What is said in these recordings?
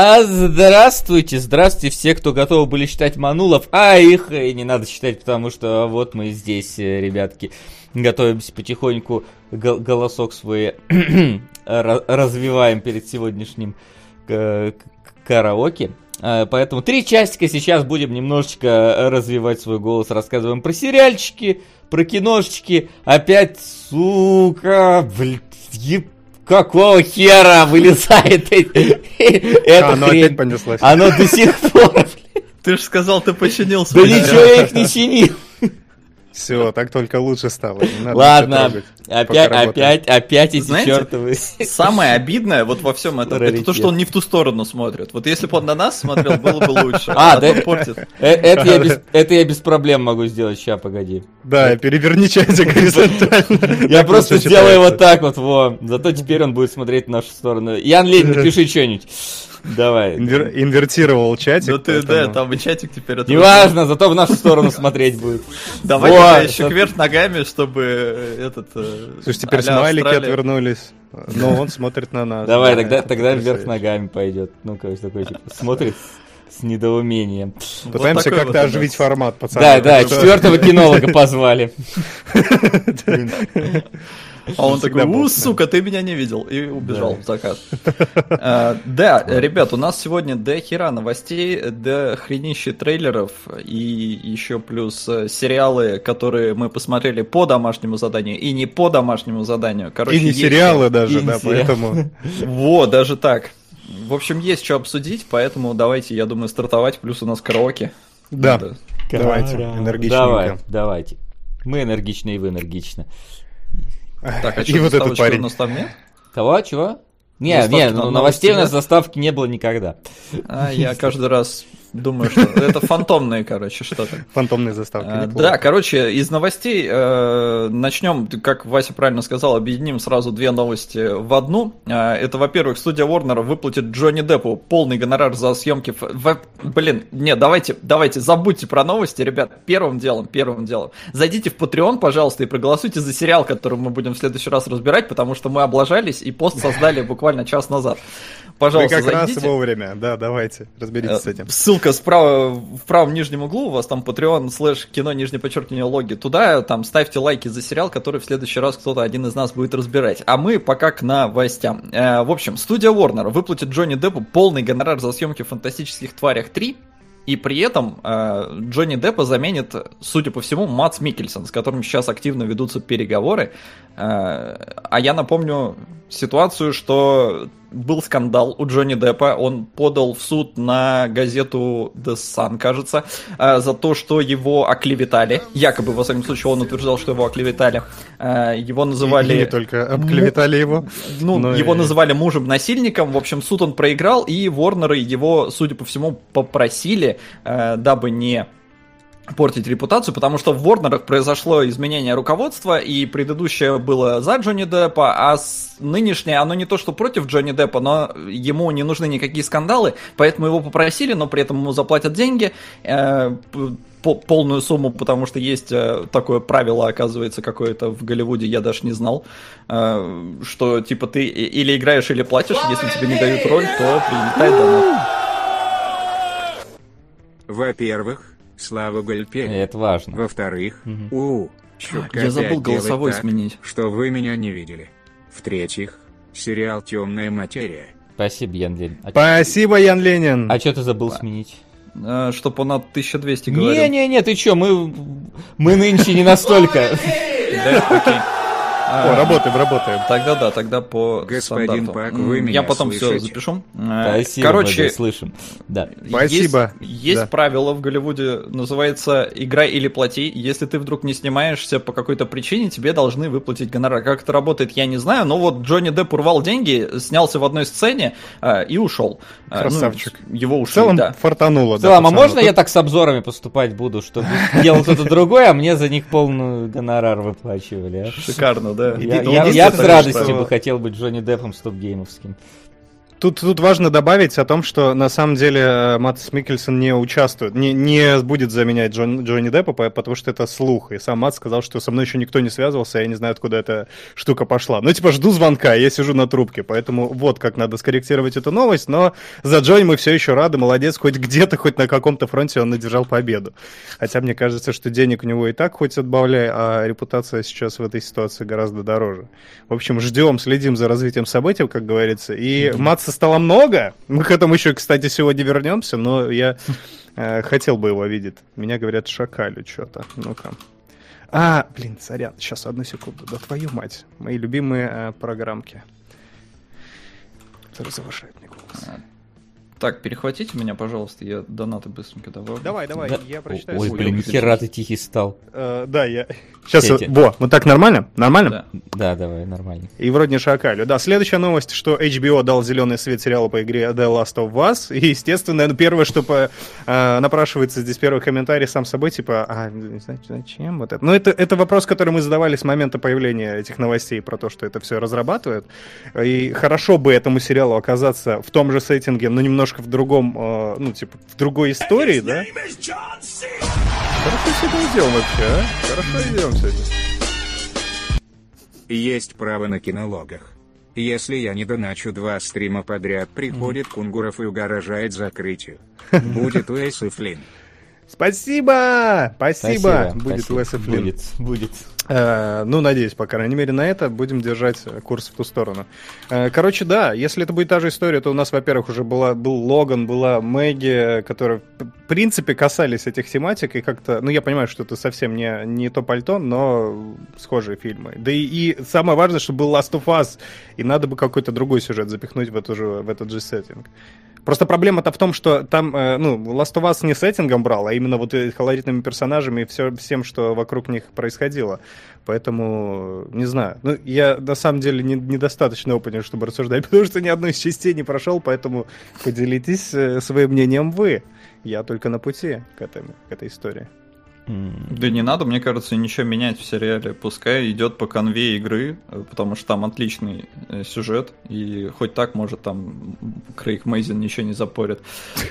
А здравствуйте, здравствуйте все, кто готовы были считать манулов, а их и не надо считать, потому что вот мы здесь, э, ребятки, готовимся потихоньку, голосок свой развиваем перед сегодняшним э, караоке. Э, поэтому три часика сейчас будем немножечко развивать свой голос, рассказываем про сериальчики, про киношечки. Опять, сука, блин, какого хера вылезает это Оно опять понеслось. Оно до сих пор. Ты же сказал, ты починил Да ничего я их не чинил. Все, так только лучше стало. Ладно, опять, опять, опять эти Знаете, чертовы. Самое обидное вот во всем этом, это то, что он не в ту сторону смотрит. Вот если бы он на нас смотрел, было бы лучше. А, да, портит. Э, это я, без, это я без проблем могу сделать, сейчас, погоди. Да, переверни чатик горизонтально. Я просто сделаю вот так вот, во. Зато теперь он будет смотреть в нашу сторону. Ян Лень, напиши что-нибудь. Давай. Инвер- инвертировал чатик. Ну ты, да, там и чатик теперь... Неважно, зато в нашу сторону смотреть будет. Давай еще кверх ногами, чтобы э, этот... Э, Слушай, теперь смайлики отвернулись. Но он смотрит на нас. Давай, тогда, тогда вверх ногами пойдет. Ну-ка, такой, типа, смотрит с недоумением. Пытаемся вот как-то вот оживить формат, пацаны. Да, да, четвертого кинолога позвали. А он такой, у, сука, ты меня не видел. И убежал в закат. Э, да, ребят, у нас сегодня до хера новостей, до хренище трейлеров и еще плюс э, сериалы, которые мы посмотрели по домашнему заданию и не по домашнему заданию. Короче, и не сериалы даже, да, поэтому... Вот, даже так. В общем, есть что обсудить, поэтому давайте, я думаю, стартовать. Плюс у нас караоке. Да, давайте, энергичненько. Давай, давайте. Мы энергичны, и вы энергично. Так, а и вот этот парень. у нас там нет? Кого? Чего? Не, не, ну, новостей у нас заставки не было никогда. А, я каждый раз Думаю, что это фантомные, короче, что-то. Фантомные заставки. А, да, короче, из новостей э, начнем, как Вася правильно сказал, объединим сразу две новости в одну. Э, это, во-первых, студия Warner выплатит Джонни Деппу полный гонорар за съемки. В... Блин, нет, давайте, давайте, забудьте про новости, ребят. Первым делом, первым делом. Зайдите в Patreon, пожалуйста, и проголосуйте за сериал, который мы будем в следующий раз разбирать, потому что мы облажались и пост создали буквально час назад. Пожалуйста, Вы как зайдите. раз вовремя, да, давайте, разберитесь с этим. Э, ссылка справа, в правом нижнем углу, у вас там Patreon слэш кино нижнее подчеркивание логи. Туда там ставьте лайки за сериал, который в следующий раз кто-то один из нас будет разбирать. А мы пока к новостям. Э, в общем, студия Warner выплатит Джонни Деппу полный гонорар за съемки в «Фантастических тварях 3», и при этом э, Джонни Деппа заменит, судя по всему, Мац Микельсон, с которым сейчас активно ведутся переговоры. Э, а я напомню ситуацию, что был скандал у Джонни Деппа, он подал в суд на газету The Sun, кажется, э, за то, что его оклеветали. Якобы, во всяком случае, он утверждал, что его оклеветали. Э, его называли... И не только обклеветали его. Ну, его и... называли мужем-насильником. В общем, суд он проиграл, и Ворнеры его, судя по всему, попросили, э, дабы не портить репутацию, потому что в Ворнерах произошло изменение руководства, и предыдущее было за Джонни Деппа, а с нынешнее, оно не то, что против Джонни Деппа, но ему не нужны никакие скандалы, поэтому его попросили, но при этом ему заплатят деньги, э, полную сумму, потому что есть э, такое правило, оказывается, какое-то в Голливуде, я даже не знал, э, что типа ты или играешь, или платишь, если тебе не дают роль, то прилетай домой. Во-первых, Слава Гальпери. Это важно. Во-вторых, угу. у Чутка Я забыл голосовой так, сменить. Что вы меня не видели. В-третьих, сериал «Темная материя». Спасибо, Ян Ленин. А Спасибо, Ян Ленин. А что ты забыл сменить? А, чтоб он от 1200 говорил. Не-не-не, ты чё, мы, мы нынче не настолько. Да, окей. О, работаем, работаем. Тогда да, тогда по Господин стандарту. Пак, вы меня Я потом слышите? все запишу. Спасибо, Короче, слышим. Да. Спасибо. Есть, есть да. правило в Голливуде, называется «играй или плати». Если ты вдруг не снимаешься по какой-то причине, тебе должны выплатить гонорар. Как это работает, я не знаю, но вот Джонни Депп урвал деньги, снялся в одной сцене э, и ушел. Красавчик. Ну, его ушли, В целом да. фартануло. В целом, да, а можно Тут... я так с обзорами поступать буду, чтобы делал кто-то другой, а мне за них полную гонорар выплачивали? А? Шикарно, да. Я, я, я с радостью бы хотел быть Джонни Деппом стоп-геймовским. Тут, тут важно добавить о том, что на самом деле э, Матс Микельсон не участвует, не, не будет заменять Джон, Джонни Деппа, потому что это слух. И сам Мат сказал, что со мной еще никто не связывался, я не знаю, откуда эта штука пошла. Ну, типа, жду звонка, я сижу на трубке, поэтому вот как надо скорректировать эту новость. Но за Джонни мы все еще рады, молодец, хоть где-то, хоть на каком-то фронте он надержал победу. Хотя мне кажется, что денег у него и так хоть отбавляй, а репутация сейчас в этой ситуации гораздо дороже. В общем, ждем, следим за развитием событий, как говорится. И mm-hmm. Матса стало много. Мы к этому еще, кстати, сегодня вернемся, но я э, хотел бы его видеть. Меня говорят, шакалю что-то. Ну-ка. А, блин, сорян, сейчас одну секунду. Да твою мать. Мои любимые э, программки. Которые завышают мне голос. Так, перехватите меня, пожалуйста, я донаты быстренько давай. Давай, давай, да. я прочитаю. Ой, блин, хера ты тихий стал. Uh, да, я... Сейчас, Сети. во, вот так нормально? Нормально? Да. да, давай, нормально. И вроде не шакалю. Да, следующая новость, что HBO дал зеленый свет сериалу по игре The Last of Us. И, естественно, первое, что по, э, напрашивается здесь первый комментарий сам собой, типа, а, не знаю, зачем вот это? Ну, это, это вопрос, который мы задавали с момента появления этих новостей про то, что это все разрабатывают. И хорошо бы этому сериалу оказаться в том же сеттинге, но немножко в другом ну, типа, в другой истории, да? Хорошо себя идем вообще, а? Хорошо идем сегодня. Есть право на кинологах. Если я не доначу два стрима подряд, приходит mm. Кунгуров и угрожает закрытию. Будет Уэйс и Флинн. Спасибо! Спасибо! Будет. Уэс и Флинн. Будет, будет. Э, ну, надеюсь, по крайней мере, на это будем держать курс в ту сторону. Э, короче, да, если это будет та же история, то у нас, во-первых, уже была, был Логан, была Мэгги, которые, в принципе, касались этих тематик, и как-то, ну, я понимаю, что это совсем не, не то пальто, но схожие фильмы. Да и, и самое важное, что был Last of Us, и надо бы какой-то другой сюжет запихнуть в, эту же, в этот же сеттинг. Просто проблема-то в том, что там, э, ну, Last of Us не сеттингом брал, а именно вот колоритными персонажами и все, всем, что вокруг них происходило. Поэтому, не знаю. Ну, я на самом деле не, недостаточно опытен, чтобы рассуждать, потому что ни одной из частей не прошел, поэтому поделитесь э, своим мнением вы. Я только на пути к, этому, к этой истории. Да не надо, мне кажется, ничего менять в сериале. Пускай идет по конве игры, э, потому что там отличный э, сюжет, и хоть так, может, там Крейг Мейзин ничего не запорит.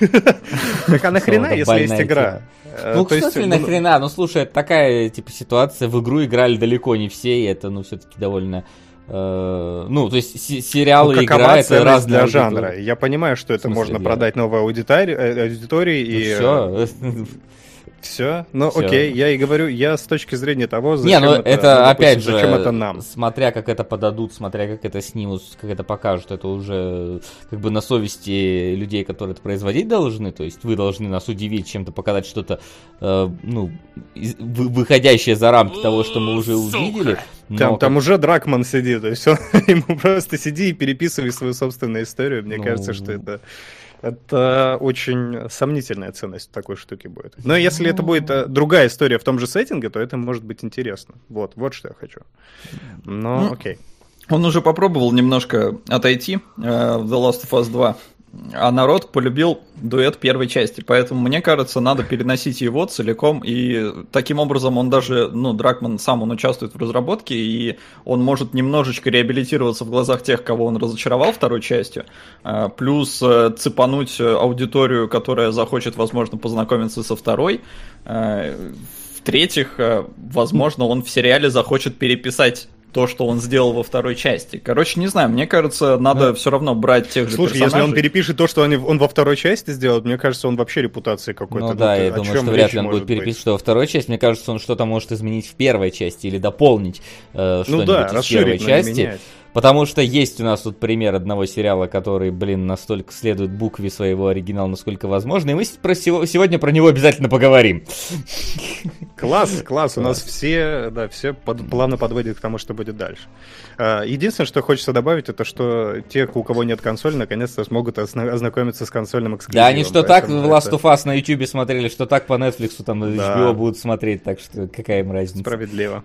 Так а нахрена, если есть игра? Э, ну, кстати, нахрена? Ну, слушай, такая, типа, ситуация. В игру играли далеко не все, и это, ну, все-таки довольно ну, то есть сериалы ну, игра это разные для жанра. Я понимаю, что это можно продать новой аудитории, аудитории ну, и все. Ну Все. окей, я и говорю, я с точки зрения того, зачем Не, ну это, это ну, опять же, зачем это нам. Смотря как это подадут, смотря как это снимут, как это покажут, это уже как бы на совести людей, которые это производить должны. То есть вы должны нас удивить, чем-то показать что-то, э, ну, выходящее за рамки того, что мы уже увидели. Там, как... там уже Дракман сидит, то есть он, ему просто сиди и переписывай свою собственную историю. Мне ну... кажется, что это это очень сомнительная ценность такой штуки будет. Но если это будет э, другая история в том же сеттинге, то это может быть интересно. Вот, вот что я хочу. Но ну, окей. Он уже попробовал немножко отойти э, в The Last of Us 2 а народ полюбил дуэт первой части, поэтому мне кажется, надо переносить его целиком, и таким образом он даже, ну, Дракман сам он участвует в разработке, и он может немножечко реабилитироваться в глазах тех, кого он разочаровал второй частью, а, плюс э, цепануть аудиторию, которая захочет, возможно, познакомиться со второй, а, в-третьих, э, возможно, он в сериале захочет переписать то, что он сделал во второй части. Короче, не знаю, мне кажется, надо да. все равно брать тех же Слушай, персонажей. если он перепишет то, что он, он во второй части сделал, мне кажется, он вообще репутации какой-то. Ну да, я думаю, что вряд ли он будет переписывать, что во второй части. Мне кажется, он что-то может изменить в первой части или дополнить э, что-нибудь ну да, из первой части. Менять. Потому что есть у нас тут пример одного сериала, который, блин, настолько следует букве своего оригинала, насколько возможно. И мы про сегодня про него обязательно поговорим. Класс, класс. У нас все, да, все под, плавно подводит к тому, что будет дальше. А, единственное, что хочется добавить, это что те, у кого нет консоли, наконец-то смогут ознакомиться с консольным эксклюзивом. Да, они что так в Last of Us на YouTube смотрели, что так по Netflix там на HBO будут смотреть, так что какая им разница. Справедливо.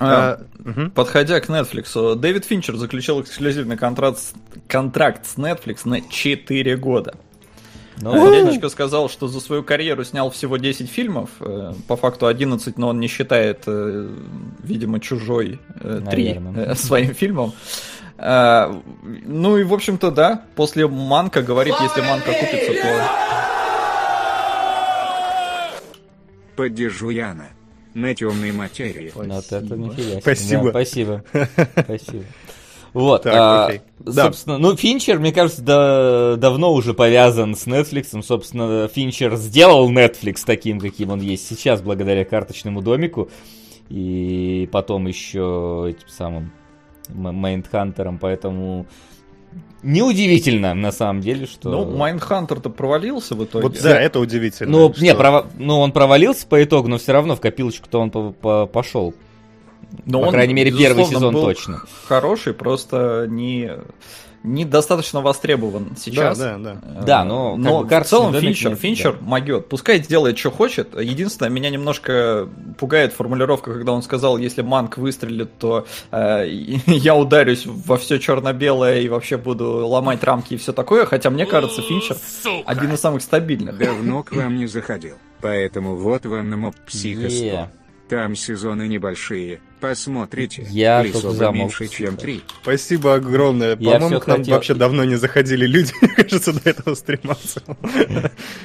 А, угу. Подходя к Netflix, Дэвид Финчер заключил эксклюзивный контракт, контракт с Netflix на 4 года. Ну, дядечка сказал, что за свою карьеру снял всего 10 фильмов, э, по факту 11, но он не считает, э, видимо, чужой 3 э, Наверное. своим фильмом. А, ну и, в общем-то, да, после Манка говорит, если Манка купится, то... Поддержу Яна. На темной материи. Вот это нифига себе. Спасибо. Да, спасибо. Спасибо. Вот, Так, а, окей. Да. собственно, ну, Финчер, мне кажется, да- давно уже повязан с Netflix. Собственно, Финчер сделал Netflix таким, каким он есть сейчас, благодаря карточному домику. И потом еще этим самым Майндхантером, поэтому неудивительно, на самом деле, что... Ну, Майнхантер-то провалился в итоге. Вот да, это удивительно. Ну, не, что- прова- ну, он провалился по итогу, но все равно в копилочку-то он по- по- пошел. Но По он, крайней мере, первый сезон был точно. Хороший, просто не, не достаточно востребован сейчас. Да, да, да. Э, Да, но как но бы в целом Финчер, нет, Финчер да. могет. Пускай делает, что хочет. Единственное, меня немножко пугает формулировка, когда он сказал, если Манк выстрелит, то э, я ударюсь во все черно-белое и вообще буду ломать рамки и все такое. Хотя мне кажется, Финчер один из самых стабильных. Давно к вам не заходил. Поэтому вот вам на моб психо 100. Е. Там сезоны небольшие. Посмотрите. Я за меньше, чем три. Спасибо огромное. Я По-моему, к нам хотел- вообще давно не заходили люди, мне кажется, до этого стрима.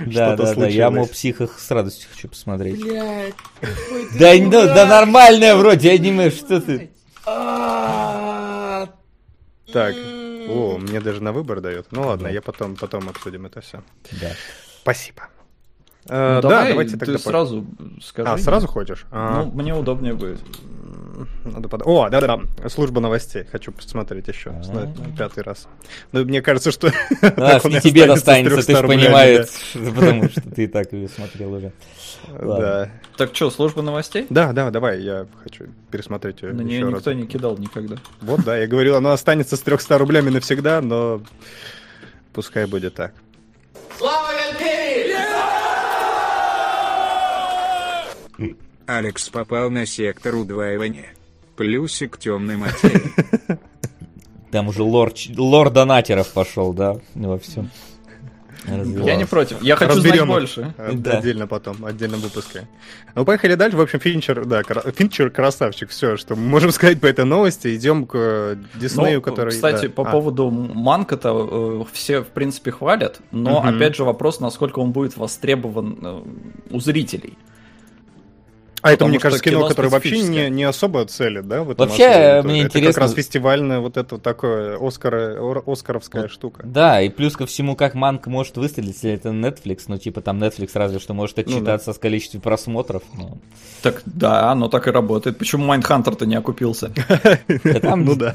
Да, Что-то да, да, я моб психах с радостью хочу посмотреть. Да, да нормальное вроде аниме, что ты? Так, о, мне даже на выбор дает. Ну ладно, я потом, потом обсудим это все. Да. Спасибо. Э, Ну, Да, давай, давайте ты тогда... по- сразу скажи. А, сразу хочешь? А, Ну, мне удобнее будет. Надо под- О, да-да-да, служба новостей. Хочу посмотреть еще. А. Пятый раз. Ну, мне кажется, что... А, так он и тебе достанется, ты же 300 рублями, понимаешь, потому что ты так ее смотрел уже. да. Да. Так что, служба новостей? Да, да, давай, я хочу пересмотреть ее На нее никто не кидал никогда. Вот, да, я говорил, оно останется с 300 рублями навсегда, но пускай будет так. Алекс попал на сектор удваивания. Плюсик темной материи. Там уже лор, лор донатеров пошел, да, во всем. Я не против. Я хочу знать Разберем их, больше. Да. Отдельно потом, в отдельном выпуске. Ну, поехали дальше. В общем, Финчер, да, Финчер красавчик. Все, что мы можем сказать по этой новости. Идем к э, Диснею, Ну, который... Кстати, да. по А, поводу Манка-то э, все, в принципе, хвалят, но, опять же, вопрос, насколько он будет востребован э, у зрителей. А это, мне кажется, кино, кино которое вообще не, не особо целит, да? В этом Вообще, аспекте. мне это интересно- как раз фестивальная вот это такое Оскара, ор- оскаровская Вот. штука. Да, и плюс ко всему, как Манк может выстрелить, если это Netflix, ну, типа, там Netflix разве что может отчитаться с количеством просмотров, но... Так, да, оно так и работает. Почему Майндхантер-то не окупился? Да Ну да.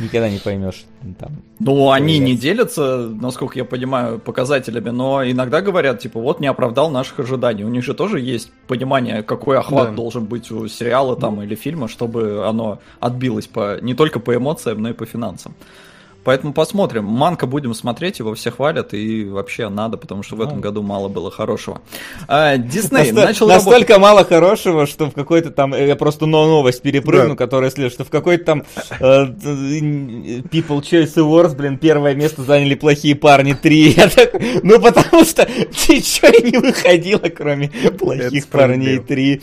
никогда не поймешь. Там. Ну, они не делятся, насколько я понимаю, показателями, но иногда говорят, типа, вот не оправдал наших ожиданий. У них же тоже есть понимание, какой охват Да. должен быть у сериала там или фильма, чтобы оно отбилось по не только по эмоциям, но и по финансам. Поэтому посмотрим. Манка будем смотреть, его все хвалят, и вообще надо, потому что в этом Ну. году мало было хорошего. А, Дисней Наста- начал работать. настолько мало хорошего, что в какой-то там, э, я просто но новость перепрыгну, Да. которая следует, что в какой-то там э, People Choice Awards, блин, первое место заняли плохие парни 3. Я такой, ну потому что ничего и не выходило, кроме плохих парней справедливо. 3.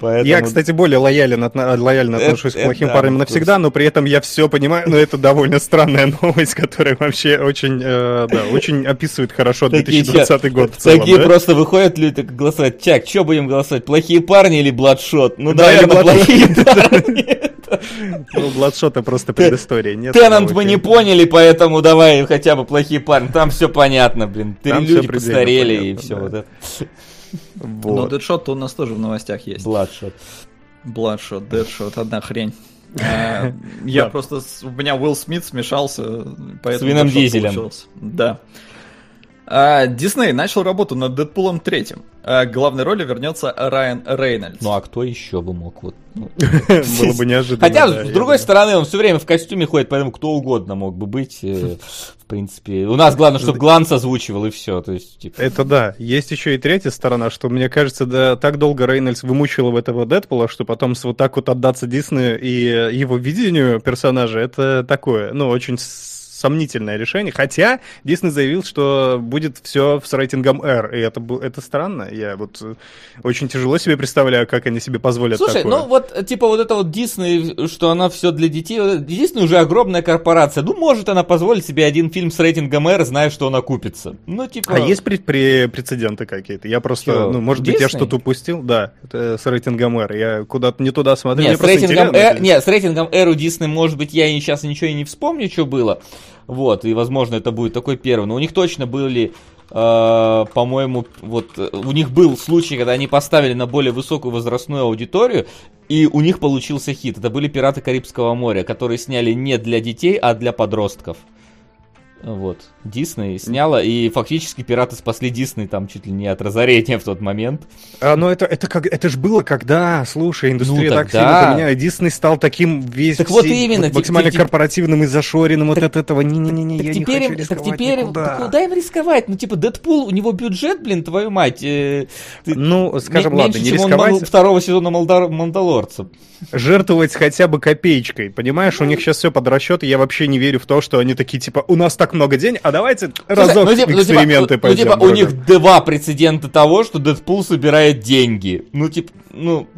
Поэтому... Я, кстати, более лоялен, лояльно Это- отношусь к плохим парням навсегда, но при этом я все понимаю, но это довольно странная новость, которая вообще очень, э, да, очень описывает хорошо Такие 2020 год в целом. Такие да? просто выходят люди так голосовать. Чак, что будем голосовать? Плохие парни или Бладшот? Ну, Да, или наверное, Bloodshot. плохие парни. Ну, Бладшота просто предыстория. Нет, Теннант ну, мы не поняли, поэтому давай хотя бы плохие парни. Там все понятно, блин. Ты люди постарели и все да. вот это. Ну, Вот. Дэдшот у нас тоже в новостях есть. Бладшот. Бладшот, Дэдшот, одна хрень. А, Я просто... У меня Уилл Смит смешался, поэтому... С Вином Дизелем. Да. А, Дисней начал работу над Дэдпулом третьим. А, к главной роли вернется Райан Рейнольдс. Ну а кто еще бы мог? Вот, ну. Было бы неожиданно. Хотя, да, с другой стороны, он все время в костюме ходит, поэтому кто угодно мог бы быть. э, В принципе, у нас главное, чтобы гланс озвучивал и все. То есть, типа, Это да. Есть еще и третья сторона, что, мне кажется, да, так долго Рейнольдс вымучивал этого Дэдпула, что потом вот так вот отдаться Диснею и его видению персонажа, это такое, ну, очень сомнительное решение. Хотя Дисней заявил, что будет все с рейтингом R. И это, это странно. Я вот э, очень тяжело себе представляю, как они себе позволят Слушай, такое. ну вот, э, типа, вот это вот Дисней, что она все для детей. вот Дисней уже огромная корпорация. Ну, может она позволить себе один фильм с рейтингом R, зная, что он окупится. Ну, типа... А есть при- прецеденты какие-то? Я просто, Чё, ну, может быть, я Дисней? что-то упустил. Да, это с рейтингом R. Я куда-то не туда смотрел. Нет, с рейтингом R, нет, с рейтингом R у Disney, может быть, я сейчас ничего и не вспомню, что было. Вот, и, возможно, это будет такой первый. Но у них точно были, э, по-моему, вот, э, у них был случай, когда они поставили на более высокую возрастную аудиторию, и у них получился хит. Это были «Пираты Карибского моря», которые сняли не для детей, а для подростков. Вот. Дисней сняла, и фактически пираты спасли Дисней там чуть ли не от разорения в тот момент. А, но это, это, как, это ж было когда, слушай, индустрия Ну, так тогда. сильно поменялась. Дисней стал таким весь Так вот именно, вот максимально те- корпоративным и зашоренным вот от этого. Не-не-не, Так я теперь, не хочу так теперь, никуда. так куда им рисковать? Ну, типа, Дэдпул, у него бюджет, блин, твою мать. э, ты- Ну, скажем, ладно, меньше, не рисковать, мал- второго сезона Малдар- Мандалорца. жертвовать хотя бы копеечкой. Понимаешь, у них сейчас все под расчет, и я вообще не верю в то, что они такие, типа, у нас так много денег, а давайте разок ну, типа, ну, типа, эксперименты ну, пойдем. типа, у друга». них два прецедента того, что Дэдпул собирает деньги. Ну, типа, ну,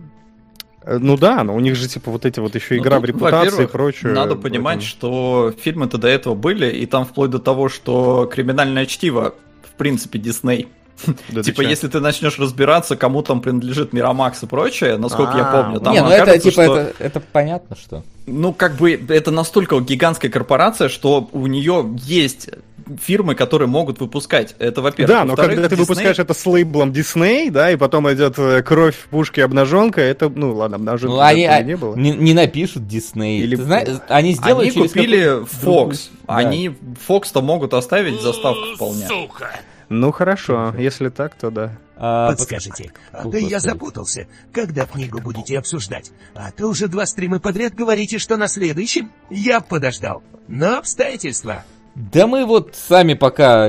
Э, Ну да, но у них же, типа, вот эти вот еще Ну, игра в тут, репутации и прочее. Надо понимать, Поэтому- что фильмы-то до этого были, и там вплоть до того, что криминальное чтиво, в принципе, Дисней. Да типа, если ты начнешь разбираться, кому там принадлежит Мирамакс и прочее, насколько я А, помню, там не, ну это, типа, что- это, это понятно, что... Ну, как бы, это настолько гигантская корпорация, что у нее есть фирмы, которые могут выпускать. Это, во-первых. Да, но когда ты Disney- выпускаешь это с лейблом Disney, да, и потом идет э, кровь в пушке обнаженка, это, ну ладно, обнаженка Ну, они а, не было. не, не напишут Дисней. Или- Ты знаешь, они сделают Они купили Fox. Да. Они Fox-то могут оставить заставку вполне. Ну хорошо, если так, то да. А, Подскажите, а то я запутался. Когда книгу будете обсуждать? А то уже два стрима подряд говорите, что на следующем. Я подождал. Но обстоятельства. Да мы вот сами пока...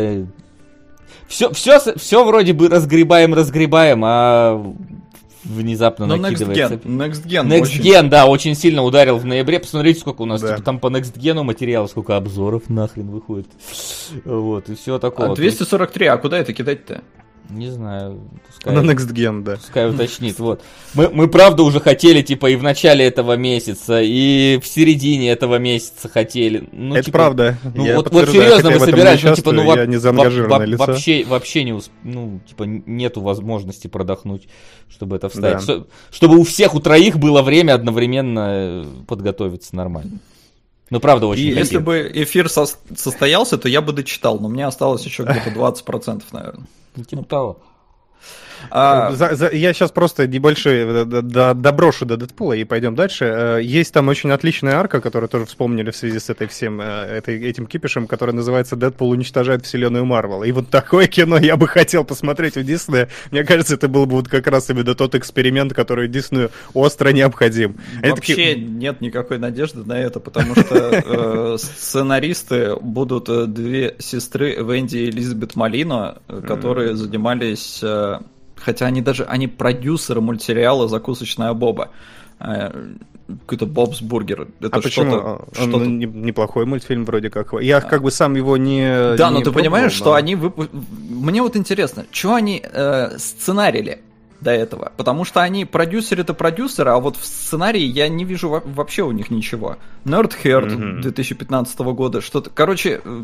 Все, все, все вроде бы разгребаем, разгребаем, а внезапно Next накидывается. Gen. Next Gen. Next очень- Gen, да, очень сильно ударил в ноябре. Посмотрите, сколько у нас, Да. типа, там по Next Gen материалов, сколько обзоров нахрен выходит. Вот, и все такое. А 243, а куда это кидать-то? Не знаю, пускай, На Next Gen, да. пускай уточнит. Вот. Мы, мы правда уже хотели, типа, и в начале этого месяца, и в середине этого месяца хотели. Ну, это типа, правда. Ну Я вот, вот серьезно, мы собирались, ну типа, ну во- я не во- во- лицо. вообще, вообще не, усп- ну типа нету возможности продохнуть, чтобы это вставить, Да. Что- чтобы у всех у троих было время одновременно э, подготовиться нормально. Ну правда очень. И хотел. если бы эфир сос- состоялся, то я бы дочитал, но мне осталось еще где-то 20%, наверное. Ну, типа того. А, За- за- я сейчас просто небольшой э, доброшу до Дэдпула и пойдем дальше. Э, Есть там очень отличная арка, которую тоже вспомнили в связи с этой всем э, этой, этим кипишем, которая называется «Дэдпул уничтожает вселенную Марвел». И вот такое кино я бы хотел посмотреть у Диснея. Мне кажется, это был бы вот как раз именно тот эксперимент, который Диснею остро необходим. Они Вообще такие, нет никакой надежды на это, потому что э, сценаристы будут э, две сестры Венди и Элизабет Малино, э, которые занимались, э, хотя они даже, они продюсеры мультсериала «Закусочная Боба». Э, Какой-то Бобс Бургер. Это а почему? что-то- не- неплохой мультфильм вроде как. Я как бы сам его не Да, не но ты пробовал, понимаешь, но- что они выпу... Мне вот интересно, что они э, сценарили до этого? Потому что они продюсеры-то продюсеры, а вот в сценарии я не вижу во- вообще у них ничего. Nerd Herd Мгм. 2015 года, что-то... Короче, э,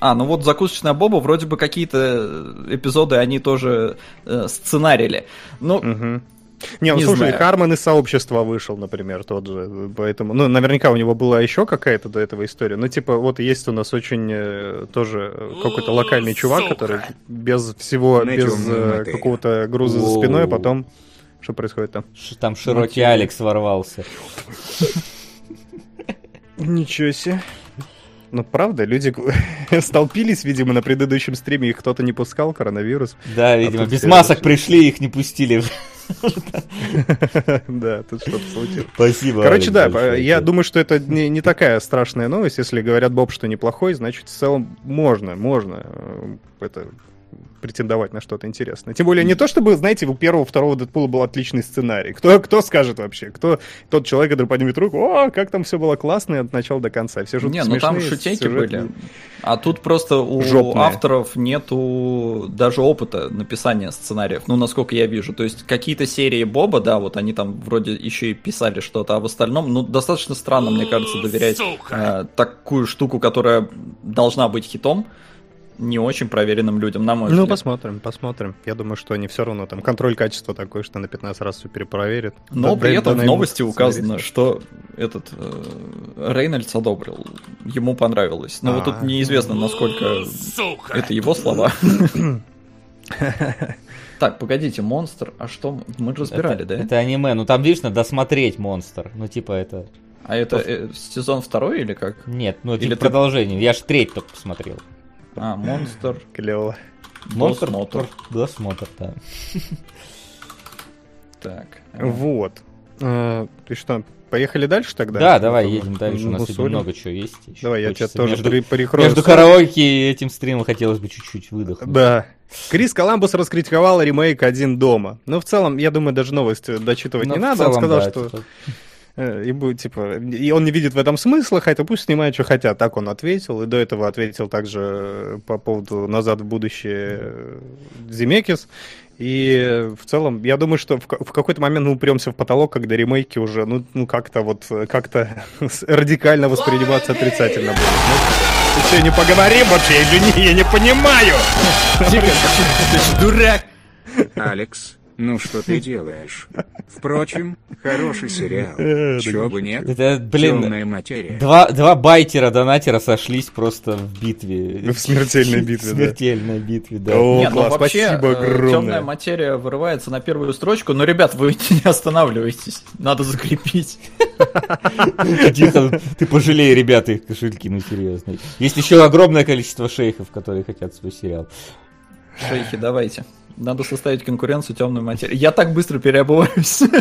а, ну вот «Закусочная Боба» вроде бы какие-то эпизоды они тоже э, сценарили. Ну, Мгм. Не, ну Не слушай, знаю. Харман из сообщества вышел, например, тот же. Поэтому, ну, наверняка у него была еще какая-то до этого история. Ну, типа, вот есть у нас очень э, тоже какой-то локальный чувак, который без всего, без э, какого-то груза за спиной, потом. Что происходит там? Там широкий Алекс ворвался. Ничего себе. Ну, правда, люди столпились, видимо, на предыдущем стриме, их кто-то не пускал, коронавирус. Да, видимо, тут без все масок пришли, их не пустили. Да, тут что-то случилось. Спасибо. Короче, да, я думаю, что это не, не такая страшная новость. Если говорят Боб, что неплохой, значит, в целом можно, можно э, это претендовать на что-то интересное. Тем более не то, чтобы, знаете, у первого, второго Дэдпула был отличный сценарий. Кто, кто скажет вообще? Кто тот человек, который поднимет руку, о, как там все было классно от начала до конца. Все шутки Не, ну там шутейки сюжет- были. А тут просто у Жопные. авторов нету даже опыта написания сценариев, ну, насколько я вижу. То есть какие-то серии Боба, да, вот они там вроде еще и писали что-то, а в остальном, ну, достаточно странно, мне кажется, доверять э, такую штуку, которая должна быть хитом, не очень проверенным людям, на мой Ну, взгляд. посмотрим, посмотрим. Я думаю, что они все равно там контроль качества такой, что на 15 раз все перепроверят. Но Да- при да- этом да в новости указано, сценаристов. что этот э, Рейнольдс одобрил, ему понравилось. Но вот тут А. неизвестно, насколько это его слова. Так, погодите, монстр, а что мы же разбирали, это, да? Это аниме, ну там, видишь, надо досмотреть монстр. Ну, типа, это... А это э, сезон второй или как? Нет, ну, Или типа ты- продолжение. Я ж треть только посмотрел. А, монстр. Клево. Монстр, Досмотр. Досмотр, да. Так. Вот. Э, Ты что, поехали дальше тогда? Да, давай, едем дальше. У нас сегодня много чего есть. Давай, я тебя тоже между, перекрою. между караоке и этим стримом хотелось бы чуть-чуть выдохнуть. Да. Крис Коламбус раскритиковал ремейк «Один дома». Ну, в целом, я думаю, даже новость дочитывать Ну, не надо. Он сказал, да, что типа, э, и будет, типа, и он не видит в этом смысла, хотя пусть снимают, что хотят. Так он ответил. И до этого ответил также э, по поводу «Назад в будущее» э, Земекис. И в целом, я думаю, что в, в какой-то момент мы упремся в потолок, когда ремейки уже, ну, ну как-то вот, как-то радикально восприниматься отрицательно будут. Ну, ты что, не поговорим вообще не? Я не понимаю! Дурак! Алекс, ну что ты делаешь? Впрочем, хороший сериал. Э, Чё бы нет? Это, блин, Темная материя. два, два байтера-донатера сошлись просто в битве. В смертельной битве, В да. смертельной битве, да. О, Нет, ну класс, вообще, спасибо огромное. темная материя вырывается на первую строчку, но, ребят, вы не останавливайтесь, надо закрепить. Ты пожалей, ребята, их кошельки, ну серьезно. Есть еще огромное количество шейхов, которые хотят свой сериал. Шейхи, давайте. Надо составить конкуренцию темной материи. Я так быстро переобуваюсь.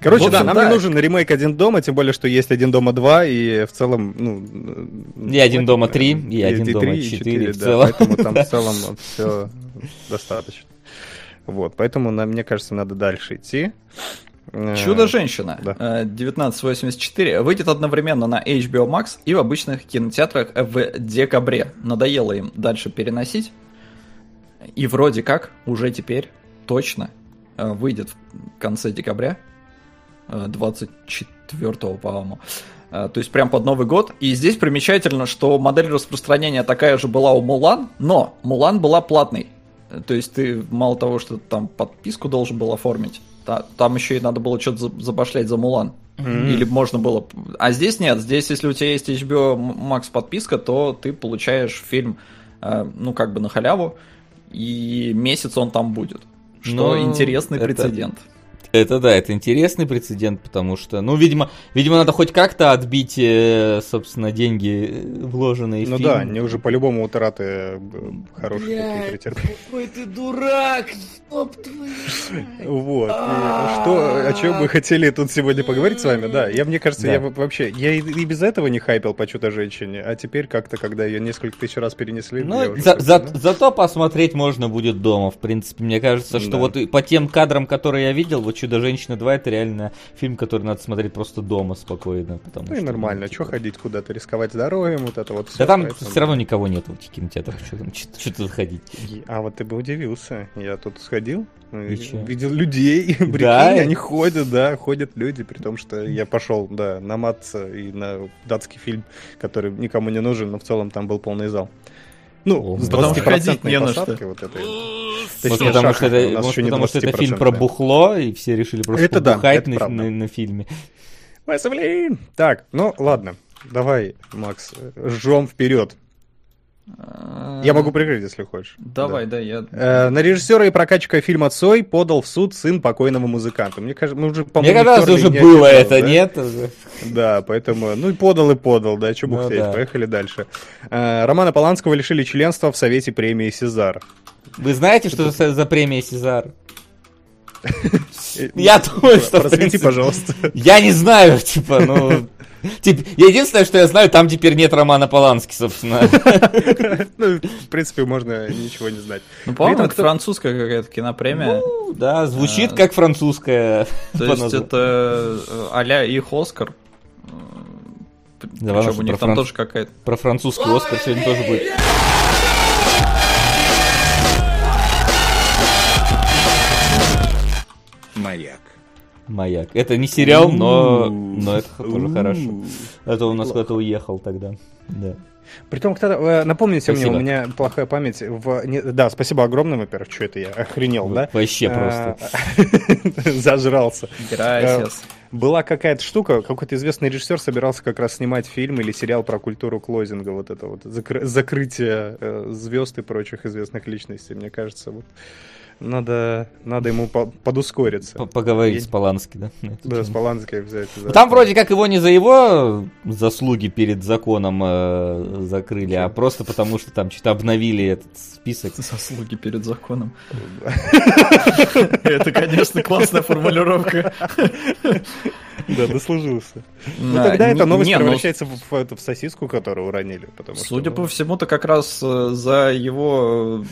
Короче, общем, да, нам да. не нужен ремейк «Один дома», тем более, что есть «Один дома 2», и в целом, ну... И «Один дома 3», и «Один дома три, и 4», четыре, в да, целом. поэтому там в целом все достаточно. Вот, поэтому, мне кажется, надо дальше идти. Э, Чудо-женщина да. э, 1984 выйдет одновременно на HBO Max и в обычных кинотеатрах в декабре. Надоело им дальше переносить. И вроде как уже теперь точно э, выйдет в конце декабря, э, 24 по-моему. Э, То есть прям под Новый год. И здесь примечательно, что модель распространения такая же была у Мулан, но Мулан была платной. Э, То есть ты мало того, что там подписку должен был оформить, та- там еще и надо было что-то за- забашлять за Мулан. Или можно было... А здесь нет. Здесь, если у тебя есть HBO Max подписка, то ты получаешь фильм, э, ну, как бы на халяву, и месяц он там будет. Что Ну, интересный это- прецедент. Это да, это интересный прецедент, потому что, ну, видимо, видимо, надо хоть как-то отбить, э, собственно, деньги э, вложенные в Ну да, они уже по-любому утраты э, хорошие такие претерпели. какой ты дурак, стоп Вот. Что, о чем мы хотели тут сегодня поговорить с вами, да. Я, мне кажется, я во- вообще, я и, без этого не хайпел по чудо-женщине, а теперь как-то, когда ее несколько тысяч раз перенесли, Ну, ну, зато посмотреть можно будет дома, в принципе. Мне кажется, что вот по тем кадрам, которые я видел, вот «Чудо-женщина 2» это реально фильм, который надо смотреть просто дома спокойно. Потому Ну и что, нормально, типа, что ходить куда-то, рисковать здоровьем, вот это вот Да там поэтому- все равно никого нет в этих кинотеатрах, что там, что тут ходить. И- А вот ты бы удивился, я тут сходил, чё? видел людей, прикинь, Да? они ходят, да, ходят люди, при том, что я пошел, да, на Матца и на датский фильм, который никому не нужен, но в целом там был полный зал. Ну, с потому что 20% ходить не на что. вот этой. Вот Точнее, потому что это, может, потому что это фильм про 20%. бухло, и все решили просто Это да, побухать это на, на- на фильме. Василин! Так, ну ладно, давай, Макс, жжем вперед. Я могу прикрыть, если хочешь. Давай, да, я... Э, На режиссера и прокачка фильма Цой подал в суд сын покойного музыканта. Мне кажется, мы уже, Мне по-моему, кажется, втерли уже было это, да? нет? Да, поэтому, ну и подал и подал, да, Ну бухтеть, да. поехали дальше. Э, Романа Поланского лишили членства в Совете премии Сезар. Вы знаете, что за, за премия Сезар? Э, Я думаю, что... Просвети, пожалуйста. Я не знаю, типа, ну... Тип- единственное, что я знаю, там теперь нет Романа Полански, собственно. Ну, в принципе, можно ничего не знать. Ну, по-моему, это французская какая-то кинопремия. Ну, да, звучит как французская. То есть это э, а-ля их Оскар. Да ладно, Причем что у них про там тоже какая-то... Про французский Оскар сегодня тоже будет. Маяк. Маяк. Это не сериал, но, но это тоже хорошо. Это у нас куда-то уехал тогда. Да. Притом, кто э, напомните мне, Спасибо. у меня плохая память. В... не- Да, спасибо огромное, во-первых, что это я охренел, да? Вообще просто. А, Зажрался. Gracias. Была какая-то штука, какой-то известный режиссер собирался как раз снимать фильм или сериал про культуру клозинга, вот это вот закры- закрытие э, звезд и прочих известных личностей. Мне кажется, вот надо, надо ему по- подускориться. Поговорить Я- с Полански, да? Да, с. Поланской взять. да. Ну, Там вроде как его не за его заслуги перед законом э, закрыли, а просто потому, что там что-то обновили этот список. Заслуги перед законом. Это, конечно, классная формулировка. Да, дослужился. Ну тогда эта новость ну, превращается в, сосиску, которую уронили. Потому что, Судя ну, по всему-то как раз э, за его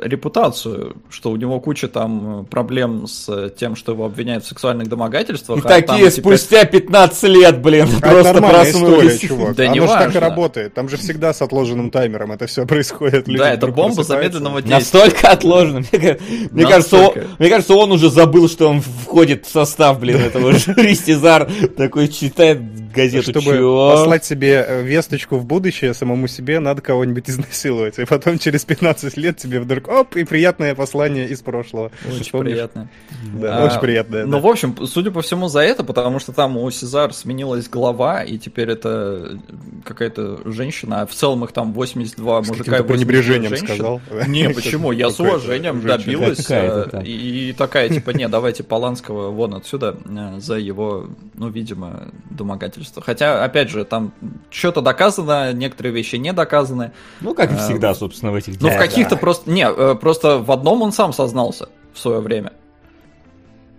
э, репутацию, что у него куча там э, проблем с э, тем, что его обвиняют в сексуальных домогательствах. И а там такие теперь- спустя 15 лет, блин, А это просто нормальная история, проснулись. чувак. Да Оно же неважно. так и работает. Там же всегда с отложенным таймером это все происходит. Люди Да, это бомба замедленного действия. Настолько отложено. Мне, мне кажется, он, мне кажется, он уже забыл, что он входит в состав, блин, этого жюри. Сезар такой читает газету. Чтобы Чё? послать себе э, весточку в будущее самому себе, надо кого-нибудь изнасиловать. И потом через 15 лет тебе вдруг, оп, и приятное послание из прошлого. Очень Вспомнишь? приятно. Да, А, очень приятное. Ну, да. в общем, судя по всему, за это, потому что там у Сезар сменилась глава, и теперь это какая-то женщина, а в целом их там 82 С мужика и каким-то 82 пренебрежением женщин. сказал. Не, почему? Я с уважением добилась. Э. И, такая, типа, не, давайте Поланского вон отсюда э, за его, ну, видимо, домогательство. Хотя, опять же, там что-то доказано, некоторые вещи не доказаны. Ну, как и А, всегда, собственно, в этих Ну, в делах. каких-то просто... Не, э, просто в одном он сам сознался в свое время.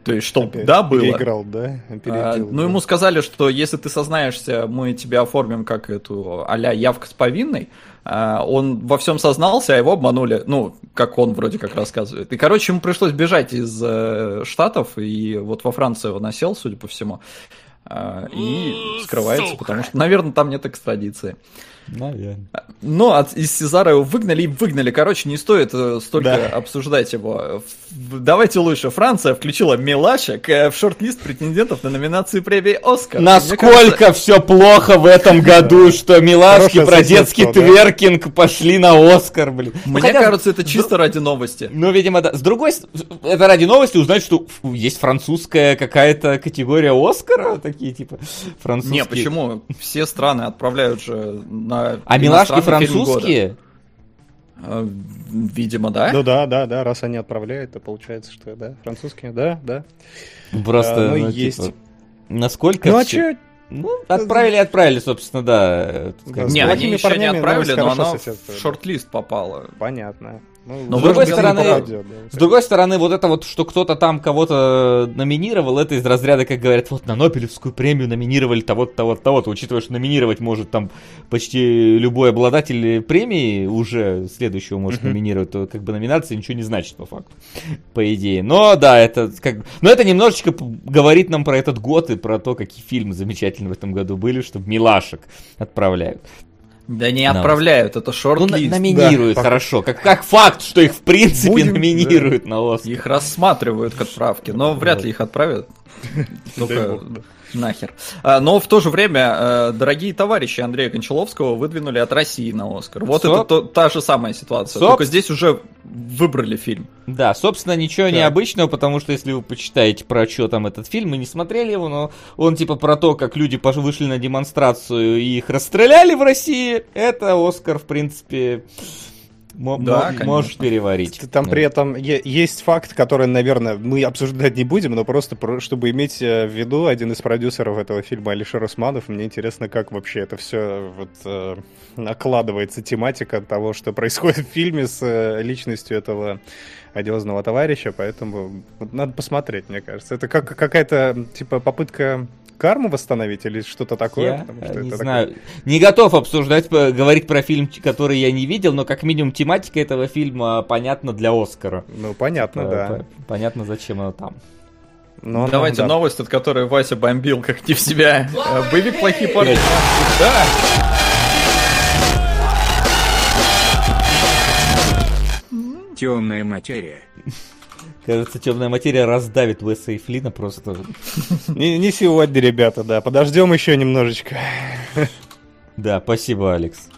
То есть, что Опять да, было. Переиграл, да? А, Опередил, ну, да. ему сказали, что если ты сознаешься, мы тебя оформим как эту а-ля явка с повинной. А, Он во всем сознался, а его обманули. Ну, как он вроде как рассказывает. И, короче, ему пришлось бежать из э, Штатов, и вот во Францию он осел, судя по всему. А, И скрывается, потому что, наверное, там нет экстрадиции. Наверное. Но от, из Сезара его выгнали и выгнали. Короче, не стоит э, столько Да. обсуждать его. Давайте лучше. Франция включила Милаша к- э, в шорт-лист претендентов на номинации премии Оскар. Насколько кажется, все плохо в этом году, что милашки про детский да. тверкинг пошли на Оскар, блин. Ну, Мне хотя, кажется, это чисто ради новости. Ну, видимо, да. С другой стороны, это ради новости узнать, что есть французская какая-то категория Оскара, такие типа французские. Не, почему? Все страны отправляют же на А милашки французские? Э, Видимо, да. Ну да, да, да, раз они отправляют, то получается, что да, французские, да, да. Просто, А, ну, ну, есть. типа, насколько Ну а че? Ну, отправили, отправили, собственно, да. Да. Не, они еще не отправили, но она в шорт-лист попала. Понятно. Ну, Но, с другой стороны, попадет, да. С другой стороны, вот это вот, что кто-то там кого-то номинировал, это из разряда, как говорят, вот на Нобелевскую премию номинировали того-то, того-то, того-то, учитывая, что номинировать может там почти любой обладатель премии уже следующего может Мгм. номинировать, то как бы номинация ничего не значит по факту, по идее. Но да, это как но это немножечко говорит нам про этот год и про то, какие фильмы замечательные в этом году были, что милашек отправляют. Да не Да. отправляют, это Ну, на- шорт-лист. номинируют, Да, хорошо. Как, как факт, что их в принципе Будем, номинируют на Оскар. Их рассматривают к отправке, но вряд ли их отправят. Только да. Нахер. А, Но в то же время э, дорогие товарищи Андрея Кончаловского выдвинули от России на Оскар. Вот Соп- это то- та же самая ситуация. Соп- Только здесь уже выбрали фильм. Да, собственно, ничего Так. необычного, потому что если вы почитаете про что там этот фильм, мы не смотрели его, но он типа про то, как люди вышли на демонстрацию и их расстреляли в России, это Оскар, в принципе, мо- Да, конечно. можешь переварить. Там Да. при этом е- есть факт, который, наверное, мы обсуждать не будем, но просто про- чтобы иметь э, в виду один из продюсеров этого фильма, Алишер Усманов, мне интересно, как вообще это все вот, э, накладывается, тематика того, что происходит в фильме с э, личностью этого одиозного товарища, поэтому вот надо посмотреть, мне кажется. Это как какая-то, типа, попытка карму восстановить или что-то такое? Я Потому э, что не это знаю. Не готов обсуждать, говорить про фильм, который я не видел, но как минимум тематика этого фильма понятна для Оскара. Ну, понятно, Э, да. Понятно, зачем она там. Но, Давайте да. новость, от которой Вася бомбил, как не в себя. Э, Боевик плохие парни. Да. Темная материя. Кажется, темная материя раздавит Уэса и Флина просто. Не, не сегодня, ребята, да. Подождем еще немножечко. Да, спасибо, Алекс.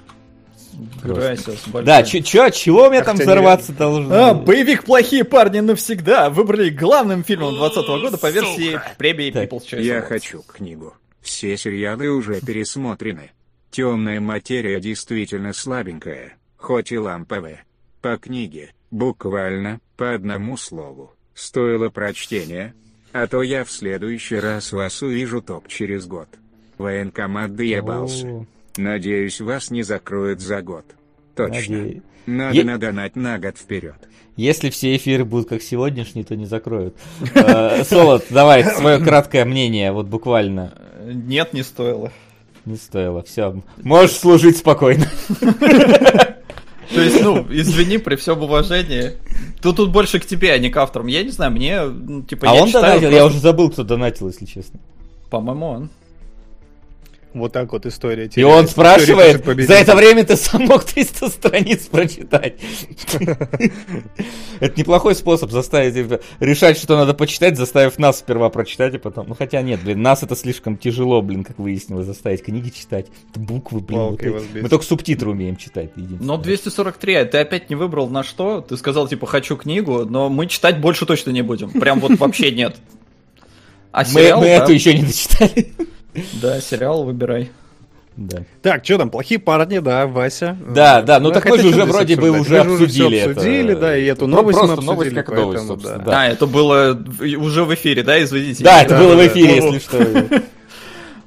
Да, чё, чё, чего у меня там взорваться должно? А, боевик «Плохие парни навсегда» выбрали главным фильмом 2020 года по версии премии Так. People's Choice Я хочу книгу. Все сериалы уже пересмотрены. Темная материя действительно слабенькая, хоть и ламповая. По книге, буквально, по одному слову. Стоило прочтения, а то я в следующий раз вас увижу топ через год. Военкомат доебался. О, Надеюсь, вас не закроют за год. Точно. надеюсь. Надо Е- надонать на год вперед. Если все эфиры будут как сегодняшний, то не закроют. Э, Солод, давай, свое краткое мнение, вот буквально. Нет, не стоило. Не стоило, все. Можешь служить спокойно. То есть, ну, извини, при всем уважении. Тут, тут больше к тебе, а не к авторам. Я не знаю, мне, ну, типа, А я он читаю донатил, я уже забыл, кто донатил, если честно. По-моему, он. Вот так вот история. И теряется. он спрашивает, за это время ты сам мог 300 страниц прочитать. Это неплохой способ заставить решать, что надо почитать, заставив нас сперва прочитать, и потом... Ну хотя нет, блин, нас это слишком тяжело, блин, как выяснилось, заставить книги читать. Это буквы, блин. Мы только субтитры умеем читать. Но 243, а ты опять не выбрал на что? Ты сказал, типа, хочу книгу, но мы читать больше точно не будем. Прям вот вообще нет. А Мы, сериал, мы да? эту еще не дочитали. Да, сериал выбирай. Да. Так, что там, плохие парни, да, Вася. Да, да, ну так мы же уже вроде бы уже обсудили это. обсудили, да, и эту новость мы просто новость обсудили, как новость, поэтому, да. да. Это было уже в эфире, да, извините? Да, это было в эфире, если что.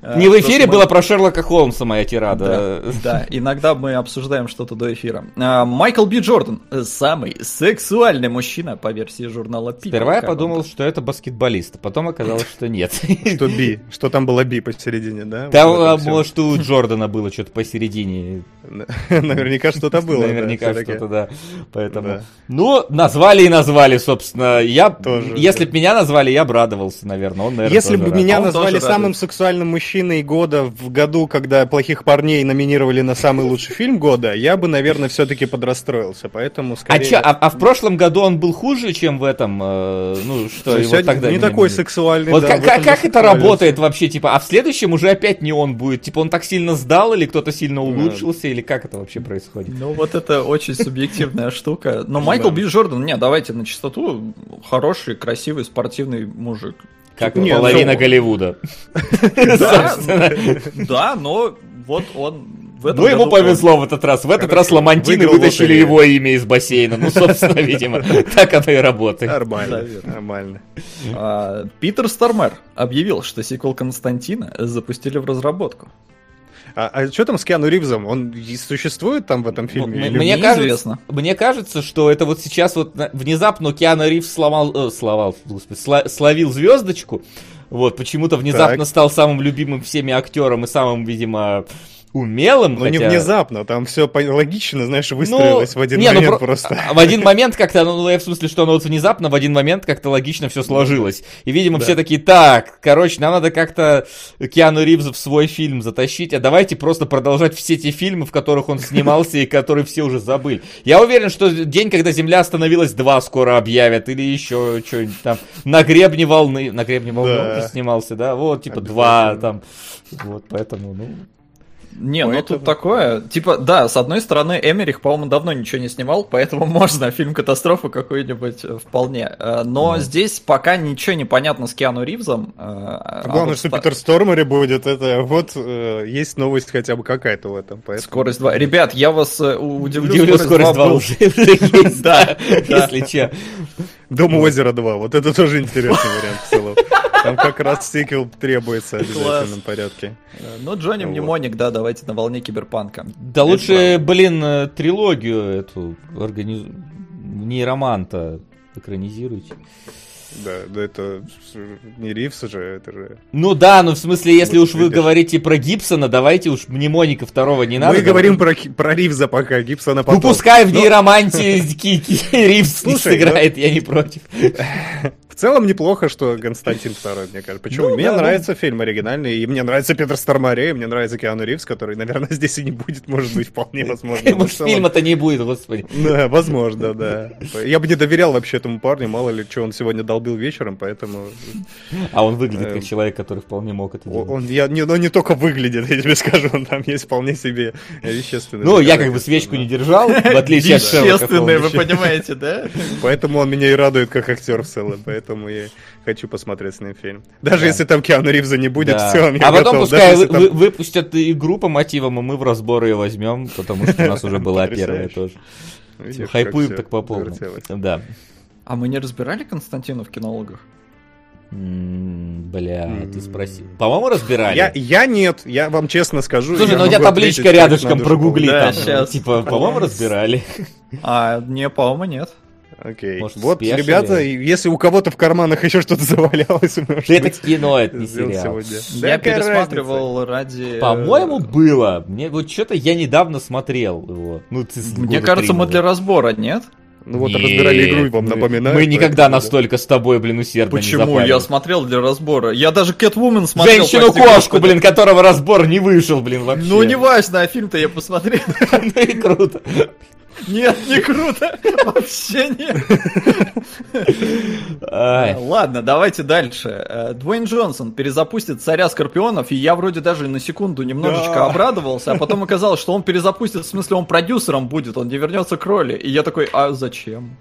А, Не в эфире мы- было про Шерлока Холмса моя тирада. Да, да, иногда мы обсуждаем что-то до эфира. А, Майкл Би Джордан, самый сексуальный мужчина по версии журнала People. Сперва я подумал, что это баскетболист, потом оказалось, что нет. Что би, что там было би посередине, да? Там, а, может, у Джордана было что-то посередине. Наверняка что-то было. Наверняка что-то, да. Поэтому. Ну, назвали и назвали, собственно. Я, если бы меня назвали, я бы радовался, наверное. Он, наверное, Если бы меня назвали самым сексуальным мужчиной года в году, когда плохих парней номинировали на самый лучший фильм года, я бы, наверное, все-таки подрастроился. Поэтому А, скорее. чё, а, а в прошлом году он был хуже, чем в этом? э, ну, что, Ну, его тогда не не такой сексуальный. Вот да, как, как, как это работает вообще, типа, а в следующем уже опять не он будет? Типа, он так сильно сдал, или кто-то сильно улучшился, или как это вообще происходит? Ну, вот это очень субъективная штука. Но Майкл Би Джордан, не, давайте на чистоту, хороший, красивый, спортивный мужик. Как Не, половина ну- Голливуда. Да, но вот он в этом Ну, ему повезло в этот раз. В этот раз ламантины вытащили лотерею. его имя из бассейна. Ну, собственно, видимо, так оно и работает. Нормально, нормально. А, Питер Стармер объявил, что сиквел Константина запустили в разработку. А, что там с Киану Ривзом? Он существует там в этом фильме? М- или- Мне неизвестно. кажется, мне кажется, что это вот сейчас вот внезапно Киану Ривз сломал, э, сломал, господи, сла- словил звездочку, вот, почему-то внезапно Так. стал самым любимым всеми актером и самым, видимо, умелым. Ну, не хотя- внезапно, там все логично, знаешь, Ну, выстроилось в один не, ну, момент про- просто. а, В один момент как-то, ну, я в смысле, что оно вот внезапно в один момент как-то логично все сложилось. И, видимо, Да. все такие, так, короче, нам надо как-то Киану Ривза в свой фильм затащить, а давайте просто продолжать все те фильмы, в которых он снимался и которые все уже забыли. Я уверен, что день, когда Земля остановилась, два скоро объявят, или еще что-нибудь там. На гребне волны, на гребне волны Да. он снимался, да, вот, типа, два там. Вот, поэтому, ну... Не, ну Поэтому- тут такое. Типа, да, с одной стороны, Эмерих, по-моему, давно ничего не снимал, поэтому можно фильм катастрофу какой-нибудь э, вполне. Э, Но здесь пока ничего не понятно с Киану Ривзом. э, а Главное, вот что Питер Стормери будет, это вот есть новость хотя бы какая-то в этом. Поэтому... Скорость 2. Ребят, я вас удивлю. Удивлю, скорость 2 был- уже есть, да, если че. Дом озера 2, вот это тоже интересный вариант в целом. Там как раз сиквел требуется в обязательном порядке. Э, Ну, Джонни. Мнемоник, да, давайте на волне киберпанка. Да лучше, блин, э, трилогию эту организ... нейроманта экранизируйте. Да, да это не Ривз же, это же... Ну да, ну в смысле, если уж вы говорите про Гибсона, давайте уж мнемоника второго не надо. Мы говорим про, про Ривза пока, Гибсона Ну потом. пускай в Ки- Ки- Ривз не сыграет, я не против. В целом неплохо, что Константин второй, мне кажется. Почему? Ну, мне да, ну. нравится фильм оригинальный, и мне нравится Петр Стармаре, и мне нравится Киану Ривз, который, наверное, здесь и не будет, может быть, вполне возможно. Но Может, фильма-то не будет, господи. Да, возможно, да. Я бы не доверял вообще этому парню, мало ли, что он сегодня долбил вечером, поэтому А он выглядит как Эм. человек, который вполне мог это делать. он, я, не, он не только выглядит, я тебе скажу, он там есть вполне себе вещественный. Ну, я как бы свечку да. не держал, в отличие от Шерлока Вещественные, вы понимаете, да? Поэтому он меня и радует как актер в целом, поэтому я хочу посмотреть с ним фильм. Даже Да. если там Киану Ривза не будет, Да. в целом я а потом готов. пускай Даже вы- там- вы- выпустят игру по мотивам, а мы в разбор ее возьмем, потому что у нас уже была первая тоже. Видишь, Хайпуем так по полной. Да. А мы не разбирали Константина в кинологах? Бля, ты спроси. По-моему, разбирали. Я, я нет, я вам честно скажу. Слушай, ну у тебя табличка рядышком, прогугли Да, там. щас. Типа, по-моему, разбирали. А, не, по-моему, нет. Окей. Может, вот, спешили? ребята, если у кого-то в карманах еще что-то завалялось, может Да это быть, кино, это не сделал сериал. сегодня. Да Я какая пересматривал ради... э, По-моему, было. Мне вот что-то я недавно смотрел его. Ну, ты Мне кажется, мы для разбора, нет? разница? Ну вот Нет, разбирали игру и вам мы- напоминаю. Мы никогда да. настолько с тобой, блин, усердно не Почему? Я смотрел для разбора. Я даже Кэтвумен смотрел. Женщину-кошку, блин, которого разбор не вышел, блин, вообще. Ну, не важно, а фильм-то я посмотрел. Ну и круто. Нет, не круто. Вообще нет. Ай. Ладно, давайте дальше. Э, Дуэйн Джонсон перезапустит «Царя Скорпионов», и я вроде даже на секунду немножечко обрадовался, а потом оказалось, что он перезапустит, в смысле он продюсером будет, он не вернется к роли. И я такой, а зачем?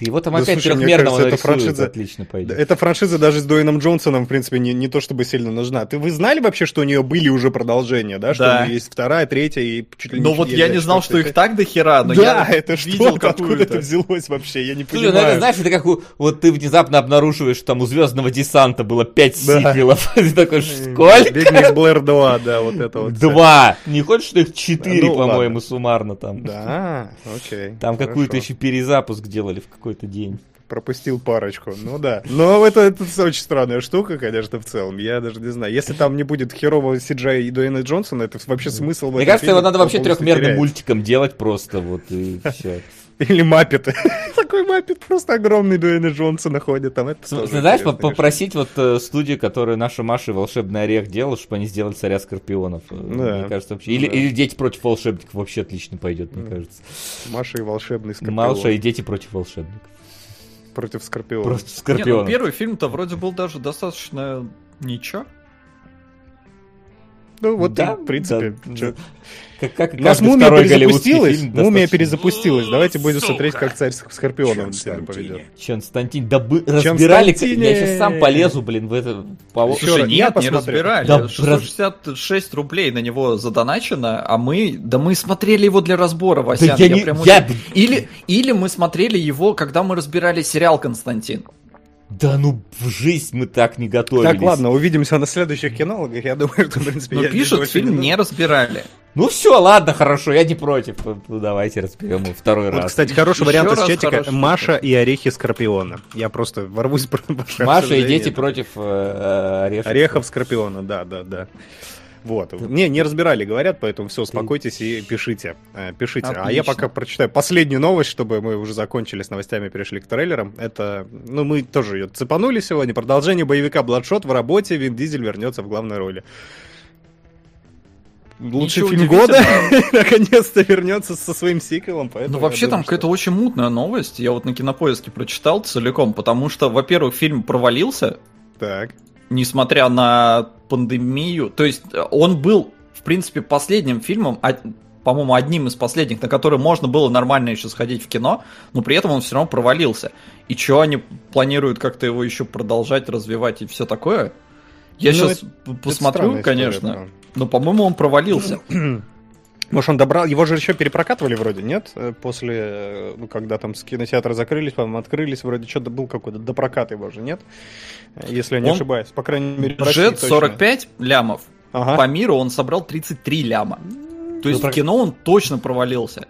Да его там Да, опять слушай, трехмерного кажется, это нарисуют, франшиза- отлично пойдет. Эта франшиза даже с Дуэйном Джонсоном, в принципе, не, не то чтобы сильно нужна. Ты вы знали вообще, что у нее были уже продолжения, да? Что Да. есть вторая, третья и чуть ли не Ну вот я не знал, что их так до хера, но да, я это видел что? Откуда это какую-то. взялось вообще? Я не Слушай, ну понимаю. это знаешь, это как у, вот ты внезапно обнаруживаешь, что там у Звездного десанта было пять Да. сиквелов. Ты такой, сколько? Микс Блэр 2, да, вот это вот. Два. Не хочешь, что их четыре, Ну, по-моему, суммарно там? Да, окей. Там какую-то еще перезапуск делали в какой-то день. Пропустил парочку, ну да. Но это, это очень странная штука, конечно, в целом. Я даже не знаю. Если там не будет херового CGI и Дуэйна Джонсона, это вообще смысл Мне кажется, его надо вообще трехмерным теряется. мультиком делать просто, вот, и все. Или Маппеты. Такой Маппет просто огромный Дуэйна Джонсона ходит там. Это Знаешь, по- интересно, попросить вот э, студию, которую наша Маша и Волшебный Орех делала, чтобы они сделали царя Скорпионов. Э, Да. Мне кажется, вообще. Или, Да. или Дети против волшебников вообще отлично пойдет, мне Да. кажется. Маша и волшебный Скорпион. Маша и Дети против волшебников. Против Скорпиона. Против Не, ну, Скорпионов. первый фильм-то вроде был даже достаточно ничего. Ну вот, Да, и, в принципе, да. Как, как У нас мумия перезапустилась. фильм Мумия перезапустилась. Давайте будем Сука. смотреть, как царь с Скорпионом себя поведет. Константин, да бы разбирали, я сейчас сам полезу, блин, в это... по- Слушай, я нет, не разбирали. Да, 666 рублей на него задоначено, а мы, да мы смотрели его для разбора, Васян. я не- прям я- Или, или мы смотрели его, когда мы разбирали сериал Константин. Да ну, в жизнь мы так не готовились. Так, ладно, увидимся на следующих кинологах. Я думаю, что, в принципе, Но я пишут, фильм не разбирали. Ну все, ладно, хорошо, я не против. Ну давайте разберем его второй Вот, раз. кстати, хороший Еще вариант из чатика хороший Маша и орехи Скорпиона. Я просто ворвусь про Маша и дети против э, э, орешек. Орехов Скорпиона, да, да, да. Вот. Не, не разбирали, говорят, поэтому все, успокойтесь и пишите. Э, Пишите. А я Отлично. пока прочитаю последнюю новость, чтобы мы уже закончили с новостями, перешли к трейлерам. Это, ну, мы тоже ее цепанули сегодня. Продолжение боевика Бладшот в работе. Вин Дизель вернется в главной роли. Лучший Ничего фильм года наконец-то вернется со своим сиквелом. Ну, вообще, думаю, там что- какая-то очень мутная новость. Я вот на кинопоиске прочитал целиком, потому что, во-первых, фильм провалился, Так. Несмотря на пандемию. То есть э, он был, в принципе, последним фильмом, а- по-моему, одним из последних, на который можно было нормально еще сходить в кино, но при этом он все равно провалился. И что они планируют как-то его еще продолжать, развивать и все такое? Я Ну, сейчас Это посмотрю, история, конечно, но, по-моему, он провалился. Может, он добрал... Его же еще перепрокатывали вроде, нет? Э, После, э, ну, когда там с кинотеатра закрылись, по-моему, открылись, вроде что-то был какой-то допрокат его же, нет? Э, Если я не Он- ошибаюсь. По крайней мере, Бюджет точно. 45 лямов. Ага. По миру он собрал 33 ляма. То есть Ну, в кино он точно провалился.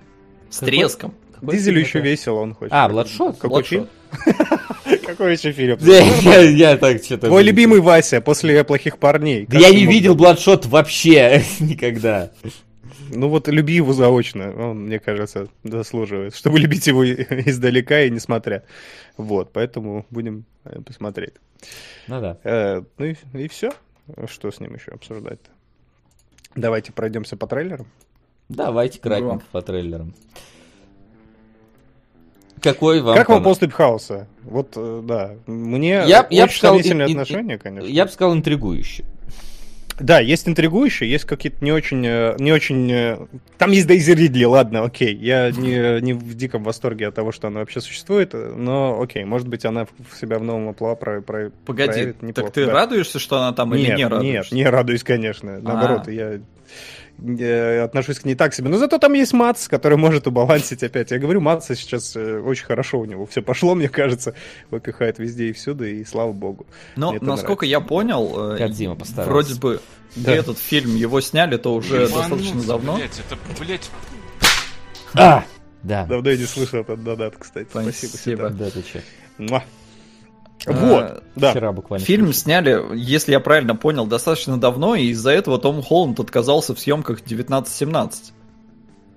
С Какой- треском. Какой Дизелю еще это? весело, он хочет. А, Бладшот? Какой фильм? Какой еще фильм? Я я так что-то... Твой любимый Вася после плохих парней. Да я не видел Бладшот вообще никогда. Ну вот люби его заочно, он, мне кажется, заслуживает, чтобы любить его и- издалека и несмотря. Вот, поэтому будем э, посмотреть. Ну да. Э, ну и, все. Что с ним еще обсуждать-то? Давайте пройдемся по трейлерам. Давайте кратенько по трейлерам. Какой вам как вам поступь хаоса? Вот, э, да, мне Я- я очень сказал, сомнительные ин- отношения, конечно. Я бы сказал интригующе. Да, есть интригующие, есть какие-то не очень, э, не очень... э, Там есть Дейзи Ридли, ладно, окей. Я не, не в диком восторге от того, что она вообще существует, но окей, может быть, она в себя в новом амплуа про, про, Погоди, проявит неплохо, так ты да. радуешься, что она там или нет, не нет, радуешься? не радуюсь, конечно. Наоборот, А. я отношусь к ней так себе. Но зато там есть Мац, который может убалансить опять. Я говорю, Маца сейчас э, очень хорошо у него все пошло, мне кажется. Выпихает везде и всюду, и слава богу. Но, насколько я понял, э, Кодзима вроде бы Да. этот фильм его сняли, то уже Ебануться, достаточно давно. Блять, это, блять, А! Да. Давно я не слышал этот донат, кстати. Спасибо. Спасибо. Да, ты че? А, Вот, да. Вчера буквально. Фильм слышал. сняли, если я правильно понял, достаточно давно, и из-за этого Том Холланд отказался в съемках 1917.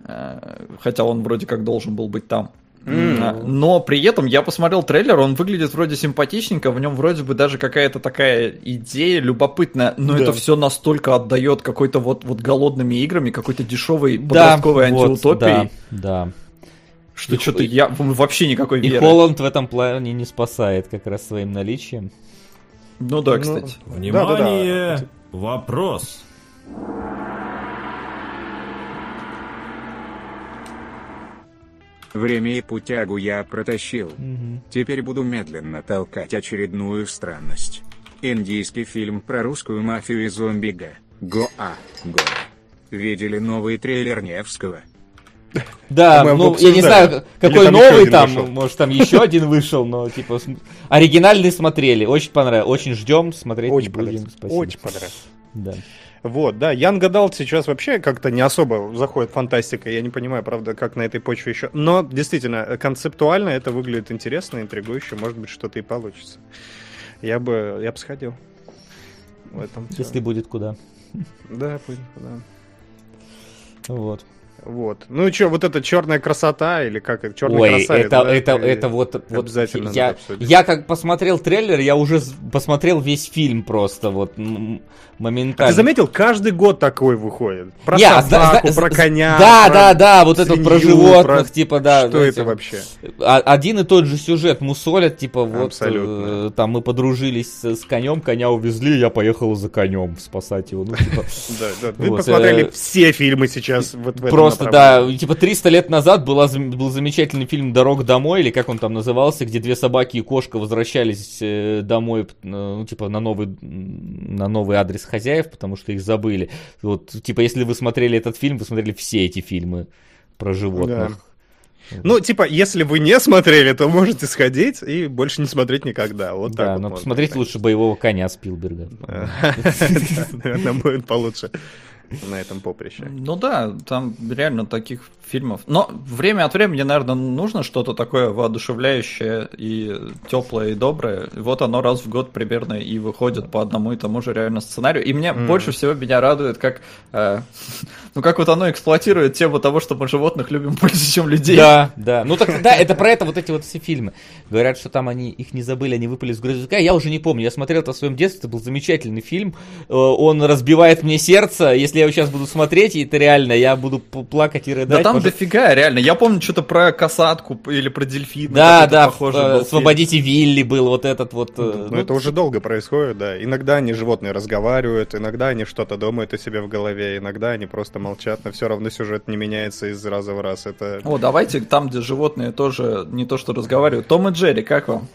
Э, Хотя он вроде как должен был быть там. А, Но при этом я посмотрел трейлер, он выглядит вроде симпатичненько, в нем вроде бы даже какая-то такая идея любопытная, но Да. это все настолько отдает какой-то вот, вот голодными играми, какой-то дешевой Да, подростковой вот, Да, да. Что И что-то я вообще никакой И веры. Холланд в этом плане не спасает как раз своим наличием. Ну да, Ну, кстати. Внимание! Да-да-да. Вопрос. Время и путягу я протащил. Теперь буду медленно толкать очередную странность. Индийский фильм про русскую мафию и зомби. Go Goa Gone. Видели новый трейлер Невского? Да, мы ну, я не знаю, какой там новый там, вышел? может, там еще один вышел, но, типа, оригинальный смотрели, очень понравилось, очень ждем, смотреть Очень будем, спасибо. Очень понравилось. Да. Вот, да, young adult сейчас вообще как-то не особо заходит фантастика. Я не понимаю, правда, как на этой почве еще. Но действительно, концептуально это выглядит интересно, интригующе. Может быть, что-то и получится. Я бы, я бы сходил. В этом. Если будет куда. Да, будет, да. Вот. Вот. Ну и что, вот эта черная красота, или как это, черная Ой, красавица, это, да, это, э, это вот, вот обязательно я, я как посмотрел трейлер, я уже посмотрел весь фильм просто вот м- А моментально. ты заметил, каждый год такой выходит. Про Не, а собаку, зна- про коня. Да, про да, да, вот это вот про свинью, животных, про- типа, да. Что знаете, это вообще? А- Один и тот же сюжет мусолят, типа, вот, Абсолютно. э, там мы подружились с, с конем, коня увезли, я поехал за конем спасать его. Ну, типа, Да, да. Вот, посмотрели э, все фильмы сейчас вот в этом Просто, да, типа 300 лет назад была, был замечательный фильм «Дорога домой», или как он там назывался, где две собаки и кошка возвращались э, домой, э, ну, типа, на новый, на новый адрес хозяев, потому что их забыли. Вот, типа, если вы смотрели этот фильм, вы смотрели все эти фильмы про животных. Ну, типа, если вы не смотрели, то можете сходить и больше не смотреть никогда. Вот так Да, вот но можно посмотрите сказать. лучше «Боевого коня» Спилберга. Да, Наверное, будет получше на этом поприще. Ну да, там реально таких фильмов. Но время от времени, наверное, нужно что-то такое воодушевляющее и теплое и доброе. Вот оно раз в год примерно и выходит по одному и тому же реально сценарию. И мне больше всего меня радует, как э, ну как вот оно эксплуатирует тему того, что мы животных любим больше, чем людей. Да, да. Ну так да, это про это вот эти вот все фильмы. Говорят, что там они их не забыли, они выпали с грузовика. Я уже не помню. Я смотрел это в своем детстве, это был замечательный фильм. Э, Он разбивает мне сердце. Если я его сейчас буду смотреть, и это реально, я буду плакать и рыдать. Да там что- дофига, реально. Я помню что-то про касатку или про дельфина. Да, да, похожий э, освободите Вилли был вот этот вот. Но ну, это уже долго происходит, да. Иногда они животные разговаривают, иногда они что-то думают о себе в голове, иногда они просто молчат, но все равно сюжет не меняется из раза в раз. Это О, давайте там, где животные тоже не то что разговаривают. Том и Джерри, как вам?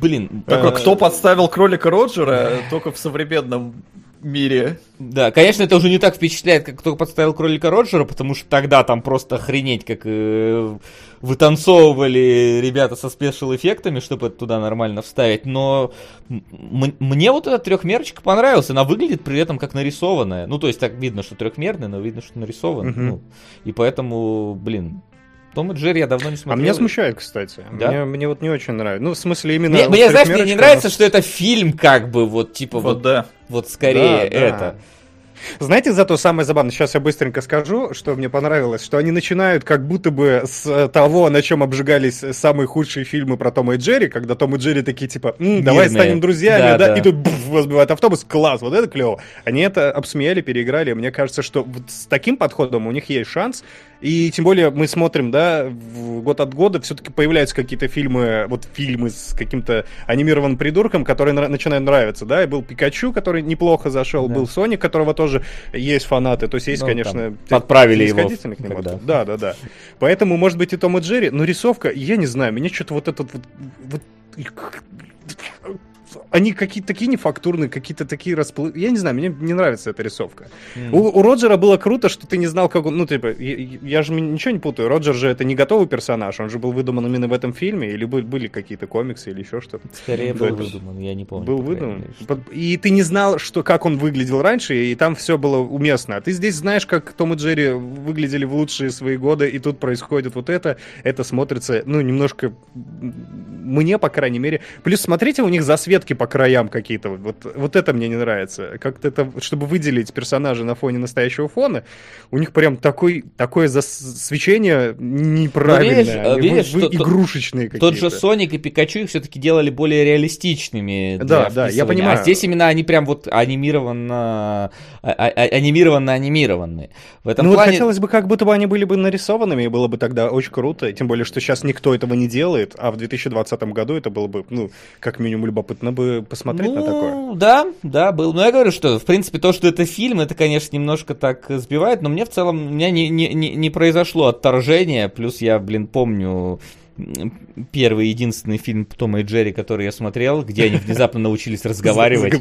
Блин, Такой, э, кто подставил кролика Роджера только в современном мире. Да, конечно, это уже не так впечатляет, как кто подставил кролика Роджера, потому что тогда там просто охренеть, как э, вытанцовывали ребята со спешл-эффектами, чтобы это туда нормально вставить. Но мне вот эта трехмерочка понравилась. Она выглядит при этом как нарисованная. Ну, то есть так видно, что трехмерная, но видно, что нарисована. Мгм. Ну, и поэтому, блин, Том и Джерри я давно не А смотрел. меня смущает, кстати. Да? Мне, мне вот не очень нравится. Ну, в смысле, именно... Мне, вот мне, знаешь, мне не нравится, она- что это фильм, как бы, вот, типа, Вот вот, да. вот скорее Да, да. это. Знаете, зато самое забавное, сейчас я быстренько скажу, что мне понравилось, что они начинают как будто бы с э, того, на чем обжигались самые худшие фильмы про Тома и Джерри, когда Том и Джерри такие типа, «М, давай Мирные. станем друзьями, Да, да, да. и тут бф, возбивает автобус, класс, вот это клево. Они это обсмеяли, переиграли, мне кажется, что вот с таким подходом у них есть шанс, и тем более мы смотрим, да, год от года все-таки появляются какие-то фильмы, вот фильмы с каким-то анимированным придурком, которые нра- начинают нравиться, да, и был Пикачу, который неплохо зашел, Да. был Соник, которого тоже есть фанаты, то есть есть, Ну, конечно... там подправили его к нему. тогда. Да, да, да. Поэтому, может быть, и Том и Джерри, но рисовка, я не знаю, меня что-то вот этот вот... вот- они какие-то такие нефактурные, какие-то такие расплы... Я не знаю, мне не нравится эта рисовка. У, у Роджера было круто, что ты не знал, как он... Ну, типа, я, я же ничего не путаю. Роджер же это не готовый персонаж, он же был выдуман именно в этом фильме, или бы- были какие-то комиксы, или еще что-то. Скорее Да, был это выдуман, я не помню. Был выдуман. что- И ты не знал, что, как он выглядел раньше, и там все было уместно. А ты здесь знаешь, как Том и Джерри выглядели в лучшие свои годы, и тут происходит вот это. Это смотрится, ну, немножко... Мне, по крайней мере... Плюс смотрите, у них засветки по краям какие-то. Вот, вот это мне не нравится. Как-то это, чтобы выделить персонажа на фоне настоящего фона, у них прям такой, такое засвечение неправильное. видишь, Они видишь, вы- игрушечные какие-то. Тот же Соник и Пикачу их все-таки делали более реалистичными. Да, да, я понимаю. А здесь именно они прям вот анимированно, а- а- а- анимированно анимированные. В этом ну вот плане... хотелось бы, как будто бы они были бы нарисованными, и было бы тогда очень круто. Тем более, что сейчас никто этого не делает, а в 2020 году это было бы, ну, как минимум, любопытно бы посмотреть на такое. Ну, да, да, был. Но я говорю, что, в принципе, то, что это фильм, это, конечно, немножко так сбивает, но мне в целом, у меня не, не, не, не произошло отторжение, плюс я, блин, помню первый единственный фильм Тома и Джерри, который я смотрел, где они внезапно научились разговаривать.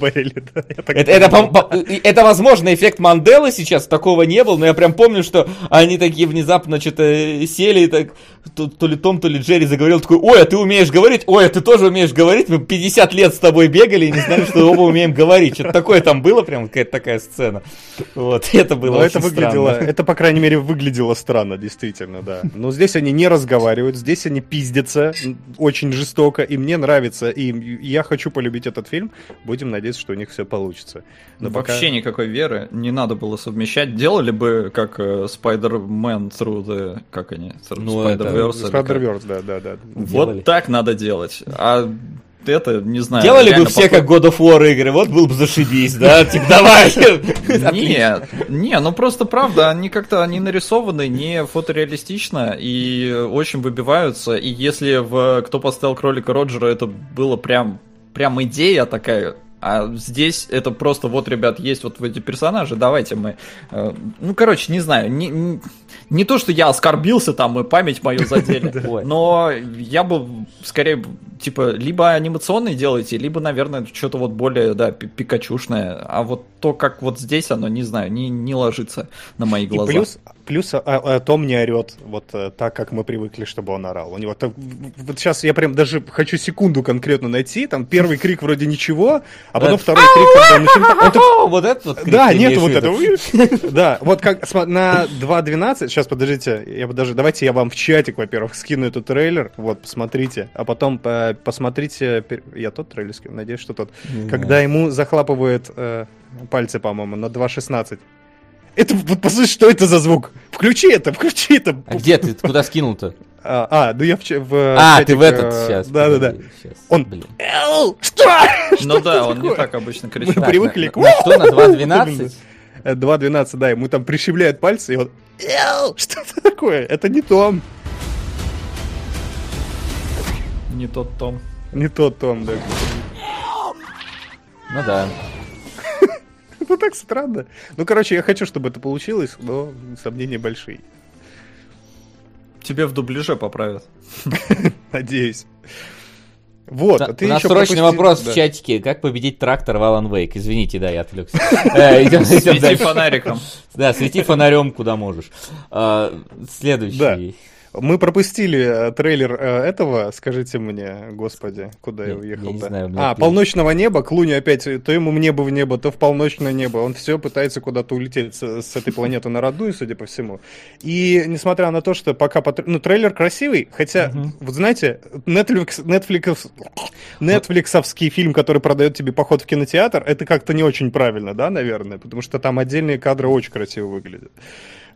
Это, возможно, эффект Манделы сейчас, такого не было, но я прям помню, что они такие внезапно что-то сели, и так, то, ли Том, то ли Джерри заговорил, такой, ой, а ты умеешь говорить? Ой, а ты тоже умеешь говорить? Мы 50 лет с тобой бегали и не знали, что оба умеем говорить. Что-то такое там было, прям какая-то такая сцена. Вот, это было Но это выглядело, это, по крайней мере, выглядело странно, действительно, да. Но здесь они не разговаривают, здесь они пиздятся м, очень жестоко, и мне нравится, и я хочу полюбить этот фильм. Будем надеяться, что у них все получится. Но пока- Вообще никакой веры не надо было совмещать. Делали бы как э, Spider-Man through the... Как они? Through Ну, Spider-Verse? Spider-Verse, да, да, да. Делали. Вот так надо делать. А это, не знаю... Делали бы все похоже- как God of War игры, вот был бы зашибись, да? Типа, давай. Нет, не, ну просто правда, они как-то они нарисованы не фотореалистично и очень выбиваются. И если в «Кто поставил кролика Роджера» это было прям, прям идея такая, а здесь это просто вот, ребят, есть вот эти персонажи, давайте мы... э, Ну, короче, не знаю, не, не, не то, что я оскорбился там и память мою задели, но я бы скорее, типа, либо анимационные делайте, либо, наверное, что-то вот более, да, пи- пикачушное. А вот то, как вот здесь оно, не знаю, не, не ложится на мои И глаза. плюс, плюс а, а, Том не орет вот э, так, как мы привыкли, чтобы он орал. У него там- вот сейчас я прям даже хочу секунду конкретно найти. Там первый крик вроде ничего, а потом Это- второй крик, когда он начинает- он так- Вот это вот крик Да, нет вот этого. Да, вот как на 2.12, сейчас подождите, я бы даже, давайте я вам в чатик, во-первых, скину этот трейлер, вот, посмотрите, а потом э, посмотрите, я тот трейлер скину, надеюсь, что тот, Не когда ему захлапывают э, пальцы, по-моему, на 2.16. Это, вот послушай, что это за звук? Включи это, включи это. А где ты? Ты Куда скинул-то? А, а, ну я в, в А, чатик, ты в этот э, сейчас. Да-да-да. подожди, щас, Он- блин. Эл, Что? Ну да, он не так обычно Мы кричал. Так, привыкли к... на что, на 2.12? Э, 2.12, да, ему там прищемляют пальцы, и он... «Эл, Что это такое? Это не Том. Не тот Том. Не тот Том, да. Ну да. Ну так странно. Ну, короче, я хочу, чтобы это получилось, но сомнения большие. Тебе в дубляже поправят. Надеюсь. Вот, а ты У нас еще срочный пропусти- вопрос да. в чатике. Как победить трактор в Alan Wake? Извините, да, я отвлекся. Э, Свети фонариком. Да, свети фонарем куда можешь. А, Следующий. Мы пропустили э, трейлер э, этого, скажите мне, господи, куда я уехал? я не знаю, а, полночного неба, Клуни опять, то ему в небо в небо, то в полночное небо. Он все пытается куда-то улететь с, с этой планеты на родную, судя по всему. И несмотря на то, что пока... по Ну, трейлер красивый, хотя, вот знаете, Netflix, Netflix, Netflixовский фильм, который продает тебе поход в кинотеатр, это как-то не очень правильно, да, наверное? Потому что там отдельные кадры очень красиво выглядят.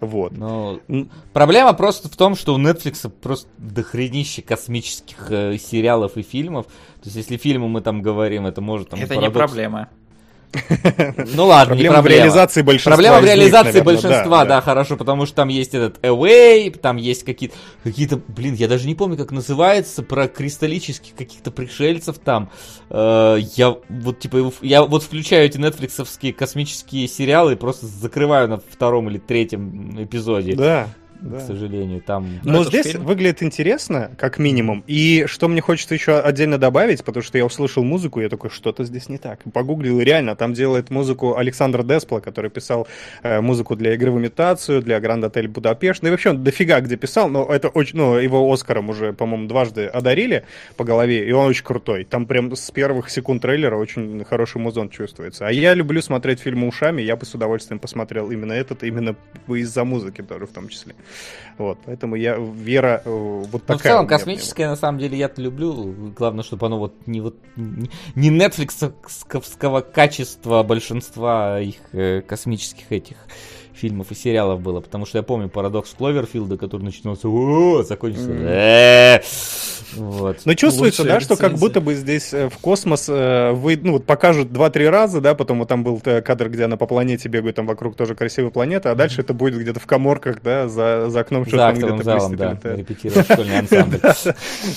Вот. Ну, М, проблема просто в том, что у Netflix просто дохренище космических э, сериалов и фильмов. То есть, если фильмы мы там говорим, это может там... Это не парадокс- проблема. Ну ладно, не Проблема в проблема. реализации большинства Проблема в из них, реализации наверное, большинства, да, да. хорошо, потому что там есть этот Away, там есть какие-то, какие-то, блин, я даже не помню, как называется, про кристаллических каких-то пришельцев там. Э, я вот, типа, я вот включаю эти нетфликсовские космические сериалы и просто закрываю на втором или третьем эпизоде. Да, К да. сожалению, там... Но ж здесь фильм. выглядит интересно, как минимум. И что мне хочется еще отдельно добавить, потому что я услышал музыку, я такой, что-то здесь не так. Погуглил, и реально, там делает музыку Александр Деспла, который писал э, музыку для игры в имитацию, для Гранд Отель Будапешт. Ну и вообще он дофига где писал, но это очень, ну, его Оскаром уже, по-моему, дважды одарили по голове, и он очень крутой. Там прям с первых секунд трейлера очень хороший музон чувствуется. А я люблю смотреть фильмы ушами, я бы с удовольствием посмотрел именно этот, именно из-за музыки тоже в том числе. Вот, поэтому я, Вера, э, вот Ну, такая. в целом, космическое, на самом деле, я-то люблю. Главное, чтобы оно вот не вот не- нетфликсовского качества большинства их э, космических этих фильмов и сериалов было, потому что я помню парадокс Кловерфилда, который начинался «О», закончился «Э». вот. Но чувствуется, Лучшая да, что как будто бы здесь э, в космос э, вы, ну, вот покажут 2-3 раза, да, потом вот там был кадр, где она по планете бегает, там вокруг тоже красивая планета, а дальше это будет где-то в коморках, да, за, за окном что-то где-то залом, да, репетировать школьный ансамбль.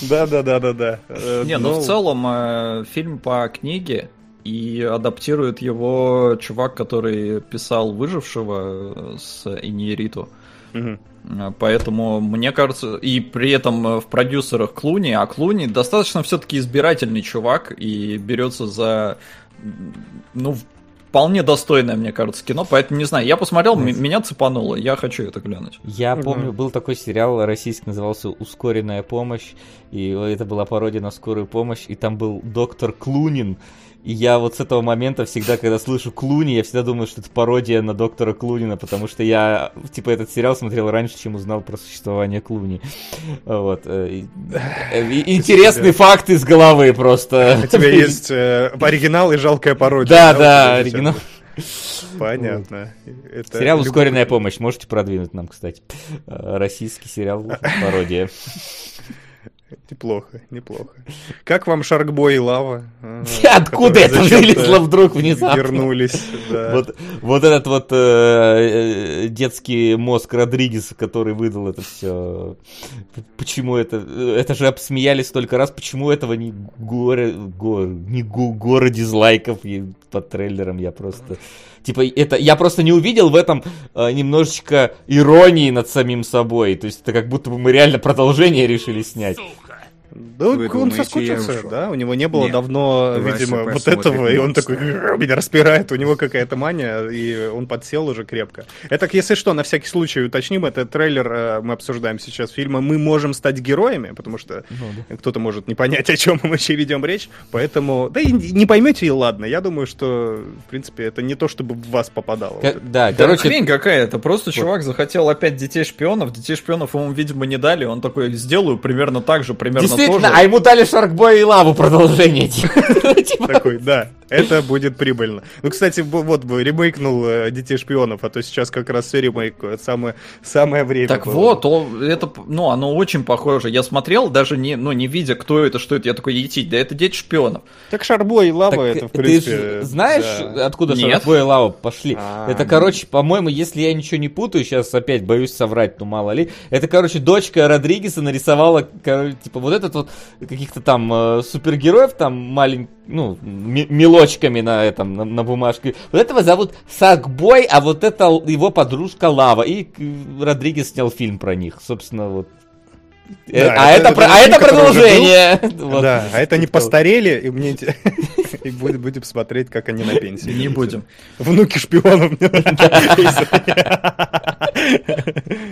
Да, да, да, да, да. Не, ну в целом э, фильм по книге и адаптирует его чувак, который писал выжившего с Иньериту. Э, Поэтому, мне кажется, и при этом э, в продюсерах Клуни, а Клуни достаточно все-таки избирательный чувак и берется за, ну, вполне достойное, мне кажется, кино. Поэтому, не знаю, я посмотрел, м- меня цепануло, я хочу это глянуть. Я Мгм. помню, был такой сериал российский, назывался «Ускоренная помощь», и это была пародия на скорую помощь, и там был доктор Клунин, и я вот с этого момента всегда, когда слышу Клуни, я всегда думаю, что это пародия на доктора Клунина, потому что я, типа, этот сериал смотрел раньше, чем узнал про существование Клуни. Вот. э, и- э, и- Интересный факт из головы просто. У тебя есть э, оригинал и жалкая пародия. Да, да, оригинал. Понятно. Это Сериал. «Ускоренная помощь». Можете продвинуть нам, кстати. Российский сериал пародия. Неплохо, неплохо. Как вам Шаркбой и Лава? а, Откуда это вылезло вдруг внезапно? Вернулись, да. Вот, вот этот вот э, э, детский мозг Родригеса, который выдал это все. Почему это? Это же обсмеялись столько раз. Почему этого не горе, го- не гу- гора дизлайков и под трейлером? Я просто типа это я просто не увидел в этом э, немножечко иронии над самим собой. То есть это как будто бы мы реально продолжение решили снять. Да, Вы он думаете, соскучился, да? У него не было Нет. давно, видимо, вот этого, и он такой, меня распирает, у него какая-то мания, и он подсел уже крепко. Это, если что, на всякий случай уточним, это трейлер, э, мы обсуждаем сейчас фильма «Мы можем стать героями», потому что кто-то может не понять, о чем мы вообще ведем речь, поэтому, да и не поймете, и ладно, я думаю, что, в принципе, это не то, чтобы в вас попадало. Ка- Вот Да, Да короче, хрень какая-то, просто чувак захотел опять детей шпионов, детей шпионов ему, видимо, не дали, он такой, сделаю примерно так же, примерно действительно, а ему дали Шаркбой и Лаву продолжение. Типа, Такой, да, это будет прибыльно. Ну, кстати, вот бы ремейкнул э, «Детей шпионов», а то сейчас как раз все ремейкают, самое, самое время. Так вот, это, ну, оно очень похоже. Я смотрел, даже не, ну, не видя, кто это, что это, я такой, етить, да это дети шпионов. Так Шарбой и Лава, это, в ты принципе... знаешь, да. откуда Нет. Шаркбой и Лава пошли? А, это, ну. короче, по-моему, если я ничего не путаю, сейчас опять боюсь соврать, ну мало ли. Это, короче, дочка Родригеса нарисовала, короче, типа, вот этот вот каких-то там э, супергероев, там маленьких, ну, ми- мелочками на этом, на, на бумажке. Вот этого зовут Сакбой, а вот это его подружка Лава. И э, Родригес снял фильм про них, собственно, вот. Э, Да, а это- это, это а это продолжение. Вот. Да, а это не постарели, и мне... И будем, будем смотреть, как они на пенсии. Не будем. Внуки шпионов мне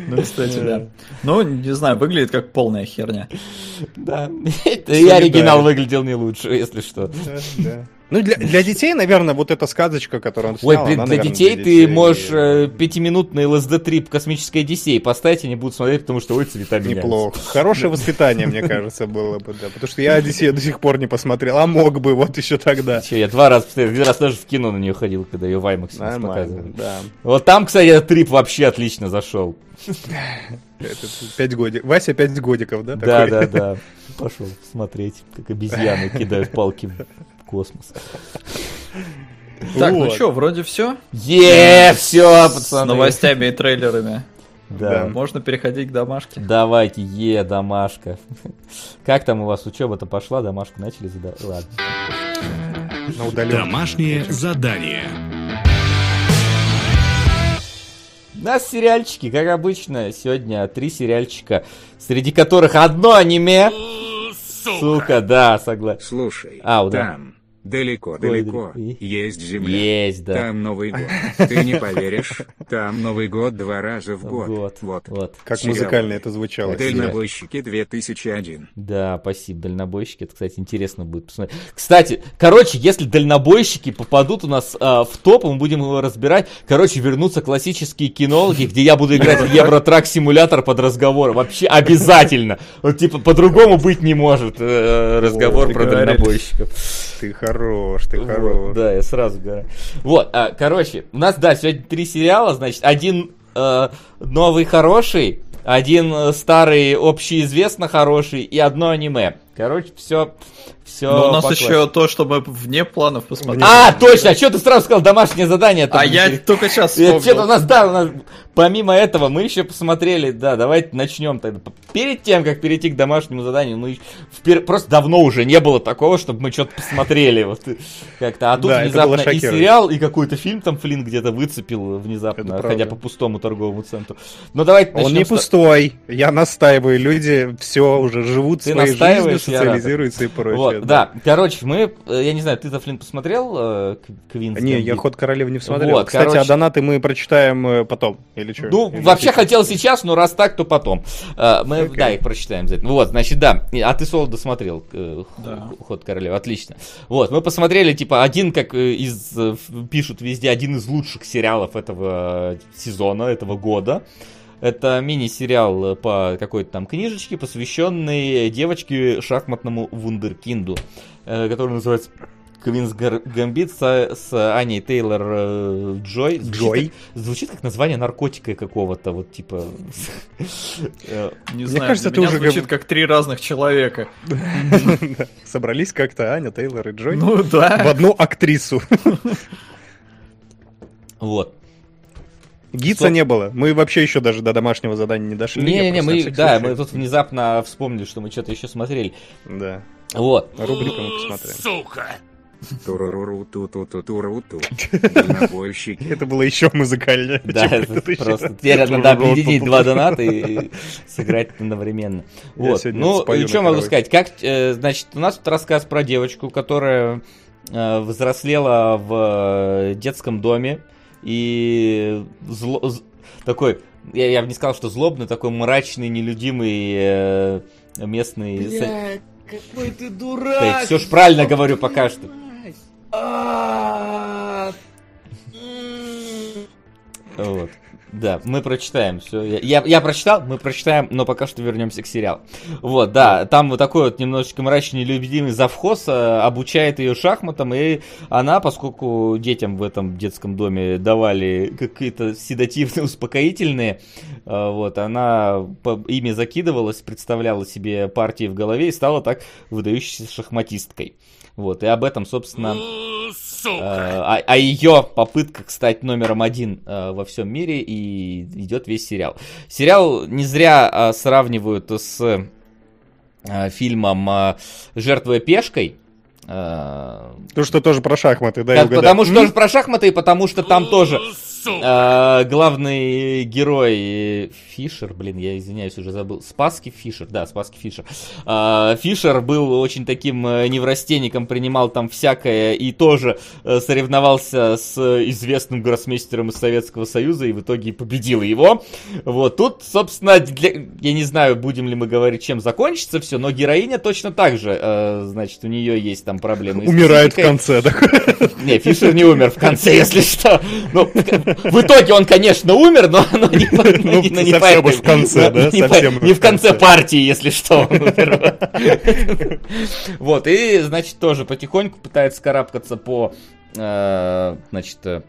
Ну, кстати, да. Ну, не знаю, выглядит как полная херня. Да. И оригинал выглядел не лучше, если что. Да, да. Ну, для, для детей, наверное, вот эта сказочка, которую он Ой, снял, блин, она, для наверное, детей для ты детей. можешь э, пятиминутный ЛСД-трип космической Одиссей поставить, они будут смотреть, потому что ой, цвета меняются. Неплохо. Хорошее воспитание, мне кажется, было бы, да. Потому что я Одиссею до сих пор не посмотрел, а мог бы вот еще тогда. Че, я два раза посмотрел, один раз даже в кино на нее ходил, когда ее в IMAX показывали. да. Вот там, кстати, этот трип вообще отлично зашел. Это пять годиков. Вася пять годиков, да? Да, такой? да, да. Пошел смотреть, как обезьяны кидают палки космос. Так, ну Вот. что, вроде все. Е, все, С пацаны. новостями и трейлерами. Да. Можно переходить к домашке. Давайте, е, домашка. Как там у вас учеба-то пошла? Домашку начали задавать? Ладно. Домашнее задание. У нас сериальчики, как обычно, сегодня три сериальчика, среди которых одно аниме. Сука, да, согласен. Слушай, Ау, да. там, далеко-далеко, Ой, есть земля. Есть, да. Там Новый год. Ты не поверишь, там Новый год два раза в год. Вот, Вот. вот. Как Сериал. музыкально это звучало. Дальнобойщики 2001. Да, спасибо, дальнобойщики. Это, кстати, интересно будет посмотреть. Кстати, короче, если дальнобойщики попадут у нас а, в топ, мы будем его разбирать. Короче, вернутся классические кинологи, где я буду играть в Евротрак-симулятор под разговор. Вообще обязательно. Вот типа по-другому быть не может э, разговор про дальнобойщиков. Ты хорош, ты Вот, хорош. да, я сразу говорю. Вот, а, короче, у нас, да, сегодня три сериала, значит, один э, новый хороший, один э, старый общеизвестно хороший и одно аниме. Короче, все, все. Но у нас еще то, что мы вне планов посмотрели. А, точно, а что ты сразу сказал домашнее задание? А я только сейчас Что-то у вспомнил. нас, да, у нас, помимо этого, мы еще посмотрели, да, давайте начнем тогда. Перед тем, как перейти к домашнему заданию, мы впер- просто давно уже не было такого, чтобы мы что-то посмотрели. Вот как-то. А тут Да, внезапно и сериал, и какой-то фильм там Флинн где-то выцепил внезапно, ходя по пустому торговому центру. Ну давайте Он не с- пустой. Я настаиваю. Люди все уже живут Ты своей жизнью, настаиваешь, я рад. социализируются и прочее. Вот, да. Короче, мы, э, я не знаю, ты-то Флинн посмотрел э, Квинс Не, я ход королевы не смотрел. Вот, Кстати, короче. а донаты мы прочитаем э, потом. Или что? Ну, вообще хотел сейчас, но раз так, то потом. А, Мы, Окей. да, их прочитаем. за это. Вот, значит, да. А ты соло досмотрел Да. ход королевы. Отлично. Вот, мы посмотрели, типа, один, как из пишут везде, один из лучших сериалов этого сезона, этого года. Это мини-сериал э, по какой-то там книжечке, посвященный девочке шахматному вундеркинду, э, который называется Квинс Гамбит с, с Аней Тейлор э, Джой. Звучит Джой? как- звучит как название наркотика какого-то, вот типа. э, Не Мне знаю, кажется, для меня уже звучит как три разных человека. Собрались как-то Аня, Тейлор и Джой Ну в да. одну актрису. Вот. Стоп. не было. Мы вообще еще даже до домашнего задания не дошли. Не-не-не, мы, да, случай. мы тут внезапно вспомнили, что мы что-то еще смотрели. Да. Вот. Рубрику мы ту Дальнобойщики. Это было еще музыкальнее. Да, это просто теперь надо объединить два доната и сыграть одновременно. Вот. Ну, и что могу сказать? Как, э, значит, у нас тут рассказ про девочку, которая э, взрослела в э, детском доме и зло- з- такой, я, я бы не сказал, что злобный, такой мрачный, нелюдимый э, местный... са- какой ты Да, дурак! все ж правильно говорю пока что. А, Вот. Да, мы прочитаем все. Я, я, я прочитал, мы прочитаем, но пока что вернемся к сериалу. Вот, да, там вот такой вот немножечко мрачный, любимый завхоз э, обучает ее шахматам, и она, поскольку детям в этом детском доме давали какие-то седативные, успокоительные, э, вот, она по- ими закидывалась, представляла себе партии в голове и стала так выдающейся шахматисткой. Вот, и об этом, собственно, а, о ее попытках стать номером один э, во всем мире и идет весь сериал. Сериал не зря э, сравнивают с э, фильмом «Жертвуя пешкой». То, что тоже про шахматы, да, угадаю. потому что тоже про шахматы, и потому что там тоже А, главный герой Фишер, блин, я извиняюсь, уже забыл. Спаски Фишер, да, Спаски Фишер. А, Фишер был очень таким э, неврастенником, принимал там всякое и тоже э, соревновался с известным гроссмейстером из Советского Союза и в итоге победил его. Вот, тут, собственно, для... я не знаю, будем ли мы говорить, чем закончится все, но героиня точно так же, э, значит, у нее есть там проблемы. с Умирает в конце, так. Не, Фишер не умер в конце, если что. Ну, в итоге он, конечно, умер, но, но не, но Ну, но не совсем в конце, но да, Не, совсем не в конце конце. партии, если что. Вот, и, значит, тоже потихоньку пытается карабкаться по, э, значит, э,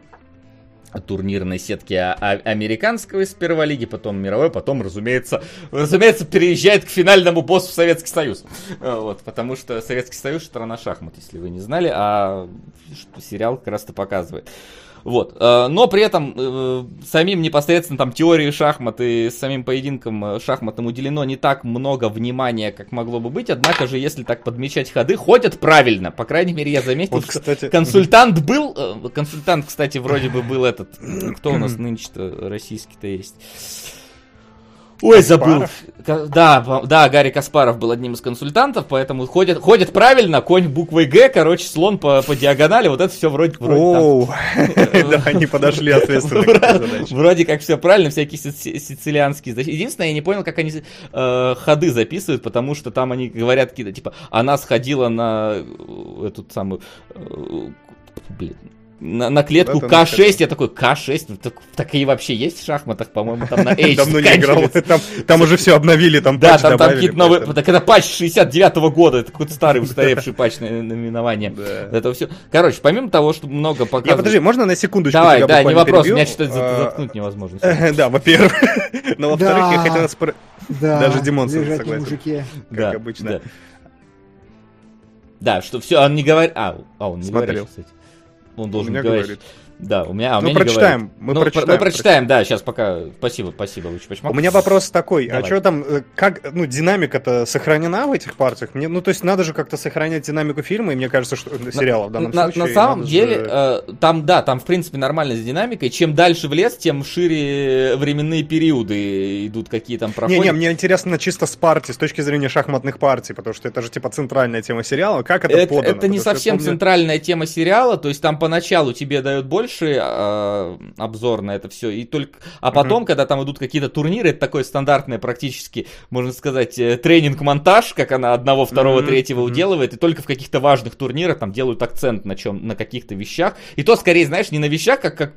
турнирной сетки а- а- американского из первой лиги, потом мировой, потом, разумеется, разумеется, переезжает к финальному боссу в Советский Союз. Э, Вот, потому что Советский Союз страна шахмат, если вы не знали, а сериал как раз-то показывает. Вот. э, Но при этом э, самим непосредственно там теории шахмат и самим поединкам э, шахматным уделено не так много внимания, как могло бы быть. Однако же, если так подмечать ходы, ходят правильно. По крайней мере, я заметил, Вот, кстати, консультант был. Консультант, кстати, вроде бы был этот. Кто у нас нынче-то российский-то есть? Ой, забыл. Да, да, Гарри Каспаров был одним из консультантов, поэтому ходят, ходят правильно, конь буквой Г, короче, слон по, по диагонали, вот это все вроде. Оу, да, они подошли ответственно. Вроде как все правильно, всякие сици- сицилианские. Единственное, я не понял, как они э, ходы записывают, потому что там они говорят какие-то, типа, она сходила на э, эту самую, э, блин, на, на клетку Куда-то она К6, я такой, К6, Ну, так, так и вообще есть в шахматах, по-моему, там на H Давно не играл. Там, там уже все обновили, там Да, патч там, там какие-то новые... поэтому- Так это патч 69-го года, это какой-то старый устаревший патч на- наименование. Да. Это все. Короче, помимо того, что много Я, показывают... подожди, можно на секундочку Давай, да, не вопрос, перебью? меня что-то А, заткнуть невозможно. Да, во-первых. Но во-вторых, я Да. хотел Даже Димон согласен. как обычно. Да. Да, что все, он не говорит. А, а, он не говорит, кстати. Он должен говорить. говорит. Да, у меня, а у Ну, меня прочитаем, говорит. мы Ну, прочитаем, Мы прочитаем, да, сейчас пока. Спасибо, спасибо, Луч Пачмак. У меня вопрос такой, а Давай. что там, э, как, ну, динамика-то сохранена в этих партиях? Мне, ну, то есть надо же как-то сохранять динамику фильма, и мне кажется, что э, сериала в данном на, случае. на самом деле, же- э, там, да, там, в принципе, нормально с динамикой. Чем дальше в лес, тем шире временные периоды идут, какие там проходят. Не-не, мне интересно чисто с партии, с точки зрения шахматных партий, потому что это же типа центральная тема сериала. Как это, это, подано? это не Потому совсем помню- центральная тема сериала, то есть там поначалу тебе дают больше э, обзор на это все, и только, а потом, когда там идут какие-то турниры, это такое стандартное практически, можно сказать, э, тренинг-монтаж, как она одного, второго, Мгм, третьего мгм. уделывает, и только в каких-то важных турнирах там делают акцент на чем, на каких-то вещах, и то скорее, знаешь, не на вещах, как, как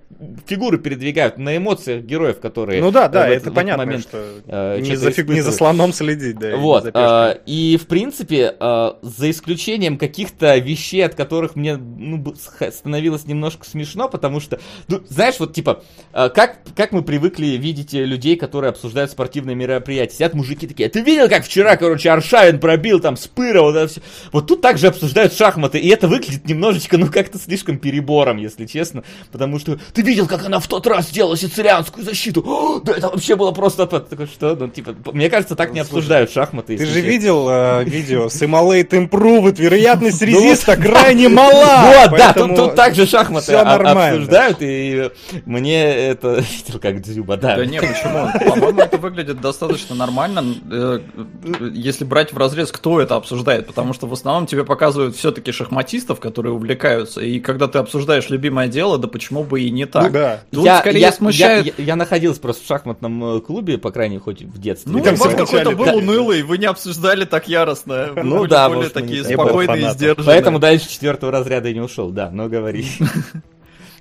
фигуры передвигают, на эмоциях героев, которые Ну да, э, да, в это этот понятно, момент, что э, не за, фиг- не за испытывают. слоном следить, да. и Вот, пешкой. э, и в принципе, э, за исключением каких-то вещей, от которых мне ну, становилось немножко смешно, потому что, ну, знаешь, вот типа, э, как, как мы привыкли видеть людей, которые обсуждают спортивные мероприятия, сидят мужики такие, «А ты видел, как вчера, короче, Аршавин пробил там Спыра, вот это все. Вот тут также обсуждают шахматы, и это выглядит немножечко, ну, как-то слишком перебором, если честно, потому что ты видел, как она в тот раз сделала сицилианскую защиту, О, да это вообще было просто. Такой, что, ну, типа, мне кажется, так не обсуждают шахматы. Ты же видел э, видео Simulate Improved, вероятность Ну резиста крайне мала. Вот, да, тут, также шахматы всё о- нормально. Обсуждают, и мне это видел как Дзюба, да. Да не, почему? По-моему, это выглядит достаточно нормально, э, если брать в разрез, кто это обсуждает, потому что в основном тебе показывают все-таки шахматистов, которые увлекаются, и когда ты обсуждаешь любимое дело, да почему бы и не так. Ну да. Тут скорее смущает... Я, я- я находился просто в шахматном э, клубе, по крайней хоть в детстве. Ну, у вас какой-то был унылый, вы не обсуждали так яростно. Вы Ну были да, более такие. Я спокойные и сдержанные. Поэтому дальше четвертого разряда и не ушел, да, но говори.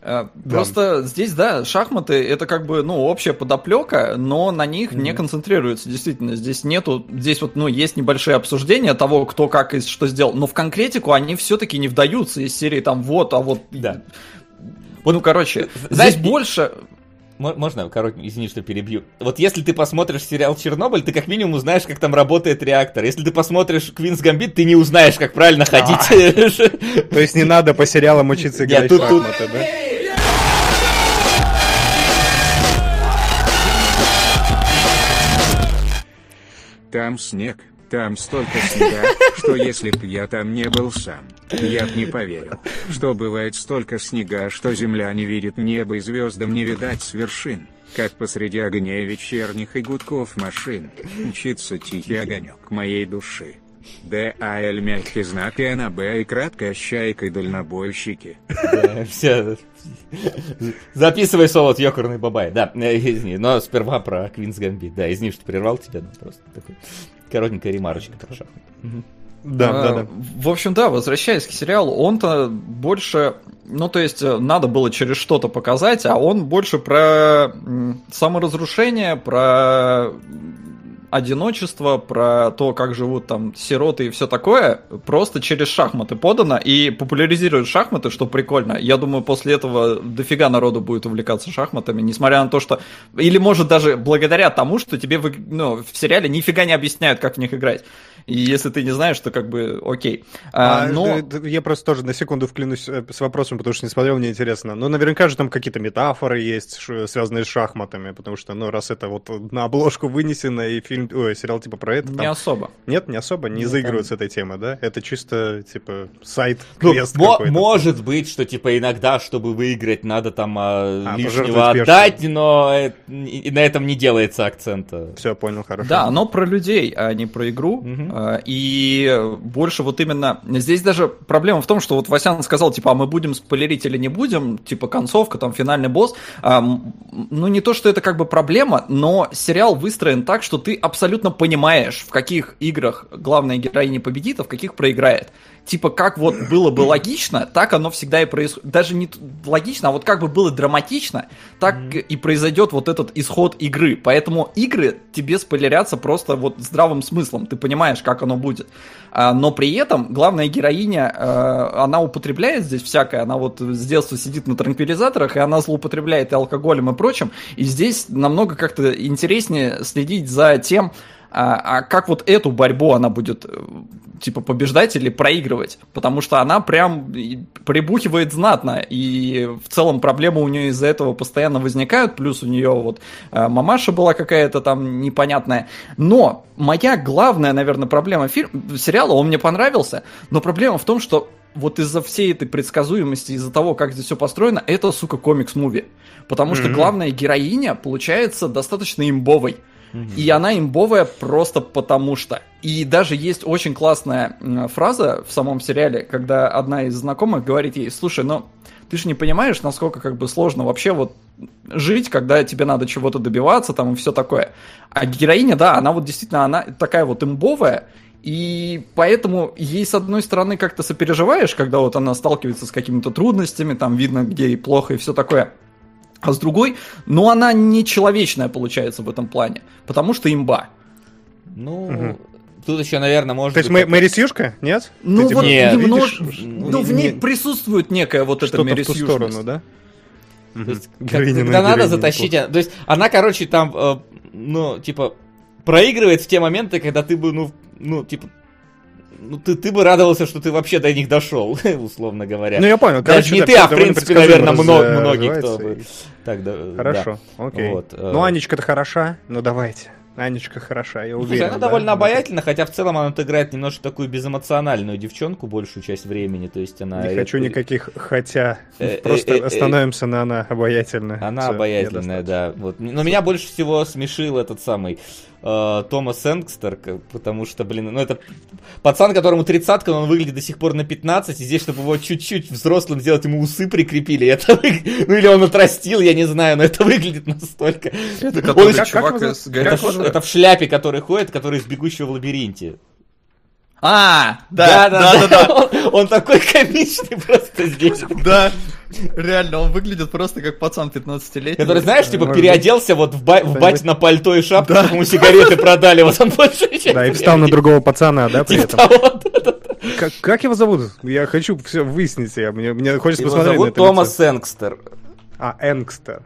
Э, Просто здесь, да, шахматы это как бы, ну, общая подоплека, но на них не концентрируется, действительно. Здесь нету, здесь вот, ну, есть небольшие обсуждения того, кто как и что сделал, но в конкретику они все-таки не вдаются из серии там вот, а вот... Да. Ну, короче, знаешь, здесь больше... Мо- Можно, короче, извини, что перебью. Вот если ты посмотришь сериал «Чернобыль», ты как минимум узнаешь, как там работает реактор. Если ты посмотришь «Квинс Гамбит», ты не узнаешь, как правильно ходить. То есть не надо по сериалам учиться играть в шахматы, да? Там снег, Там столько снега, что если б я там не был сам, я б не поверил, что бывает столько снега, что земля не видит небо и звездам не видать с вершин. Как посреди огней вечерних и гудков машин мчится тихий огонек моей души. Д. А. Л. Мягкий знак и на Б. И краткая щайка и дальнобойщики. Да, Все. Записывай солод Йокерный Бабай. Да, э, извини, но сперва про Квинс Гамбит. Да, извини, что прервал тебя, но просто такой коротенькая ремарочка. Да, А, да, да. В общем, да, возвращаясь к сериалу, он-то больше, ну, то есть, э, надо было через что-то показать, а он больше про саморазрушение, про одиночество, про то, как живут там сироты и все такое, просто через шахматы подано и популяризирует шахматы, что прикольно. Я думаю, после этого дофига народу будет увлекаться шахматами, несмотря на то, что... Или, может, даже благодаря тому, что тебе ну, в сериале нифига не объясняют, как в них играть. И если ты не знаешь, то как бы окей. А, А, но... Я просто тоже на секунду вклинусь э, с вопросом, потому что не смотрел, мне интересно. Ну, наверняка же там какие-то метафоры есть, связанные с шахматами, потому что, ну, раз это вот на обложку вынесено, и фильм, ой, сериал типа про это, Не там- особо. Нет, не особо, не Ну, заигрывают с этой темой, да? Это чисто, типа, сайт, Ну, квест какой-то. может быть, что типа иногда, чтобы выиграть, надо там а, А, лишнего отдать, но и на этом не делается акцента. Все, понял, хорошо. Да, оно про людей, а не про игру. Мгм. А, И больше вот именно... Здесь даже проблема в том, что вот Васян сказал, типа, а мы будем спойлерить или не будем, типа, концовка, там, финальный босс. М, Ну, не то, что это как бы проблема, но сериал выстроен так, что ты абсолютно понимаешь, в каких играх главная героиня победит, а в каких проиграет. Типа, как вот было бы логично, так оно всегда и происходит. Даже не логично, а вот как бы было драматично, так и произойдет вот этот исход игры. Поэтому игры тебе спойлерятся просто вот здравым смыслом. Ты понимаешь, как оно будет. А, но при этом главная героиня, э, она употребляет здесь всякое. Она вот с детства сидит на транквилизаторах, и она злоупотребляет и алкоголем и прочим. И здесь намного как-то интереснее следить за тем, а, а как вот эту борьбу она будет э, типа побеждать или проигрывать, потому что она прям прибухивает знатно, и в целом проблемы у нее из-за этого постоянно возникают, плюс у нее вот э, мамаша была какая-то там непонятная, но моя главная, наверное, проблема фильм, сериала, он мне понравился, но проблема в том, что вот из-за всей этой предсказуемости, из-за того, как здесь все построено, это, сука, комикс-муви. Потому что Мгм. главная героиня получается достаточно имбовой. И она имбовая просто потому что. И даже есть очень классная фраза в самом сериале, когда одна из знакомых говорит ей, слушай, ну ты же не понимаешь, насколько как бы сложно вообще вот жить, когда тебе надо чего-то добиваться там и все такое. А героиня, да, она вот действительно, она такая вот имбовая, и поэтому ей, с одной стороны, как-то сопереживаешь, когда вот она сталкивается с какими-то трудностями, там видно, где ей плохо и все такое. А с другой, ну она не человечная получается в этом плане, потому что имба. Ну, Мгм. тут еще, наверное, может То есть быть... Мэ- Мэри Сьюшка? Нет? Ну Ты, вот Нет. немнож- видишь, ну, в ней не- присутствует некая вот эта что-то в ту мересьюшность. сторону, да? То есть, Героиня когда на надо героине затащить, неплохо. а, то есть она, короче, там, э, ну, типа, проигрывает в те моменты, когда ты бы, ну, ну, типа, ну, ты, ты бы радовался, что ты вообще до них дошел, условно говоря. Ну, я понял. Даже Короче, не да, ты, а в принципе, наверное, много, многие, кто бы... Так, да, да. Хорошо, окей. Вот, э. Ну, Анечка-то хороша, ну давайте. Анечка хороша, я Слушай, уверен. она да? довольно обаятельна, хотя в целом она играет немножко такую безэмоциональную девчонку большую часть времени, то есть она... Не хочу никаких хотя. Э, Просто э, э, остановимся на она обаятельная. Она обаятельная, да. Вот. Но меня больше всего смешил этот самый э, Томас Энгстер, к- потому что, блин, ну это пацан, которому тридцатка, но он выглядит до сих пор на 15, и здесь, чтобы его чуть-чуть взрослым сделать, ему усы прикрепили, это вы- ну или он отрастил, я не знаю, но это выглядит настолько... Это Он который как- как чувак его из это, это в шляпе, который ходит, который из бегущего в лабиринте. А, да, да, да, да, Он, он такой комичный просто здесь. да. Реально, он выглядит просто как пацан 15-летний. Который, знаешь, типа переоделся вот в, ба- в бать на пальто и шапку, чтобы ему сигареты продали, вот он больше Да, и встал на другого пацана, да, при Типа этом. Как, как его зовут? Я хочу все выяснить. Я, мне, мне хочется Его посмотреть на зовут это Томас лицо. Энгстер. А, Энгстер.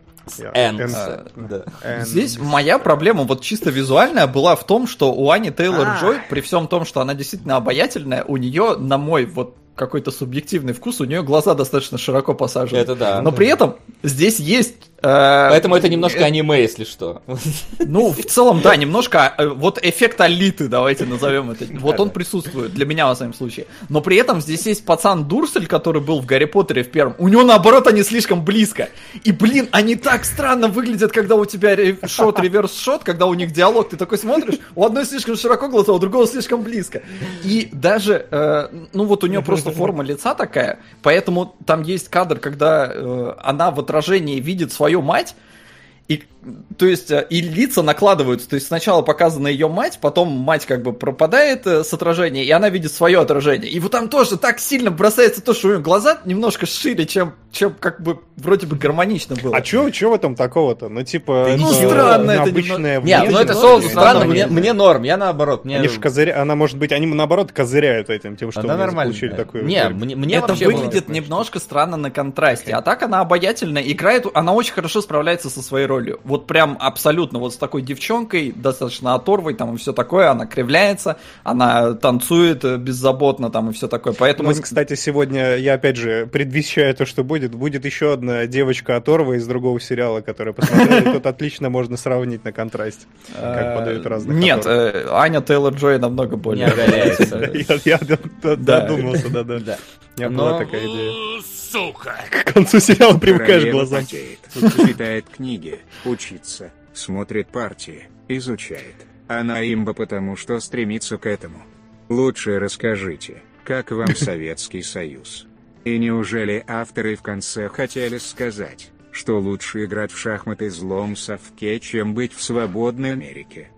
Да. Эн- Здесь моя проблема вот чисто визуальная была в том, что у Ани Тейлор А. Джой, при всем том, что она действительно обаятельная, у нее, на мой вот какой-то субъективный вкус, у нее глаза достаточно широко посажены. Это да. Но при этом здесь есть... э, Поэтому это немножко э, аниме, если что. Ну, в целом, да, немножко э, вот эффект Алиты, давайте назовем это. Вот он присутствует, для меня, во всяком случае. Но при этом здесь есть пацан Дурсель, который был в Гарри Поттере в первом. У него, наоборот, они слишком близко. И, блин, они так странно выглядят, когда у тебя шот, реверс-шот, когда у них диалог, ты такой смотришь, у одной слишком широко глаза, у другого слишком близко. И даже, э, ну вот у нее просто форма лица такая, поэтому там есть кадр, когда э, она в отражении видит свою мать, и, то есть, э, и лица накладываются. То есть, сначала показана ее мать, потом мать как бы пропадает э, с отражения, и она видит свое отражение. И вот там тоже так сильно бросается то, что у нее глаза немножко шире, чем, чем как бы вроде бы гармонично было. А чё, чё в этом такого-то? Ну, типа, Ну, это странно это обычная Нет, ну это соус странно, мне, мне норм, я наоборот. Мне... Они же козыря... Она, может быть, они наоборот козыряют этим, тем, что Она мы нормально. получили такую... Не, мне, мне это вообще было- выглядит немножко странно на контрасте. А так она обаятельно играет, она очень хорошо справляется со своей ролью. Вот прям абсолютно вот с такой девчонкой, достаточно оторвой, там и все такое, она кривляется, она танцует э, беззаботно там и все такое. У Поэтому нас, кстати, сегодня, я опять же предвещаю то, что будет, будет еще одна девочка оторва из другого сериала, которая посмотрела, и тут отлично можно сравнить на контрасте, как подают разных Нет, э, Аня Тейлор Джой намного не более. оголяется. Я додумался, да-да. Да. У меня была Но- такая идея. Сука! К концу сериала привыкаешь глазам. потеет, читает книги, учится, смотрит партии, изучает. Она имба потому, что стремится к этому. Лучше расскажите, как вам Советский Союз? И неужели авторы в конце хотели сказать, что лучше играть в шахматы злом совке, чем быть в свободной Америке?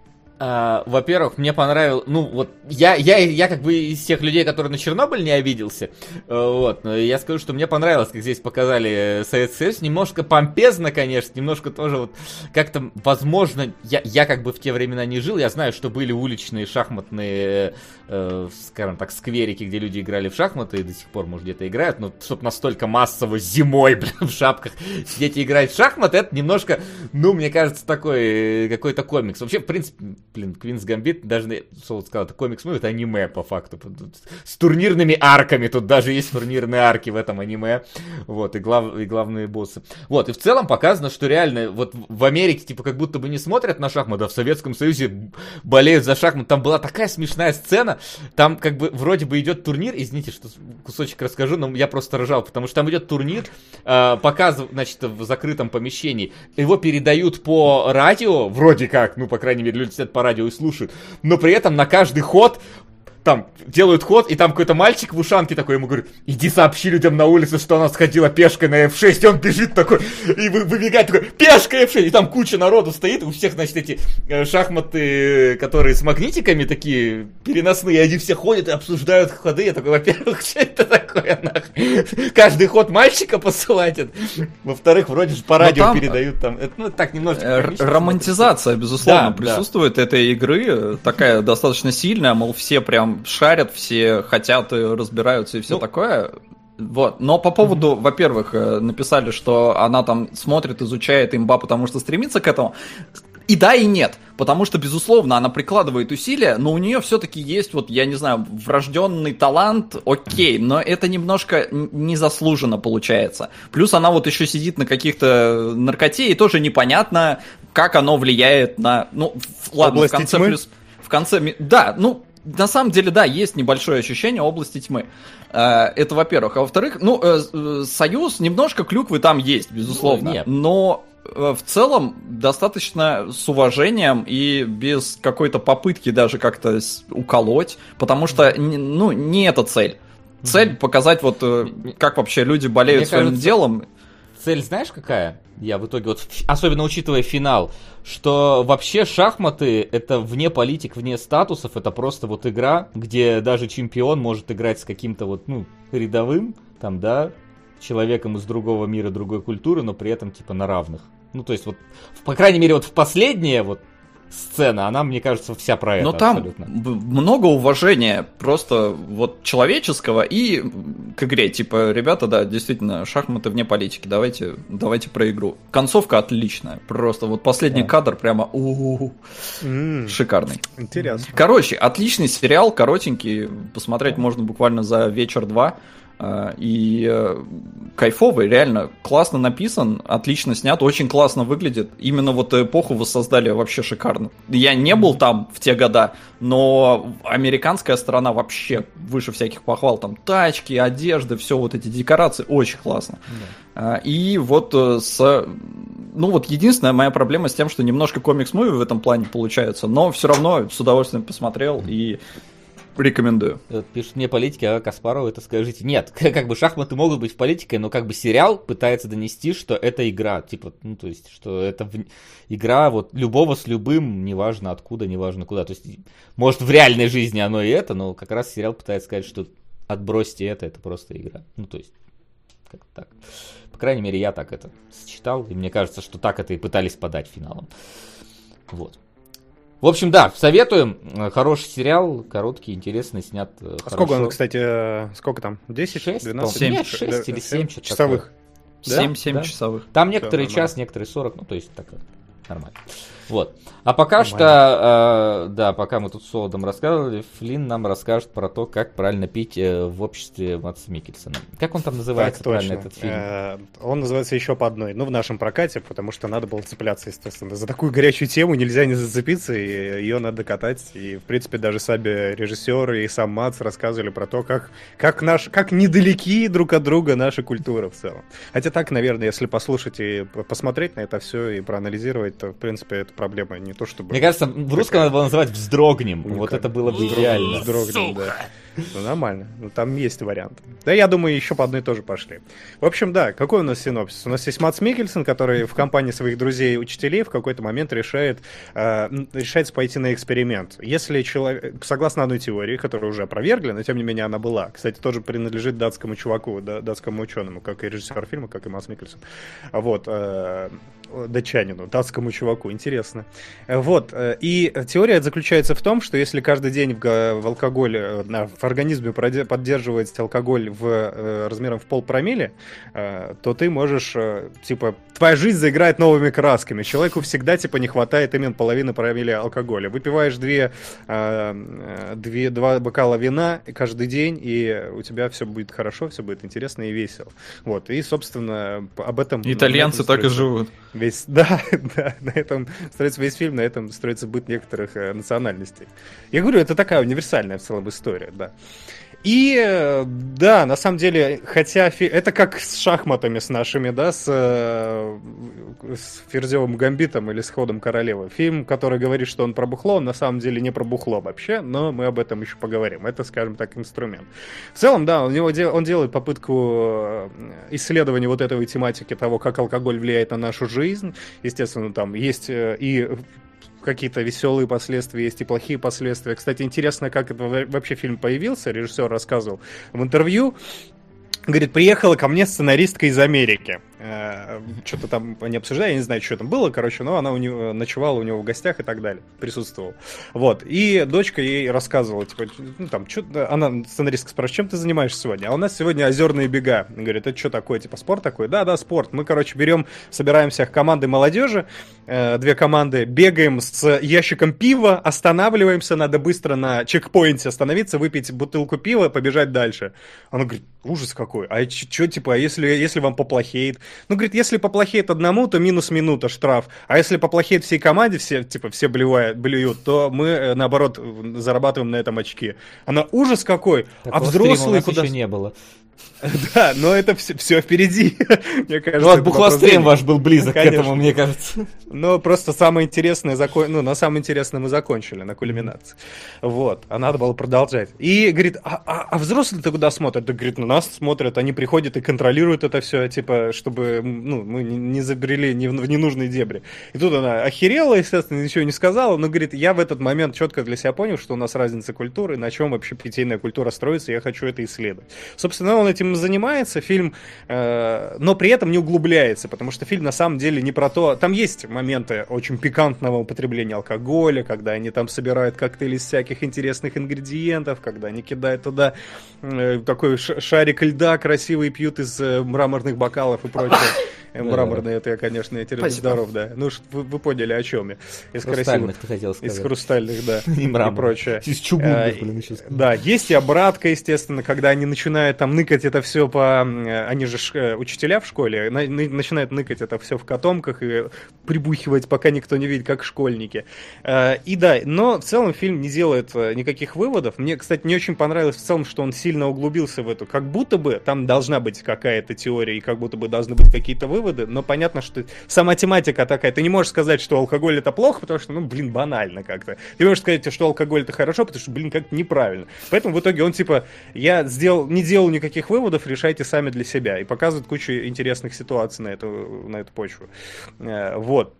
А, во-первых, мне понравилось, ну вот я, я, я как бы из тех людей, которые на Чернобыль не обиделся, э, вот, но я скажу, что мне понравилось, как здесь показали э, Советский Союз, немножко помпезно, конечно, немножко тоже вот как-то, возможно, я, я как бы в те времена не жил, я знаю, что были уличные шахматные, э, скажем так, скверики, где люди играли в шахматы и до сих пор, может, где-то играют, но чтобы настолько массово зимой, блин, в шапках сидеть и играть в шахматы, это немножко, ну, мне кажется, такой какой-то комикс. Вообще, в принципе, блин, Квинс Гамбит, даже, Солод сказал, это комикс, ну, это аниме, по факту. С турнирными арками, тут даже есть турнирные арки в этом аниме. Вот, и, глав, и главные боссы. Вот, и в целом показано, что реально, вот в Америке, типа, как будто бы не смотрят на шахматы, а в Советском Союзе болеют за шахмат. Там была такая смешная сцена, там как бы вроде бы идет турнир, извините, что кусочек расскажу, но я просто ржал, потому что там идет турнир, э, показывают, значит, в закрытом помещении, его передают по радио, вроде как, ну, по крайней мере, люди сидят по радио и слушают, но при этом на каждый ход там делают ход, и там какой-то мальчик в ушанке такой ему говорит, иди сообщи людям на улице, что она сходила пешкой на F6, и он бежит такой, и вы- выбегает такой, пешка F6, и там куча народу стоит, у всех, значит, эти э, шахматы, которые с магнитиками такие переносные, они все ходят и обсуждают ходы, я такой, во-первых, что это такое, нахуй? Каждый ход мальчика посылать, это. во-вторых, вроде же по радио там, передают там, это, ну, так немножечко Э, Романтизация, безусловно, Да, да. присутствует этой игры, э, такая достаточно сильная, мол, все прям шарят, все хотят и разбираются и все Ну, такое. Вот. Но по поводу, во-первых, э, написали, что она там смотрит, изучает имба, потому что стремится к этому. И да, и нет. Потому что, безусловно, она прикладывает усилия, но у нее все-таки есть, вот, я не знаю, врожденный талант, окей, но это немножко незаслуженно получается. Плюс она вот еще сидит на каких-то наркоте, и тоже непонятно, как оно влияет на... Ну, ладно, Области в конце тьмы? плюс... В конце... Да, ну, на самом деле, да, есть небольшое ощущение области тьмы. Э, Это во-первых. А во-вторых, ну, э, э, Союз, немножко клюквы там есть, безусловно. Ну, нет. Но в целом достаточно с уважением и без какой-то попытки даже как-то уколоть, потому что, ну, не это цель. Цель показать вот, как вообще люди болеют Мне своим кажется, делом. цель знаешь какая? Я в итоге, вот, особенно учитывая финал, что вообще шахматы это вне политик, вне статусов, это просто вот игра, где даже чемпион может играть с каким-то вот, ну, рядовым, там, да, человеком из другого мира, другой культуры, но при этом, типа, на равных. Ну, то есть, вот, по крайней мере, вот в последнее, вот, сцена, она, мне кажется, вся про это Но там абсолютно. много уважения просто вот человеческого и к игре. Типа, ребята, да, действительно, шахматы вне политики. Давайте, давайте про игру. Концовка отличная. Просто вот последний Да. кадр прямо у М, шикарный. Интересно. Короче, отличный сериал, коротенький, посмотреть можно буквально за вечер-два. А, И э, кайфовый, реально классно написан, отлично снят, очень классно выглядит. Именно вот эпоху воссоздали вообще шикарно. Я не был там в те года, но американская сторона вообще выше всяких похвал. Там тачки, одежды, все вот эти декорации, очень классно. А, И вот э, с... Ну вот единственная моя проблема с тем, что немножко комикс-муви в этом плане получается, но все равно с удовольствием посмотрел и рекомендую. Вот Пишут мне политики, а Каспаров это скажите. Нет, как бы шахматы могут быть в политике, но как бы сериал пытается донести, что это игра. Типа, ну то есть, что это в- игра вот любого с любым, неважно откуда, неважно куда. То есть, может в реальной жизни оно и это, но как раз сериал пытается сказать, что отбросьте это, это просто игра. Ну то есть, как так. По крайней мере, я так это считал, и мне кажется, что так это и пытались подать финалом. Вот. В общем, да, советуем. Э, Хороший сериал, короткий, интересный, снят э, А сколько хорошо. он, кстати, э, сколько там? 10? Шесть, 12? по-моему. Нет, шесть или семь, что-то Часовых. Да? 7-7 Да. часовых. Там некоторые час, некоторые 40, ну то есть так нормально. Вот. А пока Нормально. что, э, да, пока мы тут с Солодом рассказывали, Флинн нам расскажет про то, как правильно пить э, в обществе Матса Микельсона. Как он там называется Так правильно, точно. этот фильм? Э, Он называется еще по одной. Ну, в нашем прокате, потому что надо было цепляться, естественно. За такую горячую тему нельзя не зацепиться, и ее надо катать. И, в принципе, даже сами режиссеры и сам Мац рассказывали про то, как, как, наш, как недалеки друг от друга наши культуры в целом. Хотя так, наверное, если послушать и посмотреть на это все и проанализировать, то, в принципе, эта проблема не то чтобы... Мне кажется, в русском надо было называть «вздрогнем». Уникально. Вот это было бы Вздрогнем, идеально. вздрогнем, да. Ну, нормально. Ну, там есть варианты. Да, я думаю, еще по одной тоже пошли. В общем, да, какой у нас синопсис? У нас есть Мац Микельсон, который в компании своих друзей и учителей в какой-то момент решает, э, решается пойти на эксперимент. Если человек, согласно одной теории, которая уже опровергли, но тем не менее она была, кстати, тоже принадлежит датскому чуваку, да, датскому ученому, как и режиссер фильма, как и Мац Микельсон. Вот, э, датчанину, датскому чуваку, интересно. Вот, э, и теория заключается в том, что если каждый день в, в алкоголе, э, в организме поддерживать алкоголь в, э, размером в полпромилле, э, то ты можешь, типа, твоя жизнь заиграет новыми красками. Человеку всегда, типа, не хватает именно половины промилле алкоголя. Выпиваешь две, две, два бокала вина каждый день, и у тебя все будет хорошо, все будет интересно и весело. Вот, и, собственно, об этом... Итальянцы этом так и живут. Весь, да, да, на этом строится весь фильм, на этом строится быт некоторых э, национальностей. Я говорю, это такая универсальная в целом история, да. И э, да, на самом деле, хотя фи- это как с шахматами с нашими, да, с, э, с Ферзевым Гамбитом или с Ходом Королевы. Фильм, который говорит, что он про бухло, он на самом деле не про бухло вообще, но мы об этом еще поговорим. Это, скажем так, инструмент. В целом, да, у него он делает попытку э, исследования вот этой тематики того, как алкоголь влияет на нашу жизнь. Естественно, там есть и какие-то веселые последствия, есть и плохие последствия. Кстати, интересно, как это во- вообще фильм появился. Режиссер рассказывал в интервью. Говорит, приехала ко мне сценаристка из Америки. Э, Что-то там они обсуждали, я не знаю, что там было, короче, но она у него ночевала у него в гостях и так далее, присутствовала. Вот, и дочка ей рассказывала, типа, ну там, что она, сценаристка спрашивает, чем ты занимаешься сегодня? А у нас сегодня озерные бега. Говорит, это что такое, типа, спорт такой? Да, да, спорт. Мы, короче, берем, собираем всех команды молодежи, э, две команды, бегаем с ящиком пива, останавливаемся, надо быстро на чекпоинте остановиться, выпить бутылку пива, побежать дальше. Она говорит, ужас какой, а что, типа, а если, если вам поплохеет? Ну, говорит, если поплохеет одному, то минус минута штраф, а если поплохеет всей команде, все, типа, все блюют, блюют то мы, э, наоборот, зарабатываем на этом очки. Она, ужас какой, а Такого у взрослые куда... еще не было. Да, но это все, все впереди. Мне кажется, Ну, бухлострим вопрос ваш был близок к Конечно. этому, мне кажется. но просто самое интересное, закон... ну, на самом интересном мы закончили, на кульминации. Вот, а надо было продолжать. И говорит, а, а, а взрослые-то куда смотрят? Да, говорит, на нас смотрят, они приходят и контролируют это все, типа, чтобы ну, мы не- забрели не в ненужные дебри. И тут она охерела, естественно, ничего не сказала, но говорит, я в этот момент четко для себя понял, что у нас разница культуры, на чем вообще питейная культура строится, я хочу это исследовать. Собственно, он этим занимается, фильм, э, но при этом не углубляется, потому что фильм на самом деле не про то. Там есть моменты очень пикантного употребления алкоголя, когда они там собирают коктейли из всяких интересных ингредиентов, когда они кидают туда э, такой шарик льда красивый пьют из э, мраморных бокалов и прочее. Э, Мраморные, это я, конечно, я Спасибо. здоров, да. Ну, вы, вы поняли, о чем я. Из красивых, ты хотел из сказать. хрустальных, да, И и прочее. Из чугунных, Э, блин, сказать. Да, есть и обратка, естественно, когда они начинают там ныкать это все по... э, Они же учителя в школе, начинают ныкать это все в котомках и прибухивать, пока никто не видит, как школьники. И да, но в целом фильм не делает никаких выводов. Мне, кстати, не очень понравилось в целом, что он сильно углубился в эту. Как будто бы там должна быть какая-то теория и как будто бы должны быть какие-то выводы, но понятно, что сама тематика такая. Ты не можешь сказать, что алкоголь это плохо, потому что, ну, блин, банально как-то. Ты можешь сказать, что алкоголь это хорошо, потому что, блин, как-то неправильно. Поэтому в итоге он типа, я сделал, не делал никаких выводов, решайте сами для себя. И показывает кучу интересных ситуаций на эту, на эту почву. Э, Вот.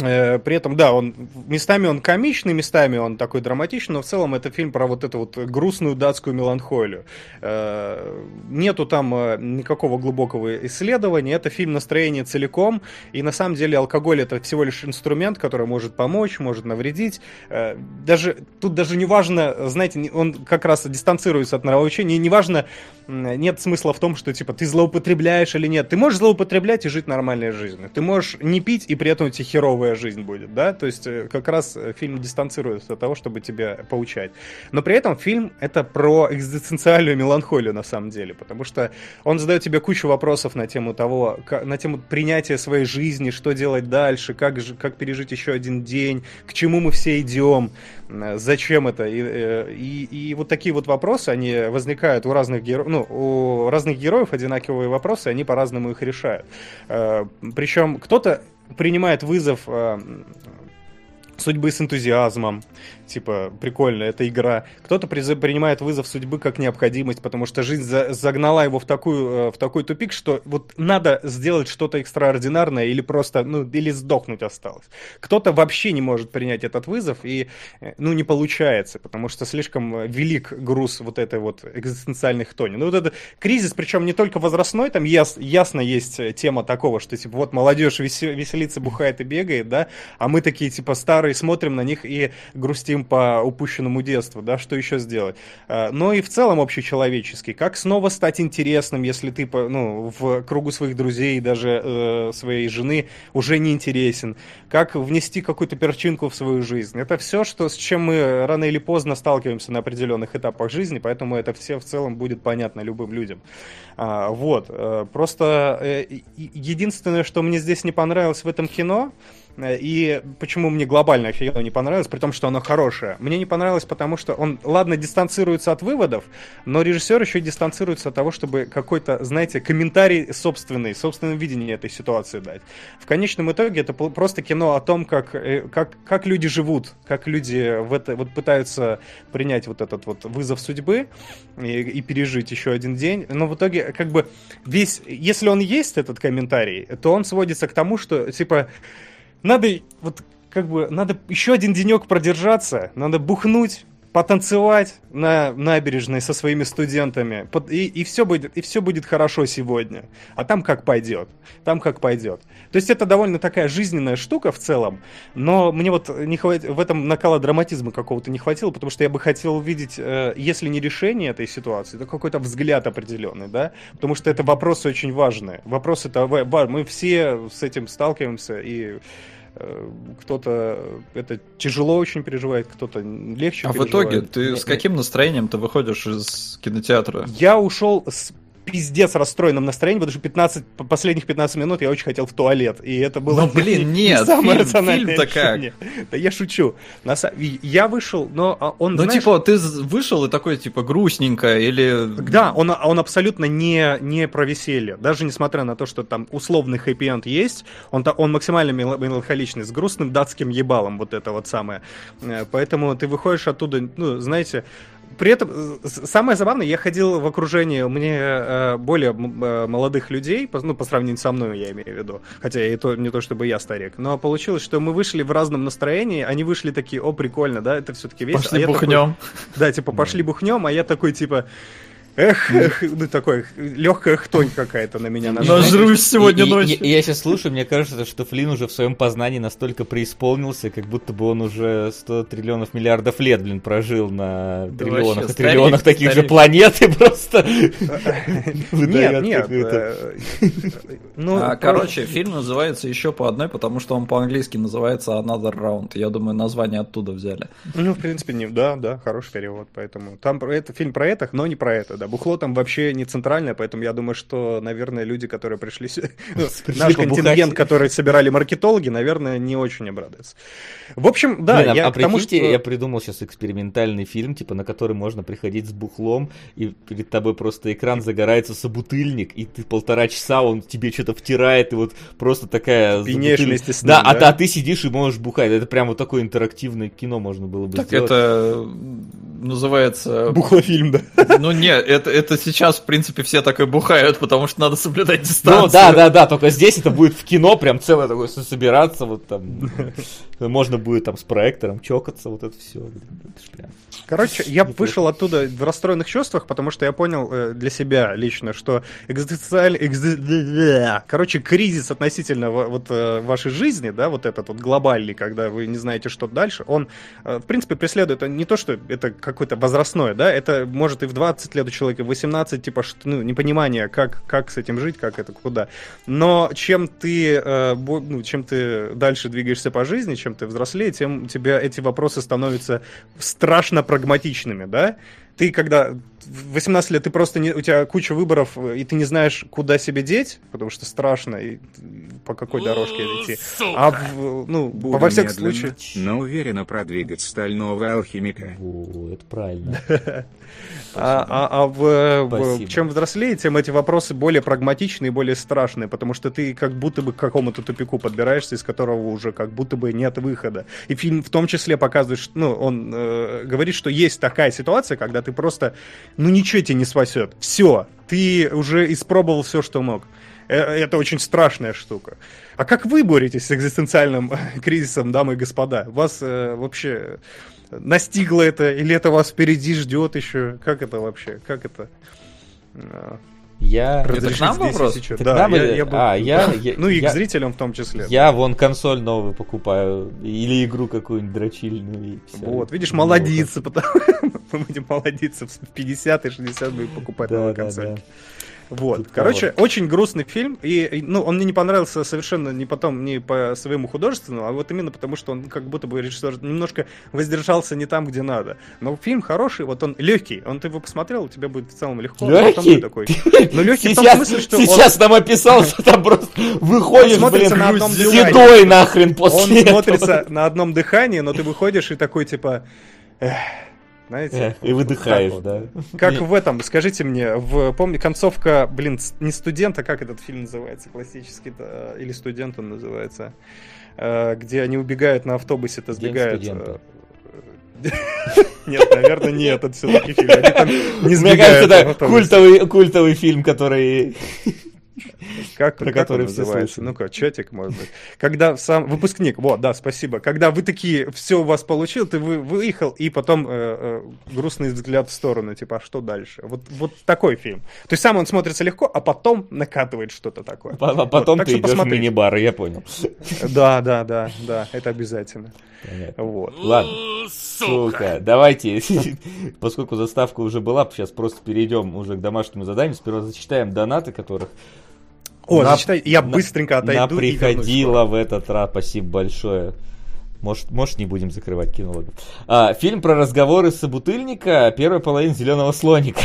Э, При этом, да, он местами он комичный, местами он такой драматичный, но в целом это фильм про вот эту вот грустную датскую меланхолию. Э, Нету там э, никакого глубокого исследования, это фильм настроение целиком, и на самом деле алкоголь это всего лишь инструмент, который может помочь, может навредить. Даже тут даже не важно, знаете, он как раз дистанцируется от нравоучения, не важно, нет смысла в том, что типа ты злоупотребляешь или нет. Ты можешь злоупотреблять и жить нормальной жизнью. Ты можешь не пить, и при этом у тебя херовая жизнь будет, да? То есть э, как раз э, фильм дистанцируется от того, чтобы тебя поучать. Но при этом фильм это про экзистенциальную меланхолию на самом деле, потому что он задает тебе кучу вопросов на тему того, на тему принятия своей жизни, что делать дальше, как, как пережить еще один день, к чему мы все идем, зачем это. И, э, и, и вот такие вот вопросы, они возникают у разных героев, ну, у разных героев одинаковые вопросы, они по-разному их решают. Причем кто-то принимает вызов э, судьбы с энтузиазмом, типа, прикольно, это игра. Кто-то принимает вызов судьбы как необходимость, потому что жизнь за- загнала его в, такую, э, в такой тупик, что вот надо сделать что-то экстраординарное или просто, ну, или сдохнуть осталось. Кто-то вообще не может принять этот вызов и, э, ну, не получается, потому что слишком э, велик груз вот этой вот экзистенциальной хтони. Ну, вот это кризис, причем не только возрастной, там яс- ясно есть тема такого, что, типа, вот молодежь весе- веселится, бухает и бегает, да, а мы такие, типа, старые, смотрим на них и грустим по упущенному детству, да, что еще сделать. А, Но и в целом общечеловеческий. Как снова стать интересным, если ты, ну, в кругу своих друзей, даже э, своей жены уже не интересен. Как внести какую-то перчинку в свою жизнь. Это все, что, с чем мы рано или поздно сталкиваемся на определенных этапах жизни, поэтому это все в целом будет понятно любым людям. А, вот. э, Просто э, единственное, что мне здесь не понравилось в этом кино, э, и почему мне глобальное кино не понравилось, при том, что оно хорошее. Мне не понравилось, потому что он, ладно, дистанцируется от выводов, но режиссер еще и дистанцируется от того, чтобы какой-то, знаете, комментарий собственный, собственное видение этой ситуации дать. В конечном итоге это просто кино о том, как, э, как, как люди живут, как люди в это, вот пытаются принять вот этот вот вызов судьбы и, и пережить еще один день. Но в итоге, как бы, весь, если он есть, этот комментарий, то он сводится к тому, что, типа, надо вот как бы надо еще один денек продержаться, надо бухнуть, потанцевать на набережной со своими студентами, и, и все будет и все будет хорошо сегодня, а там как пойдет, там как пойдет. То есть это довольно такая жизненная штука в целом, но мне вот не хват... в этом накала драматизма какого-то не хватило, потому что я бы хотел увидеть, э, если не решение этой ситуации, то какой-то взгляд определенный, да, потому что это вопросы очень важные. Вопросы это мы все с этим сталкиваемся и кто-то это тяжело очень переживает, кто-то легче А в переживает. итоге ты Не- с каким настроением ты выходишь из кинотеатра? Я ушел с пиздец расстроенным настроением, потому что 15, по- последних 15 минут я очень хотел в туалет. И это было Ну, блин, не- не нет, самое фильм- рациональное как? решение. Да я шучу. На Я вышел, но а, он, Ну, знаешь, типа, ты вышел и такой, типа, грустненько, или... Да, он, он абсолютно не, не про веселье. Даже несмотря на то, что там условный хэппи-энд есть, он, он максимально мел- меланхоличный, с грустным датским ебалом, вот это вот самое. Э, Поэтому ты выходишь оттуда, ну, знаете, при этом э, самое забавное, я ходил в окружении мне э, более э, молодых людей, по- ну, по сравнению со мной, я имею в виду. Хотя и то, не то, чтобы я старик. Но получилось, что мы вышли в разном настроении, они вышли такие, о, прикольно, да, это все-таки весело. А Пошли такой, бухнем. да, типа, пошли бухнем, а я такой, типа, Эх, эх, ну такой, легкая хтонь какая-то на меня нашла. Нажрусь сегодня ночью. и- Я сейчас слушаю, мне кажется, что Флинн уже в своем познании настолько преисполнился, как будто бы он уже 100 триллионов миллиардов лет, блин, прожил на Да триллионах вообще, и триллионах старик, таких же планет и просто... Нет, нет. э, Ну, А, короче, фильм называется еще по одной, потому что он по-английски называется Another Round. Я думаю, название оттуда взяли. Ну, в принципе, не, да, да, хороший перевод, поэтому там про это фильм про это, но не про это, да. Бухло там вообще не центральное, поэтому я думаю, что, наверное, люди, которые пришли, ну, наш контингент, который собирали маркетологи, наверное, не очень обрадуются. В общем, да, Блин, а- я а к тому, прикиньте, что... я придумал сейчас экспериментальный фильм, типа на который можно приходить с бухлом, и перед тобой просто экран загорается собутыльник, и ты полтора часа он тебе что-то втирает, и вот просто такая... Пьянеешь вместе с да, ним, а, да? а ты сидишь и можешь бухать. Это прям вот такое интерактивное кино можно было бы Так сделать. это называется... Бухлофильм, да. Ну нет, это, это сейчас, в принципе, все так и бухают, потому что надо соблюдать дистанцию. Ну да, да, да, только здесь это будет в кино, прям целое такое со- собираться, вот там. Можно будет там с проектором чокаться, вот это все. Короче, я вышел оттуда в расстроенных чувствах, потому что я понял э, для себя лично, что экзистенциальный... экзи- Короче, кризис относительно во- вот э, вашей жизни, да, вот этот вот глобальный, когда вы не знаете, что дальше, он, э, в принципе, преследует не то, что это какое-то возрастное, да, это может и в 20 лет у человека, в 18, типа, что, ну, непонимание, как, как с этим жить, как это, куда. Но чем ты, ну, чем ты дальше двигаешься по жизни, чем ты взрослее, тем у тебя эти вопросы становятся страшно прагматичными, да? Ты когда 18 лет ты просто не, у тебя куча выборов, э, и ты не знаешь, куда себе деть, потому что страшно, и по какой дорожке идти. А в, ну, Буду во всяком случае, но уверенно продвигать стального алхимика. О, это правильно. А, а- а в, в- Спасибо. чем взрослее, тем эти вопросы более прагматичные и более страшные, потому что ты как будто бы к какому-то тупику подбираешься, из которого уже как будто бы нет выхода. И фильм в том числе показывает, что, ну, он э, говорит, что есть такая ситуация, когда ты просто, ну, ничего тебя не спасет. Все, ты уже испробовал все, что мог. Э, Это очень страшная штука. А как вы боретесь с экзистенциальным кризисом, дамы и господа? Вас э, вообще настигло это, или это вас впереди ждет еще? Как это вообще? Как это? Я... Это к разрешить нам вопрос? сейчас? Да, нам я, или- я бы- а, я- я- ну и я- к зрителям в том числе. Я вон консоль новую покупаю. Или игру какую-нибудь дрочильную. и всё. Вот, видишь, Ну, молодиться, потому мы будем молодиться в 50 и 60 будем покупать Да, новые да, да. Вот, короче, очень грустный фильм, и, ну, он мне не понравился совершенно не потом, не по своему художественному, а вот именно потому, что он как будто бы режиссер немножко воздержался не там, где надо. Но фильм хороший, вот он легкий, он ты его посмотрел, у тебя будет в целом легко. Легкий? такой. Ну, легкий в том Сейчас, смысле, что он- сейчас нам описал, что там просто выходишь, блин, на одном седой нахрен Он после этого. смотрится на одном дыхании, но ты выходишь и такой, типа, эх, знаете? Эх, И выдыхаешь, да. Как в этом, скажите мне, в помни концовка, блин, не студента, как этот фильм называется, классический, да, или студент он называется, э, где они убегают на автобусе-то День сбегают. э, Нет, наверное, не этот все-таки фильм. Мне кажется, это автобусе. культовый, культовый фильм, который... Как, про который все слышали. Ну-ка, чатик, может быть. Когда сам выпускник, вот, да, спасибо. Когда вы такие, все у вас получил, ты вы, выехал, и потом э, э, грустный взгляд в сторону, типа, а что дальше? Вот, вот такой фильм. То есть сам он смотрится легко, а потом накатывает что-то такое. А потом Вот, так ты идешь в мини-бар, я понял. Да, да, да, да, это обязательно. Понятно. Вот. Ладно. Сука, давайте, поскольку заставка уже была, сейчас просто перейдем уже к домашнему заданию. Сперва зачитаем донаты, которых О, на- зачитай, я на- быстренько отойду и вернусь приходило в этот раз. Спасибо большое. Может, может, не будем закрывать кинологов. А, фильм про разговоры собутыльника, первая половина зеленого слоника.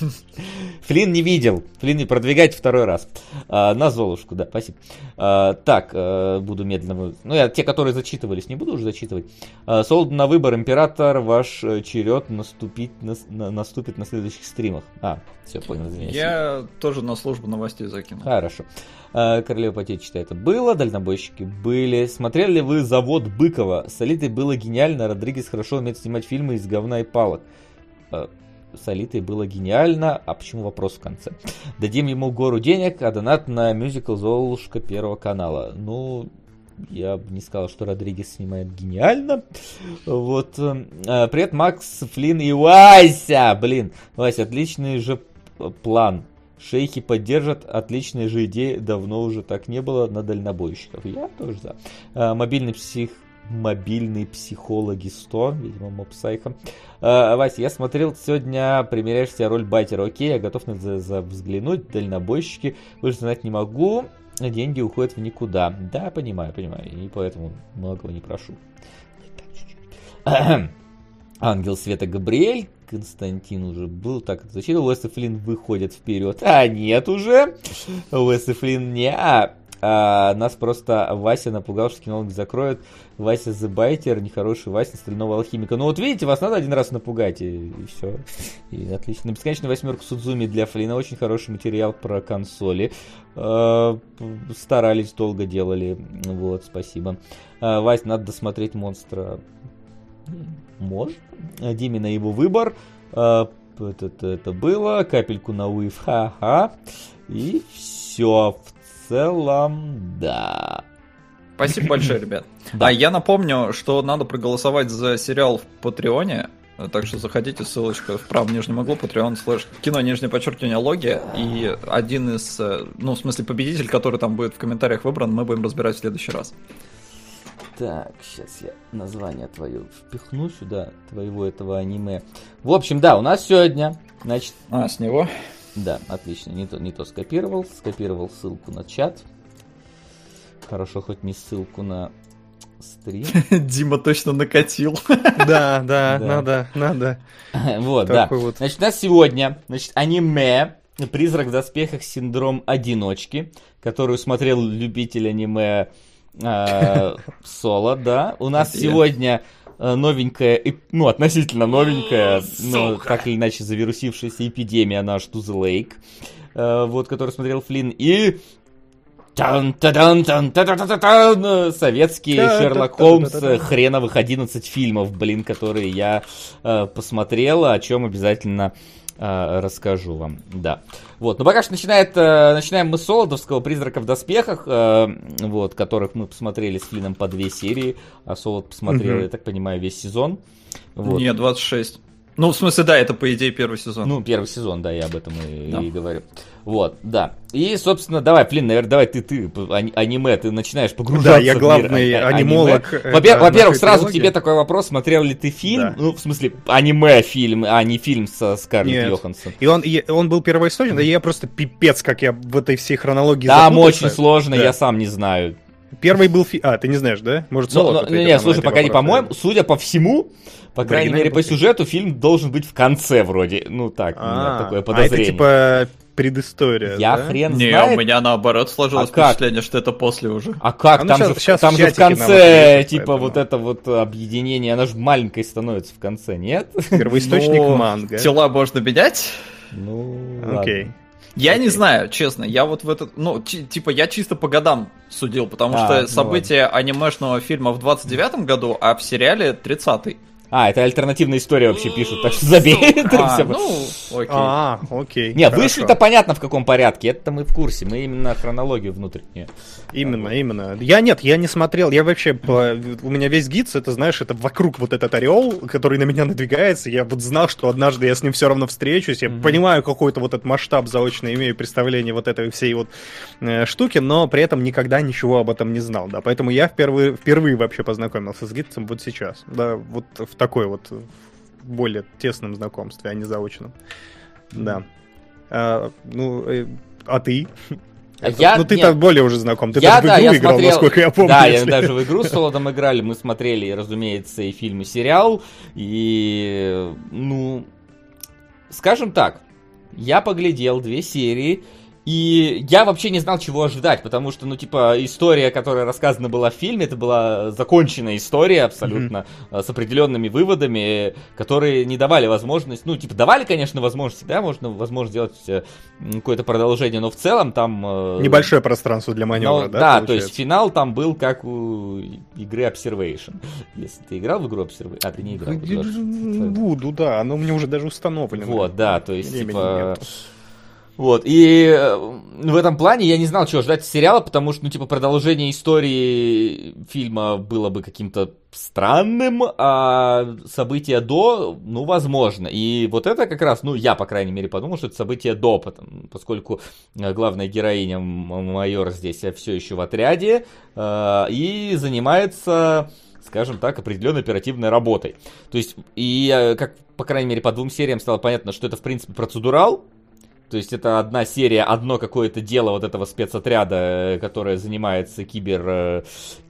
Флин не видел. Флин не продвигайте второй раз. А, на Золушку, да, спасибо. А, так, э, буду медленно. Ну, я те, которые зачитывались, не буду уже зачитывать. А, Солд на выбор, император, ваш э, черед наступить на, на- наступит на следующих стримах. А, все, понял, извиняюсь. Я тоже на службу новостей закинул. Хорошо. А, Королева Потечь читает. Было, дальнобойщики были. Смотрели ли вы завод Быкова? С Алитой было гениально. Родригес хорошо умеет снимать фильмы из говна и палок. А, С Алитой было гениально. А почему вопрос в конце? Дадим ему гору денег, а донат на мюзикл Золушка Первого канала. Ну, я бы не сказал, что Родригес снимает гениально. Вот. э, Привет, Макс, Флинн и Вася! Блин, Вася, отличный же план. Шейхи поддержат, отличная же идея, давно уже так не было на дальнобойщиков. Я тоже за. Э, Мобильный псих мобильный психологи 100, видимо, мопсайха. Э, Вася, я смотрел сегодня, примеряешь себя роль байтера. Окей, я готов на это за- взглянуть. Дальнобойщики, больше знать не могу. Деньги уходят в никуда. Да, понимаю, понимаю. И поэтому многого не прошу. Ангел Света Габриэль, Константин уже был, так зачем Уэс Флинн выходит вперед? А, нет уже. Уэс Флинн не. А, нас просто Вася напугал, что кинологи закроют. Вася Зебайтер, нехороший Вася Стального Алхимика. Ну вот видите, вас надо один раз напугать, и, все. И отлично. На бесконечную восьмерку Судзуми для Флина. Очень хороший материал про консоли. Э, Старались, долго делали. Вот, спасибо. Э, Вась, надо досмотреть монстра. Может. Диме на его выбор. Э, Это, это, это было. Капельку на уив. Ха-ха. И все. В целом, да. Спасибо большое, ребят. Да. А я напомню, что надо проголосовать за сериал в Патреоне. Так что заходите, ссылочка в правом нижнем углу, Patreon слэш кино, нижнее подчеркивание, логи. И один из, э, ну, в смысле, победитель, который там будет в комментариях выбран, мы будем разбирать в следующий раз. Так, сейчас я название твое впихну сюда, твоего этого аниме. В общем, да, у нас сегодня, значит, А, с него? Да, отлично, не то, не то скопировал, скопировал ссылку на чат. Хорошо, хоть не ссылку на стрим. Дима точно накатил. Да, да, надо, надо. Вот, да. Значит, у нас сегодня, значит, аниме «Призрак в доспехах. Синдром одиночки», которую смотрел любитель аниме э, Соло, да. У нас сегодня новенькая, эп- ну, относительно новенькая, ну, так или иначе завирусившаяся эпидемия наш To the Lake, э, вот, который смотрел Флинн, и тан та тан та та та та тан советский Шерлок Холмс, э, хреновых 11 фильмов, блин, которые я э, посмотрел, о чем обязательно э, расскажу вам, да. Вот, но пока что начинает, э, начинаем мы с Солодовского «Призрака в доспехах», э, вот, которых мы посмотрели с Флином по две серии, а Солод посмотрел, Мгм. я так понимаю, весь сезон. Вот. Нет, 26. Ну, в смысле, да, это по идее первый сезон. Ну, первый сезон, да, я об этом и, Да. и говорю. Вот, да. И, собственно, давай, Флин, наверное, давай ты, ты, ани- аниме, ты начинаешь погружаться Да, я в мир главный а- а- анимолог, аниме. э, Во-первых, нашей сразу трилогии. тебе такой вопрос, смотрел ли ты фильм, Да. ну, в смысле, аниме-фильм, а не фильм со Скарлетт Нет. Йоханссон. И он, и он был первоисточник, да я просто пипец, как я в этой всей хронологии Там запутался. очень сложно, Да. я сам не знаю. Первый был фи... А, ты не знаешь, да? Может, Ну, Солод ну, ответит не, нам на слушай, пока не по-моему, судя по всему, по крайней мере, по сюжету фильм должен быть в конце вроде. Ну так, у меня А, такое а подозрение. это типа предыстория, Я да? хрен Не, знает. у меня наоборот сложилось А как? впечатление, что это после уже. А как? А ну там щас- же, щас там в же в конце, типа, поэтому. вот это вот объединение, она же маленькой становится в конце, нет? Первоисточник Ну, манга. Тела можно менять? Ну, ладно. Я не знаю, честно. Я вот в этот, ну, типа, я чисто по годам судил, потому А, что ну события анимешного фильма в 29-м году, а в сериале 30-й. А, это альтернативная история вообще пишут, так что забей. это А, ну, окей. А, окей. Не, вышли-то понятно в каком порядке, это мы в курсе, мы именно хронологию внутреннюю. Именно, именно. Я нет, я не смотрел. Я вообще по- у меня весь гид, это знаешь, это вокруг вот этот орел, который на меня надвигается. Я вот знал, что однажды я с ним все равно встречусь. Я понимаю какой-то вот этот масштаб заочно, имею представление вот этой всей вот э, штуки, но при этом никогда ничего об этом не знал, да. Поэтому я впервые, впервые вообще познакомился с гидцем вот сейчас, да, вот в такой вот более тесном знакомстве, а не заочном, да. А, ну, э, а ты? А я- ну ты-то более уже знаком. Ты Я, даже в игру я играл, смотрел- насколько я помню. Да, я если- даже в игру с Солодом играли, мы смотрели, разумеется, и фильм, и сериал, и, ну, скажем так, я поглядел две серии, и я вообще не знал, чего ожидать, потому что, ну, типа, история, которая рассказана была в фильме, это была законченная история абсолютно, э, с определенными выводами, которые не давали возможность, ну, типа, давали, конечно, возможность, да, можно, возможно, сделать э, какое-то продолжение, но в целом там... э, Небольшое пространство для маневра, но, да? да, то получается? есть финал там был как у игры Observation. Если ты играл в игру Observation... А, ты не играл Observation. Буду, да, оно у меня уже даже установлено. Вот, да, то есть, Времени типа... нету. Вот, и э, в этом плане я не знал, чего ждать сериала, потому что, ну, типа, продолжение истории фильма было бы каким-то странным, а события до, ну, возможно. И вот это как раз, ну, я, по крайней мере, подумал, что это событие до, поскольку э, главная героиня майор здесь все еще в отряде э, и занимается скажем так, определенной оперативной работой. То есть, и как, по крайней мере, по двум сериям стало понятно, что это, в принципе, процедурал, то есть это одна серия, одно какое-то дело вот этого спецотряда, э, которое занимается кибер, э,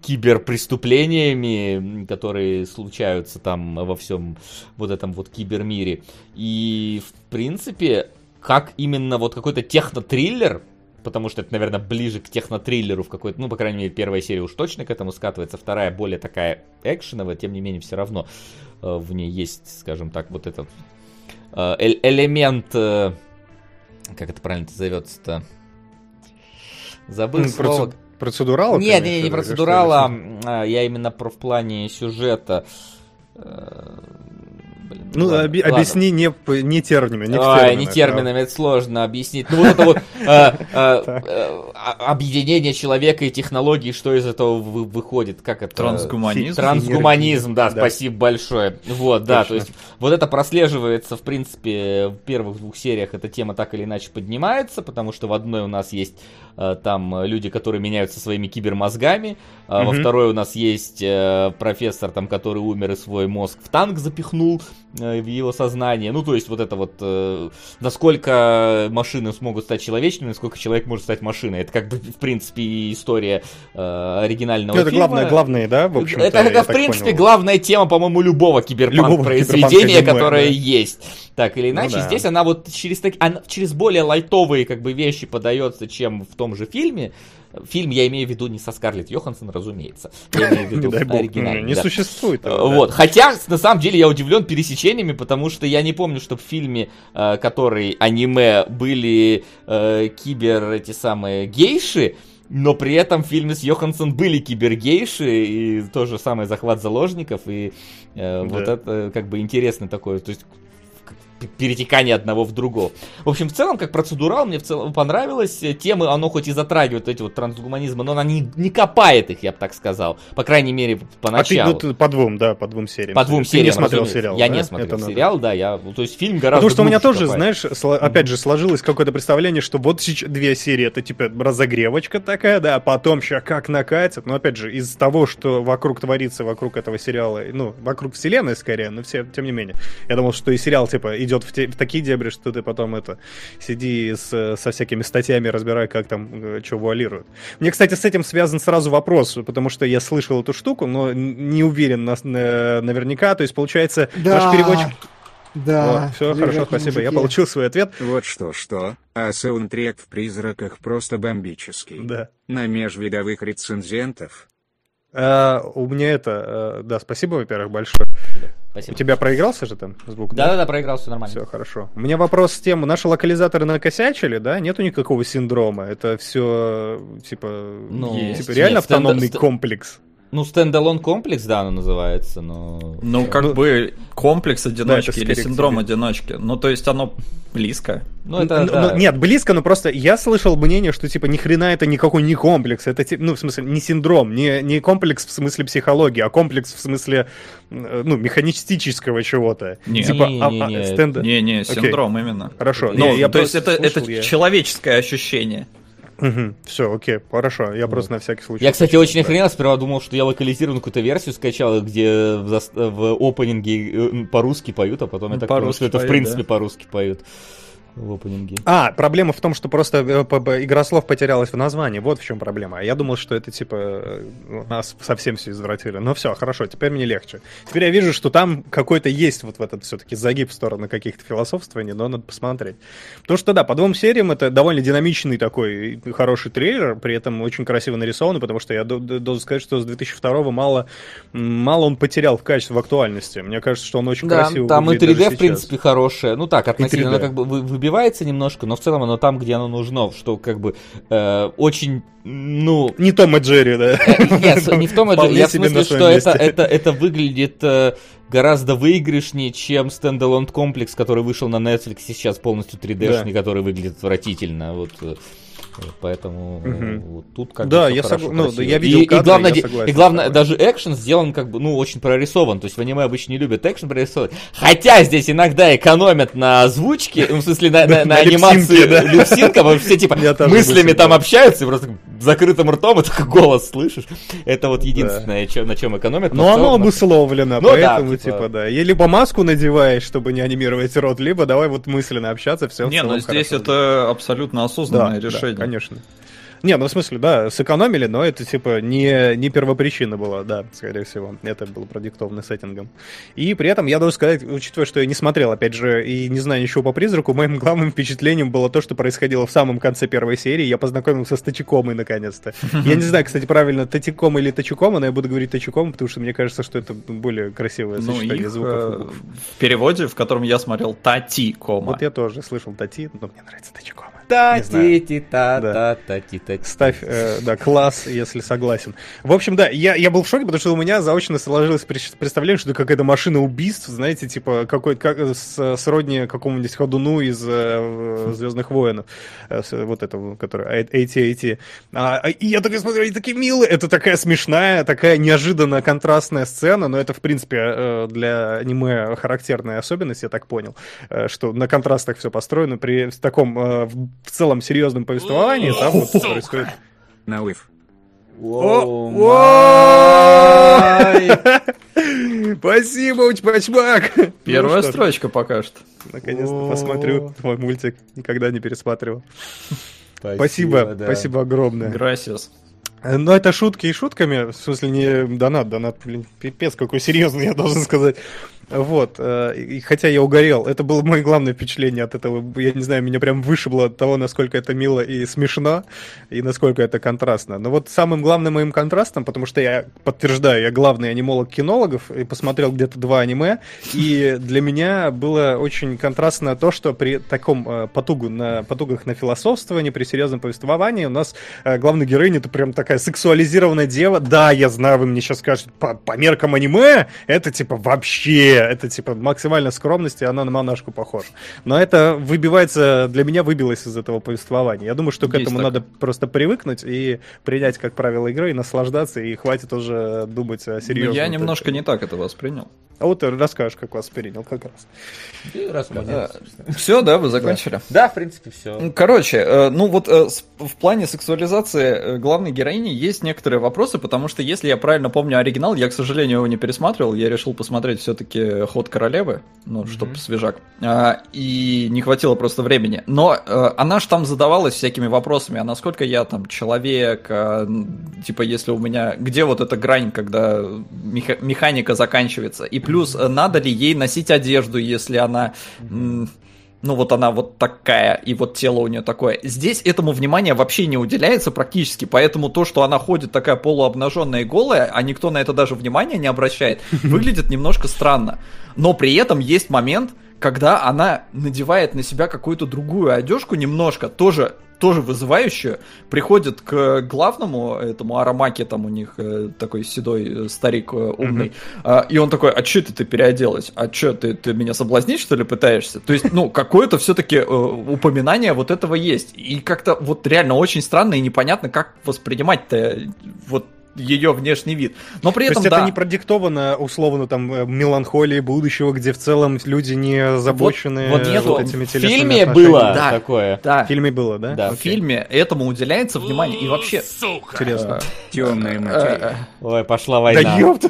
киберпреступлениями, которые случаются там во всем вот этом вот кибермире. И, в принципе, как именно вот какой-то технотриллер, потому что это, наверное, ближе к технотриллеру в какой-то, ну, по крайней мере, первая серия уж точно к этому скатывается, вторая более такая экшеновая, тем не менее, все равно э, в ней есть, скажем так, вот этот элемент как это правильно зовется-то? Забыл ну, слово. Процедурал? Нет, не, не процедурал, а я именно про в плане сюжета. Блин, ну, ладно, оби- ладно. объясни не, не терминами, не Ой, не терминами, да. это сложно объяснить. Ну, вот это вот э, э, э, объединение человека и технологий, что из этого выходит, как это? Трансгуманизм. Трансгуманизм, да, спасибо большое. Вот, да, то есть вот это прослеживается, в принципе, в первых двух сериях эта тема так или иначе поднимается, потому что в одной у нас есть там люди, которые меняются своими кибермозгами. Mm-hmm. Во второй у нас есть э, профессор, там, который умер и свой мозг в танк запихнул в его сознание. Ну, то есть вот это вот, насколько машины смогут стать человечными, насколько человек может стать машиной. Это как бы, в принципе, история оригинального это фильма. главное, главное, да, в общем Это, это в принципе, понял. главная тема, по-моему, любого киберпанк-произведения, которое да. есть. Так или иначе, ну, да. здесь она вот через, так, она через более лайтовые как бы вещи подается, чем в том же фильме. Фильм я имею в виду не со Скарлетт Йоханссон, разумеется. Я имею в виду оригинальный. Не существует. Вот. Хотя, на самом деле, я удивлен пересечениями, потому что я не помню, что в фильме, э, который аниме, были э, кибер эти самые гейши, но при этом в фильме с Йоханссон были кибергейши и тоже самый захват заложников, и э, да. вот это как бы интересно такое. То есть перетекание одного в другого. В общем, в целом, как процедурал, мне в целом понравилось. Темы оно хоть и затрагивает эти вот трансгуманизмы, но она не, не копает их, я бы так сказал. По крайней мере, поначалу. А ты, ну, по двум, да, по двум сериям. По двум ты сериям, не смотрел сериал, Я да? не смотрел Это сериал, надо. да, я, то есть фильм гораздо Потому что у меня тоже, копает. знаешь, опять же, сложилось какое-то представление, что вот сейчас две серии, это типа разогревочка такая, да, а потом сейчас как накатит. Но опять же, из того, что вокруг творится, вокруг этого сериала, ну, вокруг вселенной скорее, но все, тем не менее. Я думал, что и сериал, типа, идет в, те, в такие дебри, что ты потом это сиди с, со всякими статьями, разбирай, как там э, что вуалируют. Мне, кстати, с этим связан сразу вопрос, потому что я слышал эту штуку, но не уверен на, на, наверняка. То есть, получается, да. наш переводчик... Да. Вот, все, хорошо, спасибо. Мужики. Я получил свой ответ. Вот что-что, а саундтрек в «Призраках» просто бомбический. Да. На межвидовых рецензентов а, у меня это, э, да, спасибо, во-первых, большое. Спасибо. У тебя проигрался же там звук? Да, да, да, проигрался нормально. Все хорошо. У меня вопрос с тем, наши локализаторы накосячили, да? Нету никакого синдрома. Это все типа, ну, типа реально Нет, автономный стенд... комплекс. Ну, стендалон комплекс, да, оно называется, но... Ну, как ну, бы комплекс одиночки да, или синдром одиночки. Ну, то есть оно близко. Ну, это, ну, да. ну, нет, близко, но просто я слышал мнение, что, типа, ни хрена это никакой не комплекс. Это, ну, в смысле, не синдром, не, не комплекс в смысле психологии, а комплекс в смысле, ну, механистического чего-то. Не, типа, не, а, не, а, не, стенд... не, не, синдром okay. именно. Хорошо. Ну, я то есть это, это я... человеческое ощущение. Угу, все, окей, хорошо. Я вот. просто на всякий случай. Я, кстати, очень охренел, сперва думал, что я локализированную какую-то версию скачал, где в, в опенинге э, по-русски поют, а потом я так понял, что это в принципе да? по-русски поют в опенинге. А, проблема в том, что просто э, игра слов потерялась в названии. Вот в чем проблема. А я думал, что это типа э, нас совсем все извратили. Ну все, хорошо, теперь мне легче. Теперь я вижу, что там какой-то есть вот в этот все-таки загиб в сторону каких-то философствований, но надо посмотреть. Потому что да, по двум сериям это довольно динамичный такой хороший трейлер, при этом очень красиво нарисованный, потому что я должен сказать, что с 2002 мало, мало он потерял в качестве, в актуальности. Мне кажется, что он очень да, красиво там и 3D, в принципе, хорошая. Ну так, относительно, как бы выбирает разбивается немножко, но в целом оно там, где оно нужно, что как бы э, очень, ну... Не Том и Джерри, да? Э, Нет, не в том, Вполне я в смысле, что это, это, это выглядит э, гораздо выигрышнее, чем стендалон комплекс, который вышел на Netflix сейчас полностью 3D-шный, который выглядит отвратительно. Вот, э, поэтому Мгм. вот тут как Да, бы я хорошо, сог- ну, красиво. я видел и, и кадры, главное, я согласен и главное даже экшен сделан как бы, ну, очень прорисован. То есть в аниме обычно не любят экшен прорисован. Хотя здесь иногда экономят на озвучке, ну, в смысле на, на- на На анимации да. потому что все типа мыслями там да. общаются, и просто закрытым ртом, и только голос слышишь. Это вот единственное, на чем экономят. Но оно обусловлено, Ну да, поэтому, типа- типа, да. И либо маску надеваешь, чтобы не анимировать рот, либо давай вот мысленно общаться, все Не, ну здесь это абсолютно осознанное решение. Конечно. Не, ну в смысле, да, сэкономили, но это типа не, не первопричина была, да, скорее всего. Это было продиктовано сеттингом. И при этом я должен сказать, учитывая, что я не смотрел, опять же, и не знаю ничего по призраку, моим главным впечатлением было то, что происходило в самом конце первой серии. Я познакомился с Тачикомой наконец-то. Я не знаю, кстати, правильно, Татикома или Тачикома, но я буду говорить Тачикома, потому что мне кажется, что это более красивое Ну, сочетание их звуков. э, в переводе, в котором я смотрел, Тати, кома. Вот я тоже слышал Тати, но мне нравится Тачикома. Не знаю. Та-ти-ти-та-та-та-ти-та. Ставь, э, да, класс, если согласен. В общем, да, я, я был в шоке, потому что у меня заочно сложилось представление, что это какая-то машина убийств, знаете, типа какой как, с, сродни какому-нибудь ходуну из Звездных воинов. Вот этого, который AT-AT. И я такой смотрю, они такие милые. Это такая смешная, такая неожиданно контрастная сцена, но это, в принципе, для аниме характерная особенность, я так понял, что на контрастах все построено при таком в целом серьезном повествовании, там вот происходит Науив. Спасибо, Учпачмак! Первая Ну строчка пока что. Наконец-то посмотрю твой мультик. Никогда не пересматривал. Спасибо, спасибо огромное. Э, Но это шутки и шутками, в смысле не донат, донат, блин, пипец какой серьезный, я должен сказать. Вот, э, и хотя я угорел, это было мое главное впечатление от этого, я не знаю, меня прям вышибло от того, насколько это мило и смешно, и насколько это контрастно. Но вот самым главным моим контрастом, потому что я подтверждаю, я главный анимолог кинологов, и посмотрел где-то два аниме, и для меня было очень контрастно то, что при таком э, потугу на, потугах на философствование, при серьезном повествовании у нас э, главная героиня это прям такая сексуализированная дева. Да, я знаю, вы мне сейчас скажете, по, по меркам аниме, это типа вообще, это типа максимально скромности, она на монашку похожа. Но это выбивается, для меня выбилось из этого повествования. Я думаю, что к Есть этому такое. надо просто привыкнуть и принять как правило игры, и наслаждаться, и хватит уже думать о Ну, серьезном. я немножко не так это воспринял. А вот ты расскажешь, как вас принял как раз. И собственно. Все, да, вы закончили? Да, в принципе, все. Ну, Короче, э, ну вот э, в плане сексуализации э, главной героини есть некоторые вопросы, потому что, если я правильно помню оригинал, я, к сожалению, его не пересматривал, я решил посмотреть все-таки «Ход королевы», ну, чтоб свежак, А, и не хватило просто времени. Но э, она же там задавалась всякими вопросами, а насколько я там человек, н- типа, если у меня... Где вот эта грань, когда меха- механика заканчивается? И плюс, э, надо ли ей носить одежду, если она... м, ну вот она вот такая, и вот тело у нее такое. Здесь этому внимания вообще не уделяется практически, поэтому то, что она ходит такая полуобнаженная и голая, а никто на это даже внимания не обращает, выглядит немножко странно. Но при этом есть момент, когда она надевает на себя какую-то другую одежку немножко, тоже тоже вызывающую, приходит к главному этому аромаке, там у них э, такой седой э, старик э, умный, а, и он такой, а что это ты переоделась? А что, ты, ты меня соблазнить, что ли, пытаешься? То есть, ну, какое-то все-таки упоминание вот этого есть. И как-то вот реально очень странно и непонятно, как воспринимать-то вот ее внешний вид. Но при То этом, есть да, это не продиктовано условно там э, меланхолией будущего, где в целом люди не озабочены Вот вот, нету. этими В телесными фильме отношениями. было Да. такое. да, В фильме было, да? Да. в фильме этому уделяется внимание. И вообще, Интересно. Темная материя. Ой, пошла Да война. ёпта!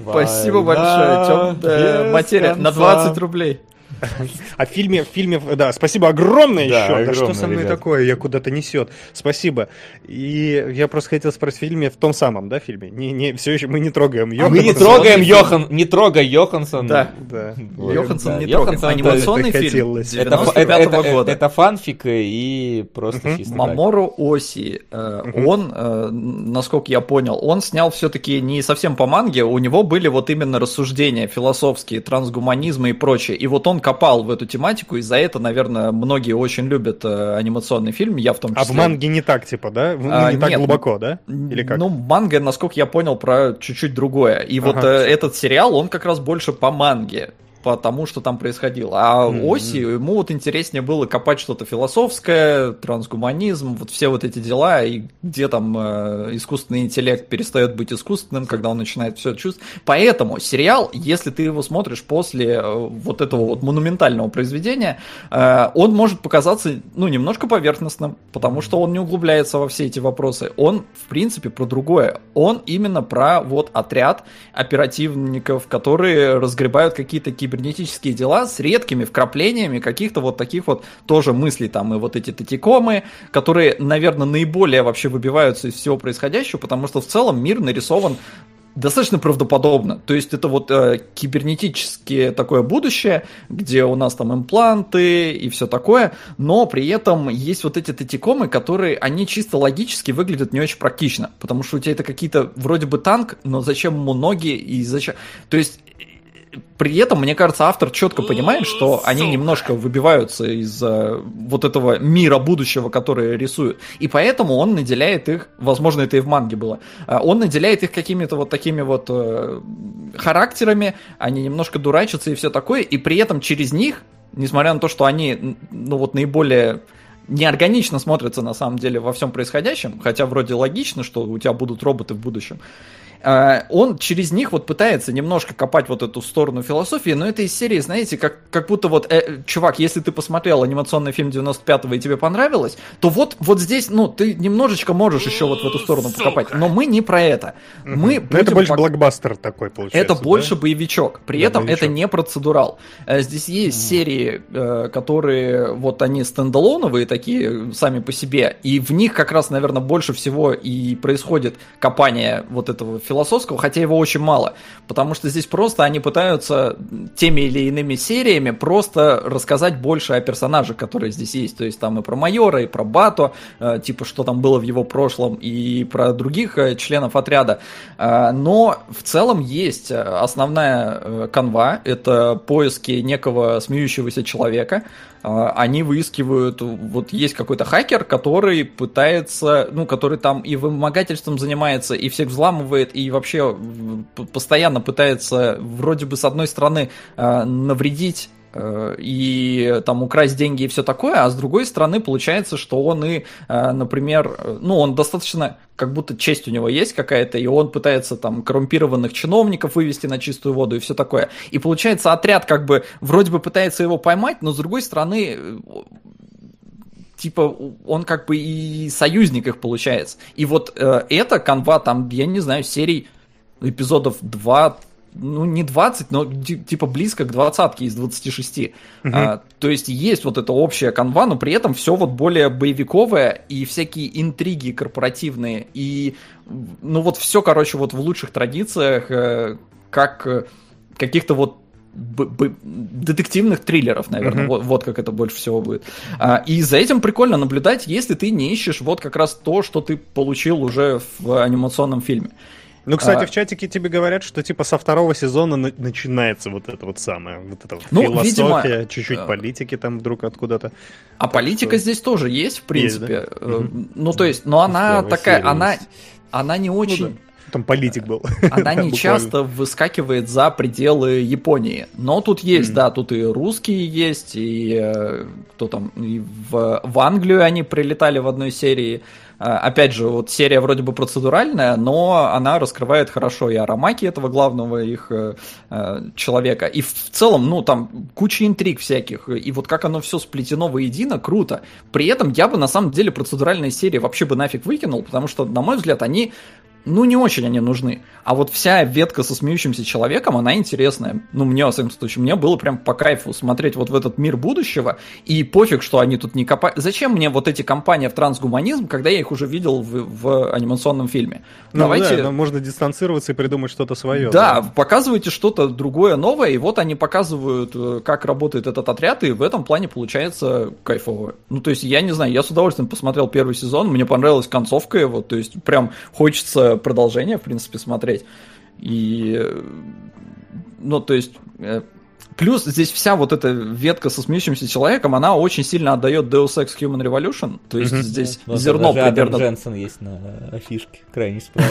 спасибо большое. Да, без материя, на конца. 20 рублей. А в фильме, в фильме, да, спасибо огромное Да, еще. Да что огромное, со мной ребят. такое? Я куда-то несет. Спасибо. И я просто хотел спросить, в фильме, в том самом, да, фильме? Не, не, все еще мы не трогаем А Мы не Йоханссон. трогаем Йохан, не трогай Йоханссон. Да. Да. Йоханссон Да, не трогай. Йоханссон это- Анимационный это фильм хотелось. Это, фа- 95 это, это- года. это фанфик и просто чисто. Мамору Оси, э, он, э, насколько я понял, он снял все-таки не совсем по манге, у него были вот именно рассуждения философские, трансгуманизмы и прочее. И вот он копал в эту тематику, и за это, наверное, многие очень любят э, анимационный фильм, я в том А числе. в манге не так, типа, да? Ну, А, не так нет. глубоко, да? Или как? Ну, манга, насколько я понял, про чуть-чуть другое. И вот Ага. э, этот сериал, он как раз больше по манге по тому, что там происходило. А Мгм. Оси, ему вот интереснее было копать что-то философское, трансгуманизм, вот все вот эти дела, и где там э, искусственный интеллект перестает быть искусственным, когда он начинает все чувствовать. Поэтому сериал, если ты его смотришь после э, вот этого вот монументального произведения, э, он может показаться, ну, немножко поверхностным, потому что он не углубляется во все эти вопросы. Он, в принципе, про другое. Он именно про вот отряд оперативников, которые разгребают какие-то кибернетические дела с редкими вкраплениями каких-то вот таких вот тоже мыслей там и вот эти татикомы, которые, наверное, наиболее вообще выбиваются из всего происходящего, потому что в целом мир нарисован достаточно правдоподобно. То есть это вот э, кибернетическое такое будущее, где у нас там импланты и все такое, но при этом есть вот эти татикомы, которые, они чисто логически выглядят не очень практично, потому что у тебя это какие-то вроде бы танк, но зачем ему ноги и зачем... То есть при этом, мне кажется, автор четко понимает, что они немножко выбиваются из э, вот этого мира будущего, который рисуют. И поэтому он наделяет их, возможно, это и в манге было, а, он наделяет их какими-то вот такими вот э, характерами, они немножко дурачатся и все такое, и при этом через них, несмотря на то, что они, ну вот наиболее неорганично смотрятся на самом деле во всем происходящем, хотя вроде логично, что у тебя будут роботы в будущем, э, он через них вот пытается немножко копать вот эту сторону философии, но это из серии, знаете, как, как будто вот, э, чувак, если ты посмотрел анимационный фильм 95-го и тебе понравилось, то вот, вот здесь, ну, ты немножечко можешь еще вот в эту сторону покопать, но мы не про это. Мы Ну, это больше пок- блокбастер такой получается. это да? больше боевичок. При Да, этом боевичок. это не процедурал. Э, Здесь есть серии, э, которые вот они стендалоновые такие сами по себе, и в них как раз, наверное, больше всего и происходит копание вот этого философского, хотя его очень мало, потому что здесь просто они пытаются теми или иными сериями просто рассказать больше о персонажах, которые здесь есть. То есть там и про майора, и про Бато, э, типа что там было в его прошлом, и про других э, членов отряда. Э, Но в целом есть основная канва, это поиски некого смеющегося человека. Э, Они выискивают, вот есть какой-то хакер, который пытается, ну, который там и вымогательством занимается, и всех взламывает, и вообще постоянно пытается, вроде бы, с одной стороны, э, навредить и там украсть деньги и все такое, а с другой стороны получается, что он и, э, например, э, ну он достаточно, как будто честь у него есть какая-то, и он пытается там коррумпированных чиновников вывести на чистую воду и все такое. И получается отряд как бы вроде бы пытается его поймать, но с другой стороны э, типа он как бы и союзник их получается. И вот э, эта канва там, я не знаю, серий эпизодов 2, ну не 20, но ти- типа близко к двадцатке из 26. А, то есть есть вот эта общая канва, но при этом все вот более боевиковое и всякие интриги корпоративные и ну вот все, короче, вот в лучших традициях, э, как э, каких-то вот б- б- детективных триллеров, наверное, Мгм. вот, вот как это больше всего будет. А, и за этим прикольно наблюдать, если ты не ищешь вот как раз то, что ты получил уже в анимационном фильме. Ну, кстати, А- в чатике тебе говорят, что типа со второго сезона на- начинается вот это вот самое, вот это вот Ну, философия, видимо, чуть-чуть э, политики там вдруг откуда-то. А политика что- здесь тоже есть, в принципе. да? Э. Ну, то есть, но она такая, она, есть. она не очень... Там политик был. Она не часто выскакивает за пределы Японии. Но тут есть, Мгм. да, тут и русские есть, и э, кто там, и в, в Англию они прилетали в одной серии. А, Опять же, вот серия вроде бы процедуральная, но она раскрывает хорошо и Арамаки этого главного их э, э, человека. И в целом, ну, там куча интриг всяких. И вот как оно все сплетено воедино, круто. При этом я бы на самом деле процедуральные серии вообще бы нафиг выкинул, потому что, на мой взгляд, они ну, не очень они нужны. А вот вся ветка со смеющимся человеком, она интересная. Ну, мне, во всяком случае, мне было прям по кайфу смотреть вот в этот мир будущего, и пофиг, что они тут не копают. Зачем мне вот эти компании в трансгуманизм, когда я их уже видел в, в анимационном фильме? Ну, Давайте... да, но можно дистанцироваться и придумать что-то свое. Да, показывайте что-то другое, новое, и вот они показывают, э, как работает этот отряд, и в этом плане получается кайфово. Ну, то есть, я не знаю, я с удовольствием посмотрел первый сезон, мне понравилась концовка его, то есть, прям хочется продолжение, в принципе, смотреть. И, э, ну, то есть, э, Плюс здесь вся вот эта ветка со смеющимся человеком, она очень сильно отдает Deus Ex Human Revolution. То есть здесь Ну, зерно даже Адам примерно... Дженсен есть на афишке, крайне справа.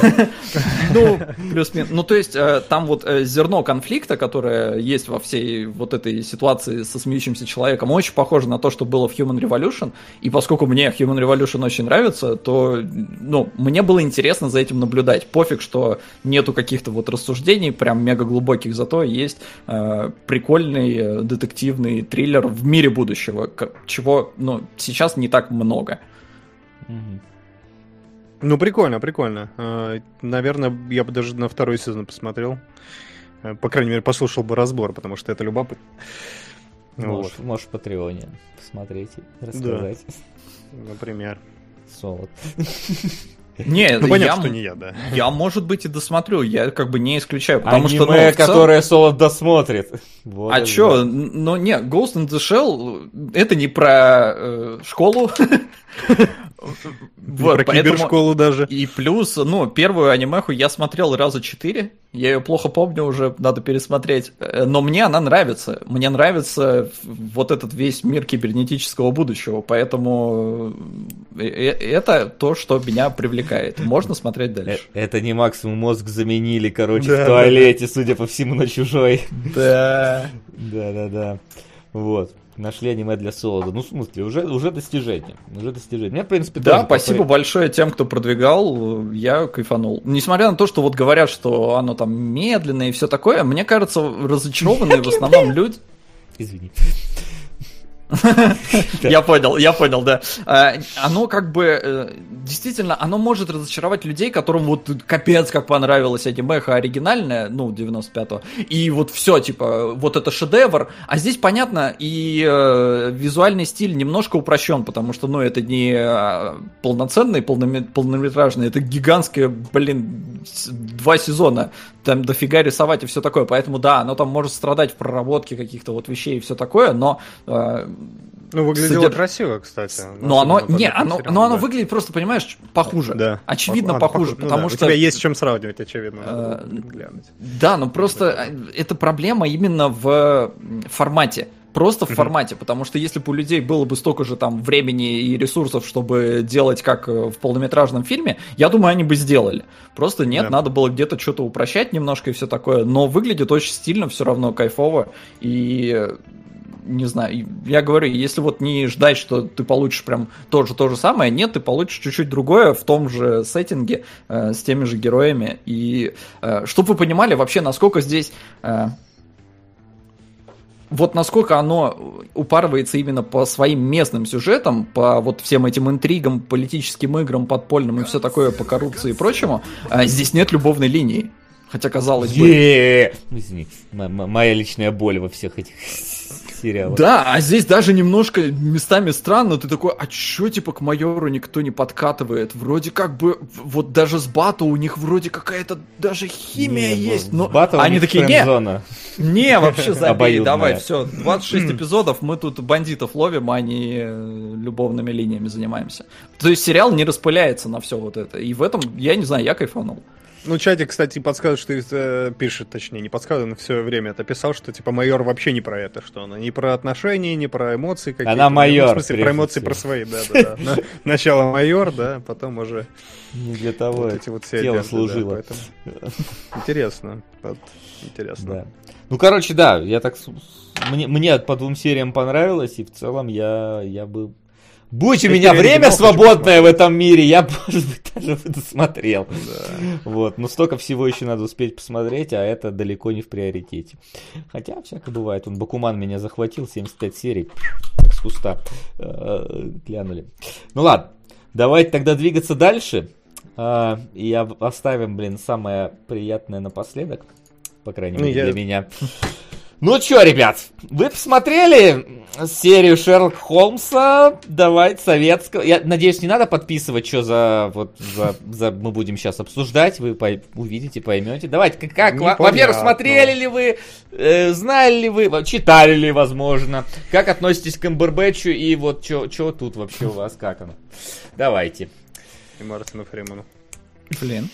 Ну, плюс-минус. Ну, то есть, э, там вот э, зерно конфликта, которое есть во всей вот этой ситуации со смеющимся человеком, очень похоже на то, что было в Human Revolution. И поскольку мне Human Revolution очень нравится, то, ну, мне было интересно за этим наблюдать. Пофиг, что нету каких-то вот рассуждений прям мега глубоких, зато есть э, прикольный э, детективный триллер в мире будущего, чего, ну, сейчас не так много. Ну, прикольно, прикольно. Э, Наверное, я бы даже на второй сезон посмотрел. Э, По крайней мере, послушал бы разбор, потому что это любопытно. Вот, Можешь, можешь в Патреоне посмотреть и рассказать. например. Не, Ну, я, понятно, что не я, да. я, может быть, и досмотрю, я как бы не исключаю, потому Аниме, что, ну, в цел- которое Солод досмотрит. Вот А чё, ну не, Ghost in the Shell это не про э, школу. Вот, Про поэтому- кибершколу даже. И плюс, ну, первую анимеху я смотрел раза четыре. Я ее плохо помню уже, надо пересмотреть. Э, Но мне она нравится. Мне нравится вот этот весь мир кибернетического будущего. Поэтому э, э, это то, что меня привлекает. Можно смотреть Э, дальше. Это не максимум мозг заменили, короче, Да, в туалете, судя по всему, на чужой. Да. Да-да-да. Вот. Нашли аниме для Солода. Ну, в смысле, уже, уже достижение. Уже достижение. Меня, в принципе, Да, спасибо попри- большое тем, кто продвигал. Я кайфанул. Несмотря на то, что вот говорят, что оно там медленное и все такое, мне кажется, разочарованные в основном люди. Извини. Я понял, я понял, да. А, Оно как бы, э, действительно, оно может разочаровать людей, которым вот капец как понравилось анимеха оригинальная, ну, 95-го, и вот все, типа, вот это шедевр, а здесь, понятно, и э, визуальный стиль немножко упрощен, потому что, ну, это не а, полноценный полноме- полнометражный, это гигантское, блин, два сезона, там дофига рисовать и все такое, поэтому, да, оно там может страдать в проработке каких-то вот вещей и все такое, но э, Ну, выглядело Содер- красиво, кстати. но оно, не, оно, но оно выглядит просто, понимаешь, похуже. Да. Очевидно А, похуже. Ну потому да, что... У тебя есть с чем сравнивать, очевидно. Э, глянуть. Да, но просто э, это проблема именно в формате. Просто в формате, потому что если бы у людей было бы столько же там времени и ресурсов, чтобы делать как э, в полнометражном фильме, я думаю, они бы сделали. Просто нет, Да. надо было где-то что-то упрощать немножко и все такое, но выглядит очень стильно, все равно кайфово и э, не знаю, я говорю, если вот не ждать, что ты получишь прям то же, то же самое, нет, ты получишь чуть-чуть другое в том же сеттинге, э, с теми же героями. И чтобы вы понимали вообще, насколько здесь... э, вот насколько оно упарывается именно по своим местным сюжетам, по вот всем этим интригам, политическим играм, подпольным и все такое, по коррупции и прочему, э, здесь нет любовной линии. Хотя казалось бы... Извини, моя личная боль во всех этих сериалах. Да, а здесь даже немножко местами странно. Ты такой, а чё, типа, к майору никто не подкатывает? Вроде как бы, вот даже с Бату у них вроде какая-то даже химия Не, есть. ну, Но с Батом у они такие, не, френд-зона. не, вообще забей, давай, все, 26 эпизодов, мы тут бандитов ловим, а не э, любовными линиями занимаемся. То есть сериал не распыляется на все вот это. И в этом, я не знаю, я кайфанул. Ну, чатик, кстати, подсказывает, что э, пишет, точнее, не подсказывает, но все время это писал, что, типа, майор вообще не про это, что она не про отношения, не про эмоции какие-то. Она майор, Ну, в смысле, про эмоции, всего. про свои, да-да-да. На- Сначала майор, да, потом уже Не для того вот эти вот все тело одежды, да, служило. Интересно. вот, Интересно. Да. Ну, короче, да, я так... Мне, мне по двум сериям понравилось, и в целом я, я бы... Будь у меня время свободное в этом мире, я, может быть, даже бы досмотрел. Да. Вот, но столько всего еще надо успеть посмотреть, а это далеко не в приоритете. Хотя, всякое бывает. Он Бакуман меня захватил, 75 серий, так с куста э, глянули. Ну ладно, давайте тогда двигаться дальше. А, и оставим, блин, самое приятное напоследок. По крайней Ну, мере, я- для меня. Ну чё, ребят, вы посмотрели серию Шерлок Холмса? Давайте советского. Я надеюсь, не надо подписывать, что за вот за, за мы будем сейчас обсуждать. Вы пой- увидите, поймете. Давайте, как, как во- во-первых, смотрели ли вы, э, знали ли вы, читали ли, возможно, как относитесь к Эмбербэтчу и вот что тут вообще у вас, как оно? Давайте. И Мартину Фриману. Блин.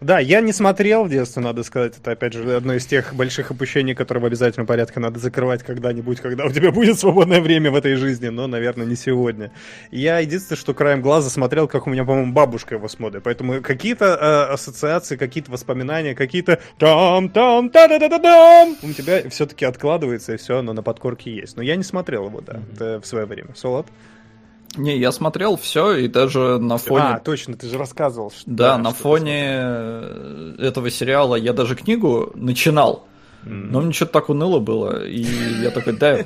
Да, я не смотрел в детстве, надо сказать. Это, опять же, одно из тех больших опущений, которые в обязательном порядке надо закрывать когда-нибудь, когда у тебя будет свободное время в этой жизни, но, наверное, не сегодня. Я единственное, что краем глаза смотрел, как у меня, по-моему, бабушка его смотрит. Поэтому какие-то э, ассоциации, какие-то воспоминания, какие-то там там та да да да дам у тебя все-таки откладывается, и все, оно на подкорке есть. Но я не смотрел его, да, это в свое время. Солод? Не, я смотрел все, и даже на фоне... А, точно, ты же рассказывал. что- Да, на что ты фоне э, этого сериала я даже книгу начинал, но мне что-то так уныло было, и я такой, да,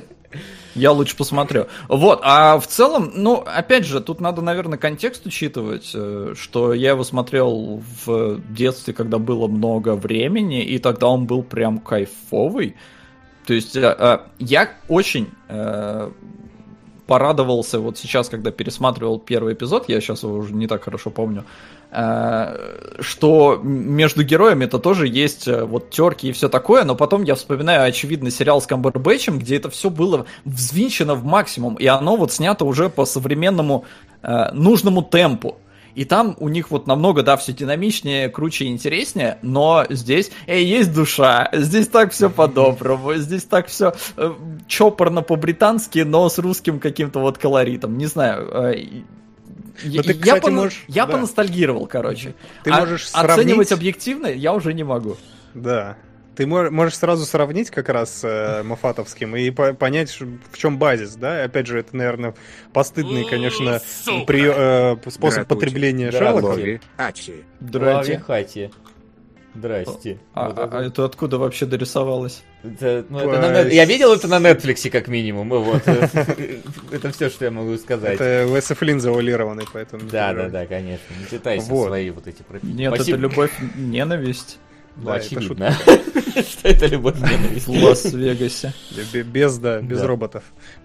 я лучше посмотрю. Вот, а в целом, ну, опять же, тут надо, наверное, контекст учитывать, э, что я его смотрел в детстве, когда было много времени, и тогда он был прям кайфовый. То есть э, я очень порадовался вот сейчас, когда пересматривал первый эпизод, я сейчас его уже не так хорошо помню, э, что между героями это тоже есть э, вот терки и все такое, но потом я вспоминаю, очевидно, сериал с Камбербэтчем, где это все было взвинчено в максимум, и оно вот снято уже по современному э, нужному темпу. И там у них вот намного, да, все динамичнее, круче и интереснее, но здесь, эй, есть душа, здесь так все по-доброму, здесь так все чопорно по-британски, но с русским каким-то вот колоритом, не знаю. э, Ну, ты, я кстати, пона- можешь- я да. поностальгировал, короче. Ты А можешь оценивать сравнить- объективно я уже не могу. Да. Ты мо- можешь сразу сравнить как раз с э, Мафатовским и по- понять, в чем базис, да? Опять же, это, наверное, постыдный, конечно, при- э, способ Дратути. потребления Шерлока. Здрасте. хати. Здрасте. А, Вот а- это- а это откуда вообще дорисовалось? это, ну, это на Я видел это на Netflix, как минимум. Вот. Это все, что я могу сказать. Это Уэсса Флинн завуалированный, поэтому... Да, да, да, конечно. Не читайся Вот. свои вот эти. Нет, это любовь, ненависть Ну, Да, это очевидно, что это любовь ненависть. в Лас-Вегасе. Без, да, без роботов.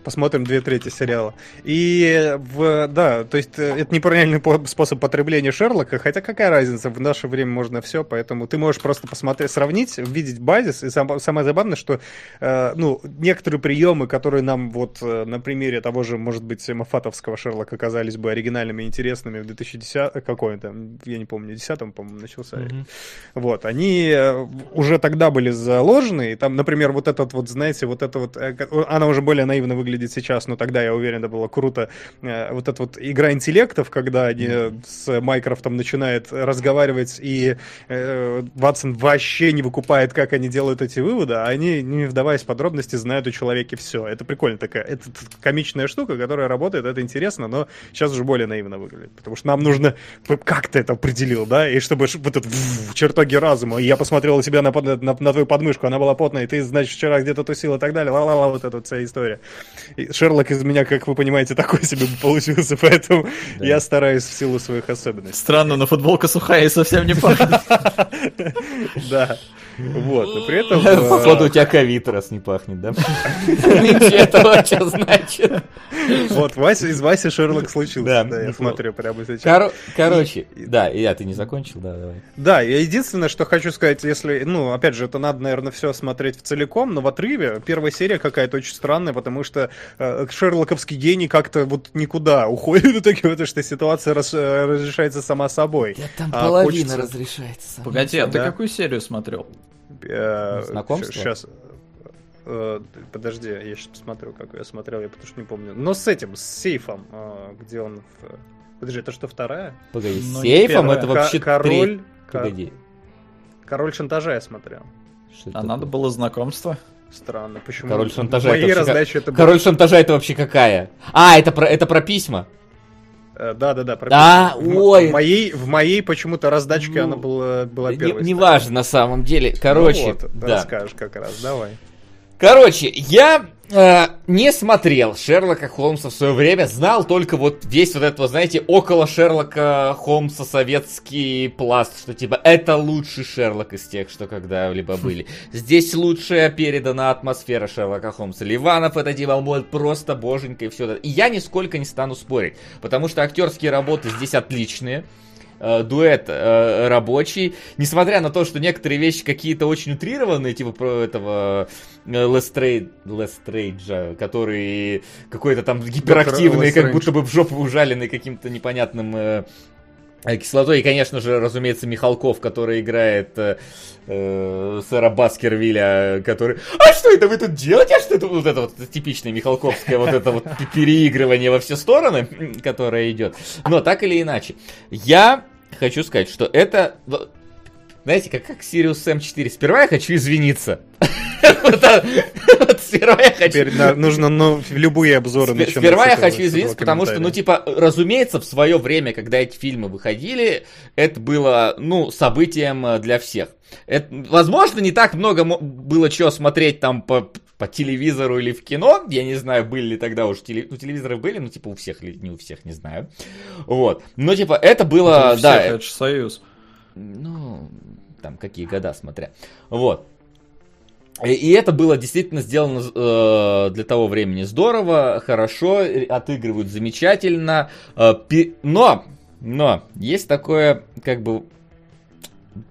Посмотрим две трети сериала. И, в, да, то есть э, это неправильный по- способ потребления Шерлока, хотя какая разница, в наше время можно все, поэтому ты можешь просто посмотреть, сравнить, видеть базис, и сам- самое забавное, что, э, ну, некоторые приемы, которые нам вот э, на примере того же, может быть, Мафатовского Шерлока казались бы оригинальными и интересными в 2010, какой он там, я не помню, 10 по-моему, начался. Мгм. Вот, они э, уже тогда были заложены, и там, например, вот этот вот, знаете, вот это вот, э, она уже более наивно выглядит сейчас, но тогда, я уверен, это было круто, э, вот эта вот игра интеллектов, когда они с Майкрофтом начинают разговаривать, и э, Ватсон вообще не выкупает, как они делают эти выводы, а они, не вдаваясь в подробности, знают о человеке все. Это прикольно такая, это комичная штука, которая работает, это интересно, но сейчас уже более наивно выглядит, потому что нам нужно, как ты это определил, да, и чтобы вот этот в- чертоги разума, и я посмотрел у себя на, на, на твою подмышку, она была потная, и ты, значит, вчера где-то тусил и так далее, ла-ла-ла, вот эта вот вся история. Шерлок из меня, как вы понимаете, такой себе получился, поэтому Да. я стараюсь в силу своих особенностей. Странно, но футболка сухая и совсем не пахнет. Да. Вот, и при этом... э, Походу, у тебя ковид раз не пахнет, да? Ничего этого что значит? Вот, Вася, из Васи Шерлок случился, Да, я смотрю прямо сейчас. Коро- Короче, И- да, я, ты не закончил, да, давай. Да, я единственное, что хочу сказать, если, ну, опять же, это надо, наверное, все смотреть в целиком, но в отрыве первая серия какая-то очень странная, потому что э, шерлоковский гений как-то вот никуда уходит в итоге, потому что ситуация э, разрешается сама собой. Да там А, половина разрешается. Погоди, а ты какую серию смотрел? Знакомство? Сейчас. Подожди, я сейчас посмотрю, как я смотрел, я потому что не помню. Но с этим, с сейфом, э, где он... в- Подожди, это что, вторая? Погоди, Ну, с не сейфом это вообще король, треть- ко- Погоди. король шантажа я смотрел. что А надо было знакомство. Странно, почему? Король шантажа это вообще это было- Король шантажа это вообще какая? А, это про, это про письма. Э, Да, ой. В моей, в моей почему-то раздачке Ну, она была, была Не, первой. не важно на самом деле. Короче, Ну вот, да. расскажешь как раз, давай. Короче, я э, не смотрел Шерлока Холмса в свое время, знал только вот весь вот этот, вот, знаете, около Шерлока Холмса советский пласт, что типа это лучший Шерлок из тех, что когда-либо были. Здесь лучшая передана атмосфера Шерлока Холмса. Ливанов это делал просто боженька и все это. И я нисколько не стану спорить, потому что актерские работы здесь отличные э, дуэт э, рабочий, несмотря на то, что некоторые вещи какие-то очень утрированные, типа про этого э, Лестрейд, Лестрейджа, который какой-то там гиперактивный, как будто бы в жопу ужаленный каким-то непонятным э, э, кислотой. И, конечно же, разумеется, Михалков, который играет э, э, сэра Баскервилля, который... А что это вы тут делаете? А что это? Вот это вот типичное Михалковское вот это вот переигрывание во все стороны, которое идет. Но так или иначе, я хочу сказать, что это... Знаете, как, как Sirius M4. Сперва я хочу извиниться. Сперва я хочу... Теперь нужно ну, любые обзоры начинать. Сперва я хочу извиниться, потому что, ну, типа, разумеется, в свое время, когда эти фильмы выходили, это было, ну, событием э, для всех. Это, возможно, не так много было чего смотреть там по, по телевизору или в кино. Я не знаю, были ли тогда уже теле... ну, телевизоры были, ну, типа, у всех или не у всех, не знаю. Вот. Но, типа, это было, да. Всех, это же союз. Ну, там какие года смотря. Вот. И, и это было действительно сделано э, для того времени здорово, хорошо, отыгрывают замечательно. Э, пи... Но, но есть такое, как бы,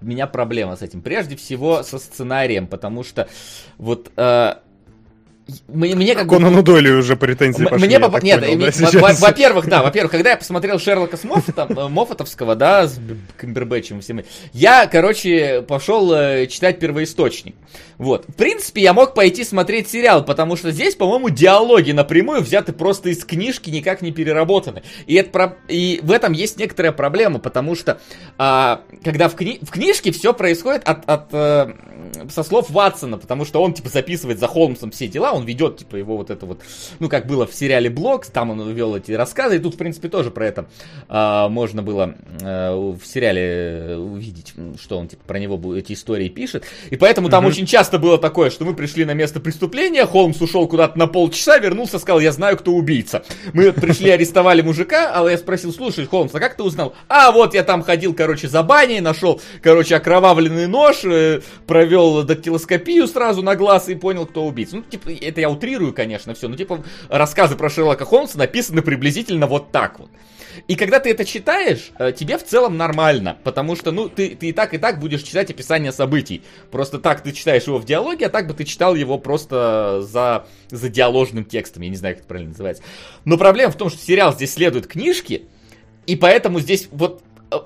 у меня проблема с этим. Прежде всего со сценарием, потому что вот э, мне, мне как Конану Дойлю уже претензии пошли. Мне поп... Нет, понял, да, во-первых, да, во-первых, когда я посмотрел Шерлока с Моффатом, э, Моффатовского, да, с Камбербэтчем всеми, я, короче, пошел э, читать первоисточник. Вот. В принципе, я мог пойти смотреть сериал, потому что здесь, по-моему, диалоги напрямую взяты просто из книжки, никак не переработаны. И, это про... и в этом есть некоторая проблема, потому что а, когда в, кни... в книжке все происходит от, от, а, со слов Ватсона, потому что он, типа, записывает за Холмсом все дела, он ведет, типа, его вот это вот, ну, как было в сериале Блок, там он вел эти рассказы, и тут, в принципе, тоже про это а, можно было а, в сериале увидеть, что он, типа, про него эти истории пишет. И поэтому там mm-hmm. очень часто часто было такое, что мы пришли на место преступления, Холмс ушел куда-то на полчаса, вернулся, сказал, я знаю, кто убийца. Мы пришли, арестовали мужика, а я спросил, слушай, Холмс, а как ты узнал? А, вот я там ходил, короче, за баней, нашел, короче, окровавленный нож, э, провел дактилоскопию сразу на глаз и понял, кто убийца. Ну, типа, это я утрирую, конечно, все, но, типа, рассказы про Шерлока Холмса написаны приблизительно вот так вот. И когда ты это читаешь, э, тебе в целом нормально, потому что, ну, ты, ты и так, и так будешь читать описание событий. Просто так ты читаешь его в диалоге, а так бы ты читал его просто за, за диаложным текстом. Я не знаю, как это правильно называется. Но проблема в том, что сериал здесь следует книжке, и поэтому здесь вот э,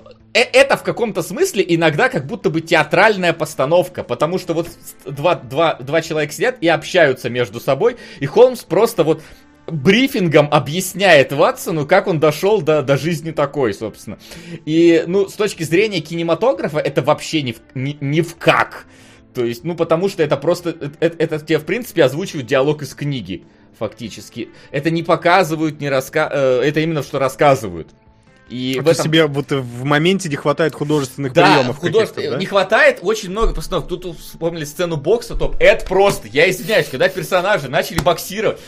это в каком-то смысле иногда как будто бы театральная постановка, потому что вот два, два, два человека сидят и общаются между собой, и Холмс просто вот брифингом объясняет Ватсону, как он дошел до, до жизни такой, собственно. И, ну, с точки зрения кинематографа, это вообще ни в, ни, ни в как. То есть, ну, потому что это просто, это, это тебе, в принципе, озвучивают диалог из книги, фактически. Это не показывают, не раска... Э, это именно что рассказывают. И а в этом... себе вот в моменте не хватает художественных да, приемов художеств... да? не хватает очень много постановок. Тут вспомнили сцену бокса, топ. Это просто, я извиняюсь, когда персонажи начали боксировать.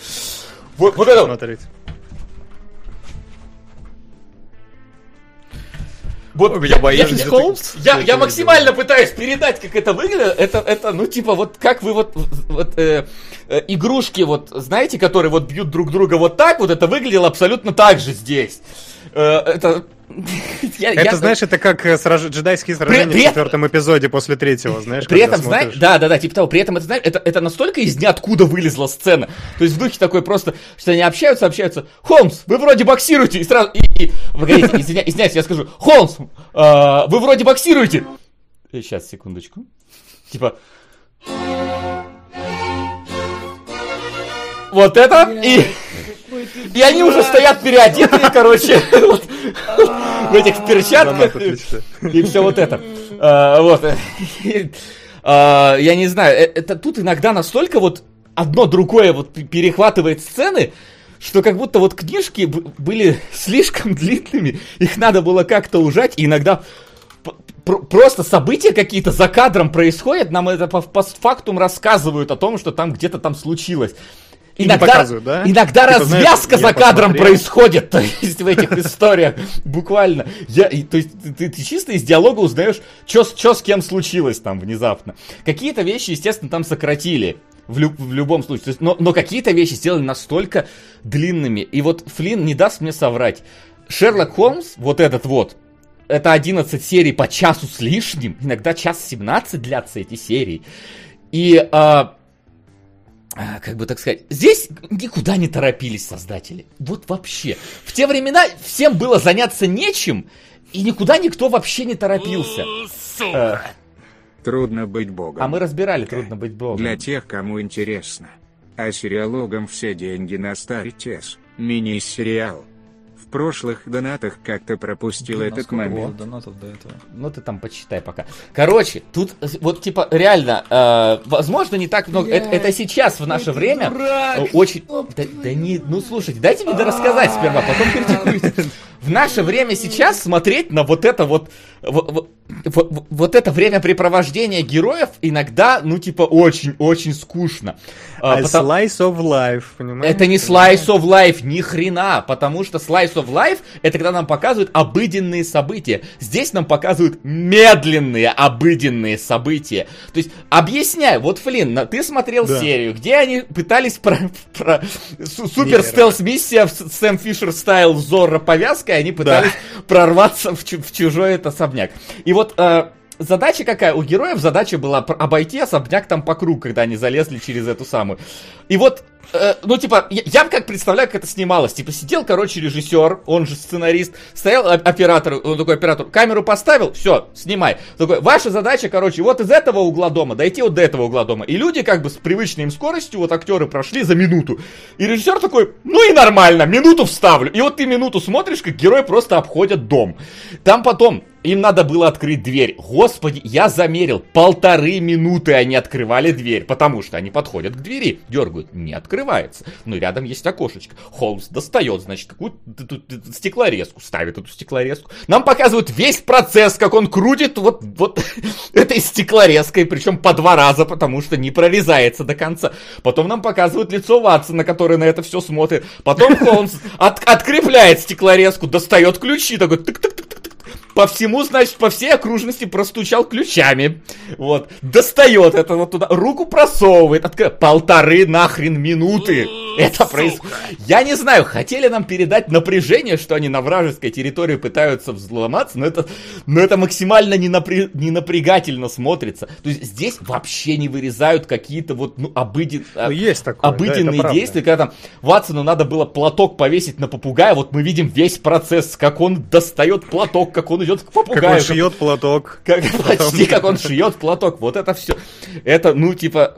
Вот, вот это. Смотреть. Вот я, боюсь, я, Холмс, я, я максимально пытаюсь передать, как это выглядит. Это, это, ну, типа, вот как вы вот, вот э, э, игрушки, вот, знаете, которые вот бьют друг друга вот так, вот это выглядело абсолютно так же здесь. Э, это я, это, я... знаешь, это как э, сраж... джедайские сражения при, в четвертом эпизоде после третьего, знаешь? При этом, знаешь, да, да, да, типа того, при этом, это, знаешь, это, это настолько из ниоткуда вылезла сцена. То есть в духе такой просто, что они общаются, общаются. Холмс, вы вроде боксируете, и сразу, и, и погодите, извиня, извиняюсь, я скажу, Холмс, э, вы вроде боксируете. Сейчас, секундочку. Типа... Вот это, и... И они уже стоят переодетые, короче, в этих перчатках. И все вот это. А, вот. А, я не знаю, э, это тут иногда настолько вот одно другое вот перехватывает сцены, что как будто вот книжки были слишком длинными, их надо было как-то ужать, и иногда просто события какие-то за кадром происходят, нам это по постфактум рассказывают о том, что там где-то там случилось. Иногда, да? иногда Типа, знаешь, развязка я за кадром посмотрел. происходит, то есть в этих историях, буквально. Я, то есть ты, ты чисто из диалога узнаешь, что с кем случилось там внезапно. Какие-то вещи, естественно, там сократили. В, лю- в любом случае. То есть, но, но какие-то вещи сделали настолько длинными. И вот Флинн не даст мне соврать. Шерлок Холмс, вот этот вот, это 11 серий по часу с лишним, иногда час 17 длятся эти серии. И, а, как бы так сказать, здесь никуда не торопились создатели. Вот вообще. В те времена всем было заняться нечем, и никуда никто вообще не торопился. Э, Трудно быть богом. а мы разбирали, трудно быть богом. Для тех, кому интересно. А сериалогам все деньги на Старитес. Мини-сериал. Прошлых донатах как-то пропустил Блин, а этот момент. донатов до этого? Ну ты там почитай пока. Короче, тут вот типа реально, э, возможно не так много. Это, это сейчас в наше время э, очень. Да, да не, ну слушайте, дайте мне рассказать сперва, потом критикуйте. В наше время сейчас смотреть на вот это вот, вот, вот, вот- это времяпрепровождение героев иногда, ну типа очень-очень скучно. А, А потому- Slice of Life, понимаешь? это не Slice of Life, ни хрена, потому что Slice of Life это когда нам показывают обыденные события. Здесь нам показывают медленные обыденные события. То есть, объясняю, вот, Флинн, ты смотрел Да. серию, где они пытались про, про су- супер стелс миссия в С- Сэм Фишер стайл Зорро повязкой, они пытались прорваться в, чу- в чужой этот особняк. И вот э, задача какая? У героев задача была обойти особняк там по кругу, когда они залезли через эту самую. И вот, э, ну, типа, я, я как представляю, как это снималось. Типа, сидел, короче, режиссер, он же сценарист, стоял оператор, он такой оператор, камеру поставил, все, снимай. Такой, ваша задача, короче, вот из этого угла дома дойти вот до этого угла дома. И люди, как бы, с привычной им скоростью, вот актеры прошли за минуту. И режиссер такой, ну и нормально, минуту вставлю. И вот ты минуту смотришь, как герои просто обходят дом. Там потом им надо было открыть дверь. Господи, я замерил. Полторы минуты они открывали дверь, потому что они подходят к двери, дергают, не открывается. Ну, рядом есть окошечко. Холмс достает, значит, какую-то стеклорезку, ставит эту стеклорезку. Нам показывают весь процесс, как он крутит вот, вот этой стеклорезкой, причем по два раза, потому что не прорезается до конца. Потом нам показывают лицо Ватсона, который на это все смотрит. Потом Холмс от- открепляет стеклорезку, достает ключи, такой тык-тык-тык по всему, значит, по всей окружности простучал ключами. Вот. Достает это вот туда, руку просовывает. откры- Полторы нахрен минуты. Это происходит. Я не знаю, хотели нам передать напряжение, что они на вражеской территории пытаются взломаться, но это, но это максимально ненапря- ненапрягательно смотрится. То есть здесь вообще не вырезают какие-то вот, ну, обыден... Ну, есть такое, да, обыденные правда. действия, когда там Ватсону надо было платок повесить на попугая, вот мы видим весь процесс, как он достает платок, как он идет к попугаю. Как он шьет платок. Как, почти как он шьет платок. Вот это все. Это, ну, типа...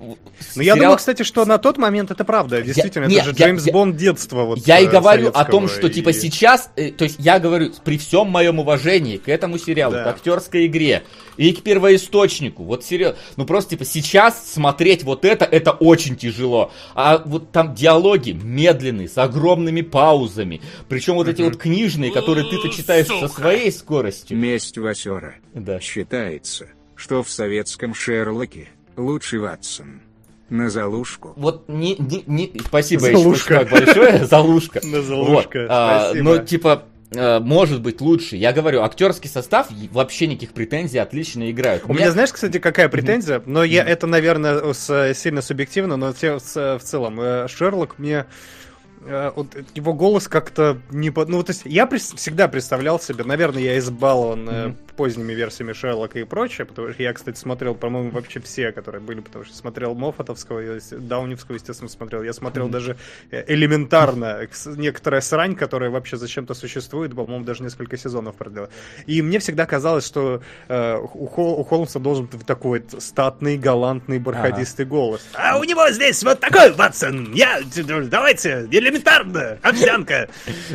Ну, я думаю, кстати, что на тот момент это правда. Действительно, нет, это же я- Джеймс я- Бонд детства. Вот, Я и э, говорю о том, что типа и- сейчас, э, то есть я говорю при всем моем уважении к этому сериалу, Да. к актерской игре и к первоисточнику, вот серьезно, ну просто типа сейчас смотреть вот это, это очень тяжело, а вот там диалоги медленные, с огромными паузами, причем вот эти вот книжные, которые ты-то читаешь со своей скоростью. Месть Васера. Да. Считается, что в советском Шерлоке лучший Ватсон. На залушку. Вот не, не, не... Спасибо, Залушка. Ильич, большое, залушка. На залушка, Вот, а, спасибо. Ну, типа, э, может быть лучше. Я говорю, актерский состав вообще никаких претензий, отлично играют. У меня, знаешь, кстати, какая претензия? Но я это, наверное, с- сильно субъективно, но те- с- в целом э, Шерлок мне э, вот его голос как-то не по... Ну, то есть я прис- всегда представлял себе, наверное, я избалован э, поздними версиями Шерлока и прочее, потому что я, кстати, смотрел, по-моему, вообще все, которые были, потому что смотрел Моффатовского, Дауневского, естественно, смотрел. Я смотрел даже э, элементарно с- некоторая срань, которая вообще зачем-то существует, по-моему, даже несколько сезонов продлила. И мне всегда казалось, что э, у, Хол- у Холмса должен быть такой вот статный, галантный, бархатистый голос. А у него здесь вот такой, Ватсон! Я, давайте, элементарно, овсянка!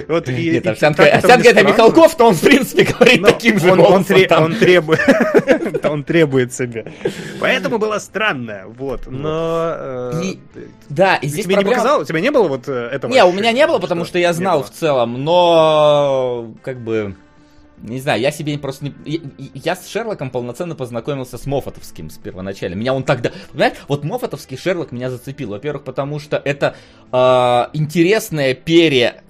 Вот, и- Нет, овсянка, овсянка это. Михалков, то он, в принципе, говорит таким же он. Тре- там. он требует, он требует себе. Поэтому было странно, вот. Но э, И- Да, и тебе здесь не проблема- показалось? У тебя не было вот э, этого? Не, у меня не было, потому что я не знал в целом, но как бы не знаю, я себе просто не... Я, я с Шерлоком полноценно познакомился с Мофатовским с первоначально. Меня он тогда... Понимаешь, вот Мофатовский Шерлок меня зацепил. Во-первых, потому что это э, интересная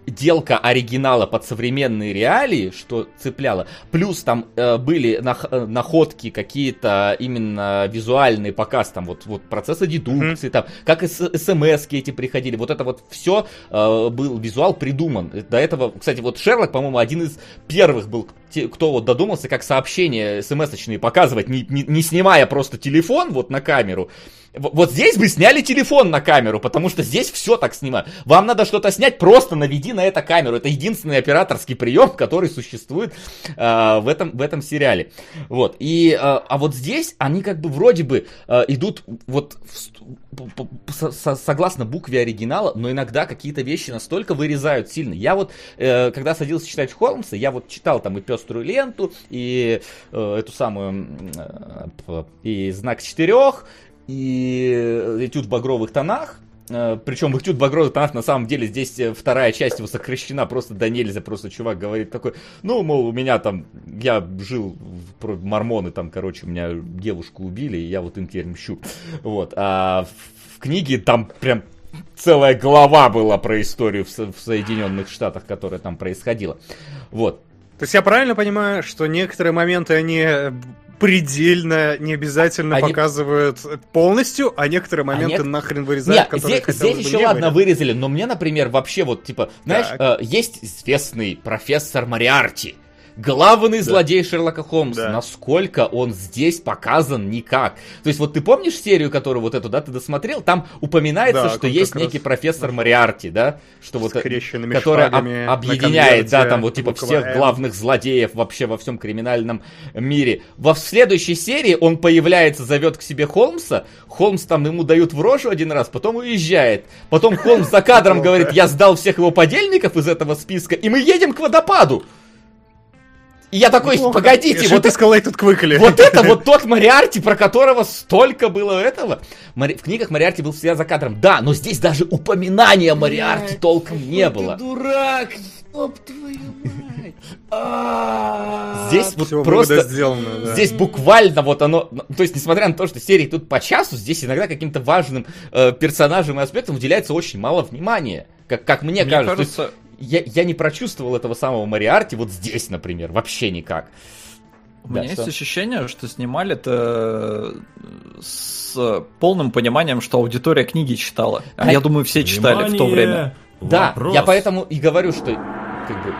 переделка оригинала под современные реалии, что цепляло. Плюс там э, были нах- э, находки какие-то именно визуальные, показ там вот, вот процесса дедукции, mm-hmm. там, как смс эти приходили. Вот это вот все э, был визуал придуман. До этого, кстати, вот Шерлок, по-моему, один из первых был, те, кто вот додумался, как сообщения смс-очные показывать, не, не, не снимая просто телефон вот на камеру, вот здесь бы сняли телефон на камеру, потому что здесь все так снимают. Вам надо что-то снять, просто наведи на это камеру. Это единственный операторский прием, который существует э, в, этом, в этом сериале. Вот. И, э, а вот здесь они как бы вроде бы э, идут вот в, со, со, согласно букве оригинала, но иногда какие-то вещи настолько вырезают сильно. Я вот, э, когда садился читать Холмса, я вот читал там и пеструю ленту, и э, эту самую, э, и знак четырех, и этюд в багровых тонах. Э, Причем в этюд в багровых тонах на самом деле здесь э, вторая часть его сокращена просто до нельзя. Просто чувак говорит такой, ну, мол, у меня там, я жил, мормоны там, короче, у меня девушку убили, и я вот им теперь мщу. Вот. А в книге там прям целая глава была про историю в, в Соединенных Штатах, которая там происходила. Вот. То есть я правильно понимаю, что некоторые моменты, они предельно не обязательно они... показывают полностью, а некоторые моменты а нет... нахрен вырезают, Нет, здесь, здесь еще ладно были. вырезали, но мне, например, вообще вот, типа, знаешь, э, есть известный профессор Мариарти, главный да. злодей Шерлока Холмса. Да. Насколько он здесь показан никак. То есть вот ты помнишь серию, которую вот эту, да, ты досмотрел? Там упоминается, да, что есть некий профессор Мариарти, да, что вот, который об, объединяет, да, там вот типа всех М. главных злодеев вообще во всем криминальном мире. Во следующей серии он появляется, зовет к себе Холмса, Холмс там ему дают в рожу один раз, потом уезжает. Потом Холмс за кадром говорит, я сдал всех его подельников из этого списка, и мы едем к водопаду. И я такой, Неплохо. погодите, вот ты сказал, тут квыкали. Вот это вот тот Мариарти, про которого столько было этого. Мари... В книгах Мариарти был всегда за кадром. Да, но здесь даже упоминания Мариарти толком не было. Ты дурак, стоп твою мать. А. Здесь вот просто, здесь буквально вот оно, ну, то есть несмотря на то, что серии тут по часу, здесь иногда каким-то важным э, персонажам и аспектам уделяется очень мало внимания, как, как мне, мне кажется. кажется я, я не прочувствовал этого самого Мариарти вот здесь, например, вообще никак. У да, меня что? есть ощущение, что снимали это э, с полным пониманием, что аудитория книги читала. А, я думаю, все читали Внимание! в то время. Да, Вопрос. я поэтому и говорю, что как бы...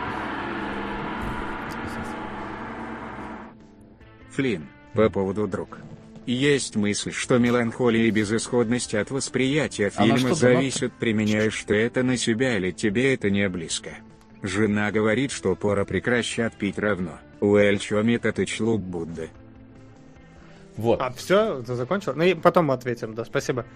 Флин, по поводу друг. Есть мысль, что меланхолия и безысходность от восприятия фильма что, зависят, применяешь ты это на себя или тебе это не близко. Жена говорит, что пора прекращать пить равно. Уэльчо метод члуп Будды. Вот. А, все, ты закончил? Ну и потом ответим, да, спасибо.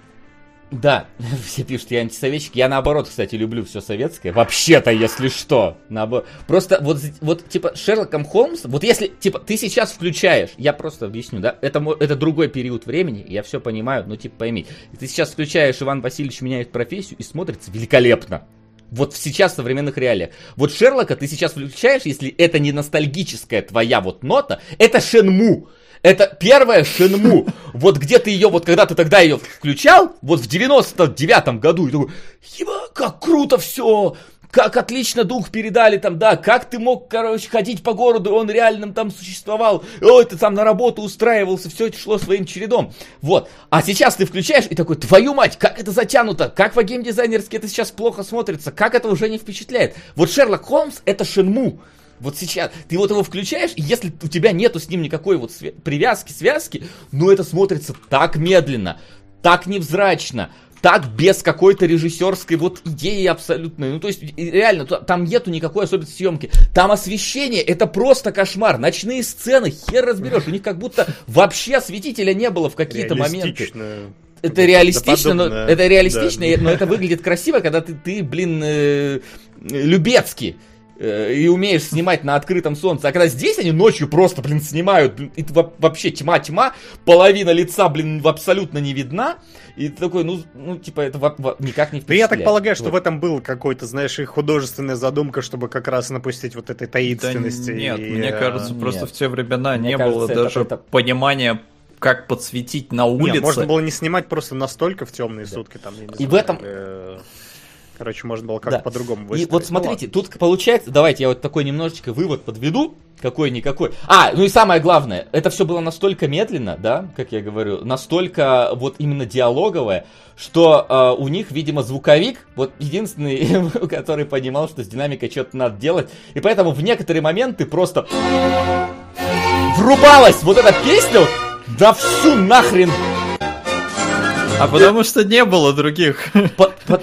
Да, все пишут, я антисоветчик. Я наоборот, кстати, люблю все советское. Вообще-то, если что. Наоборот. Просто вот, вот, типа, Шерлоком Холмс, вот если, типа, ты сейчас включаешь, я просто объясню, да, это, это другой период времени, я все понимаю, ну, типа, пойми. Ты сейчас включаешь Иван Васильевич меняет профессию и смотрится великолепно. Вот сейчас в современных реалиях. Вот Шерлока ты сейчас включаешь, если это не ностальгическая твоя вот нота, это Шенму. Это первая Шенму. Вот где ты ее, вот когда ты тогда ее включал, вот в 99-м году, и такой, еба, как круто все, как отлично дух передали там, да, как ты мог, короче, ходить по городу, он реально там существовал, ой, ты там на работу устраивался, все это шло своим чередом, вот. А сейчас ты включаешь и такой, твою мать, как это затянуто, как в геймдизайнерски это сейчас плохо смотрится, как это уже не впечатляет. Вот Шерлок Холмс это Шенму. Вот сейчас ты вот его включаешь, и если у тебя нету с ним никакой вот свя- привязки, связки, ну это смотрится так медленно, так невзрачно, так без какой-то режиссерской вот идеи абсолютной. Ну, то есть, реально, там нету никакой особенности съемки. Там освещение, это просто кошмар. Ночные сцены, хер разберешь. У них как будто вообще осветителя не было в какие-то моменты. Это реалистично, но это реалистично, да. но это выглядит красиво, когда ты, ты блин, э, Любецкий э, и умеешь снимать на открытом солнце. А когда здесь они ночью просто, блин, снимают, и вообще тьма-тьма, половина лица, блин, абсолютно не видна. И ты такой, ну, ну типа, это во- во- никак не Ну, я впечатляет. так полагаю, что Вот. в этом был какой-то, знаешь, и художественная задумка, чтобы как раз напустить вот этой Да таинственности. нет, и, мне э, кажется, нет. просто в те времена Мне не кажется, было это- даже это- понимания, как подсветить на улице. можно было не снимать просто настолько в темные сутки. Там, я не И знаю, в этом- э, Короче, можно было как-то Да. по-другому И выстроить. вот Ну, смотрите, тут получается, давайте я вот такой немножечко вывод подведу, какой-никакой. А, ну и самое главное, это все было настолько медленно, да, как я говорю, настолько вот именно диалоговое, что э, у них, видимо, звуковик, вот единственный, который понимал, что с динамикой что-то надо делать, и поэтому в некоторые моменты просто врубалась вот эта песня на всю нахрен. А потому что не было других.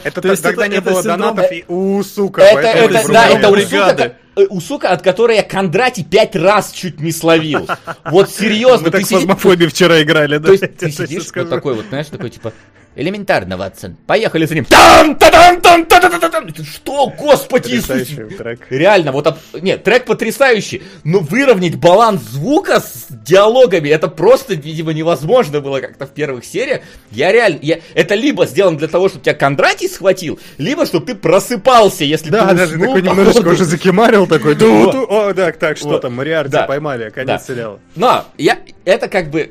Это То есть тогда не было донатов и у, сука, да, это у бригады. сука, э, у сука, от которой я Кондрати пять раз чуть не словил. Вот серьезно, Мы ты так фазмофобии вчера играли, да? то есть ты сидишь вот такой вот, знаешь, такой типа, элементарно, Ватсон, поехали за ним. Там, та там, там, та та та там Что, господи Иисусе? Трек. Реально, вот, об- нет, трек потрясающий, но выровнять баланс звука с диалогами, это просто, видимо, невозможно было как-то в первых сериях. Я реально, я, это либо сделано для того, чтобы тебя Кондратий схватил, либо чтобы ты просыпался, если Да, ты даже уснул, такой походу. немножечко уже закимарил такой. ту- О, так, так, что там, Мариарти Да. поймали, Да. конец сериала. Но я, это как бы,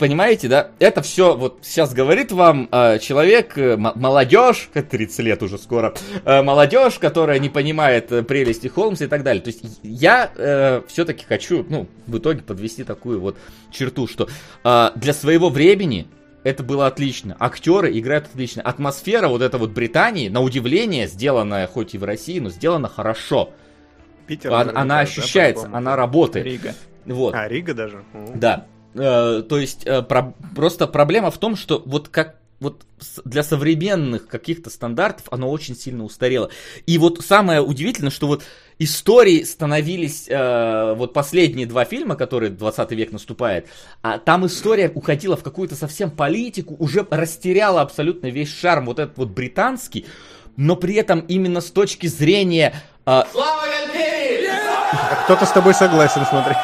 понимаете, да, это все вот сейчас говорит вам э, человек, э, молодежь, как 30 лет уже скоро, э, молодежь, которая не понимает э, прелести Холмса и так далее. То есть я все-таки хочу, ну, в итоге подвести такую вот черту, что э, для своего времени это было отлично. Актеры играют отлично. Атмосфера вот эта вот Британии, на удивление, сделанная хоть и в России, но сделана хорошо. Питер. Она, она да, ощущается, по-моему. она работает. Рига. Вот. А, Рига даже? Да. Э, то есть э, про- просто проблема в том, что вот как вот для современных каких-то стандартов оно очень сильно устарело. И вот самое удивительное, что вот истории становились, э, вот последние два фильма, которые 20 век наступает, а там история уходила в какую-то совсем политику, уже растеряла абсолютно весь шарм, вот этот вот британский, но при этом именно с точки зрения... э, Кто-то с тобой согласен, смотри.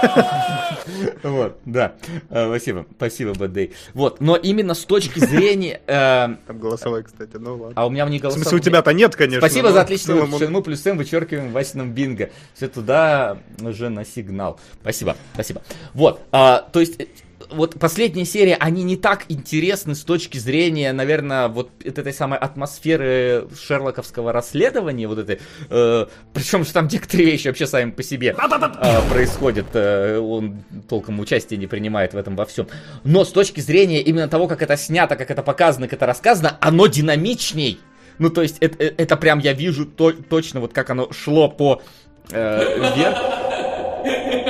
Вот, да. Э, Спасибо, спасибо, Бэдэй. Вот, но именно с точки зрения... э, Там голосовой, кстати, ну ладно. А у меня В голосовой. смысле, у тебя-то нет, конечно. Спасибо за в отличную шельму плюс М, вычеркиваем Васином бинго. Все туда уже на сигнал. Спасибо, спасибо. Вот, а, то есть, вот последняя серия, они не так интересны с точки зрения, наверное, вот этой самой атмосферы шерлоковского расследования, вот этой, э, причем что там некоторые вещи вообще сами по себе э, происходят, э, он толком участия не принимает в этом во всем. Но с точки зрения именно того, как это снято, как это показано, как это рассказано, оно динамичней. Ну, то есть, это, это прям я вижу то- точно, вот как оно шло по э, вверх.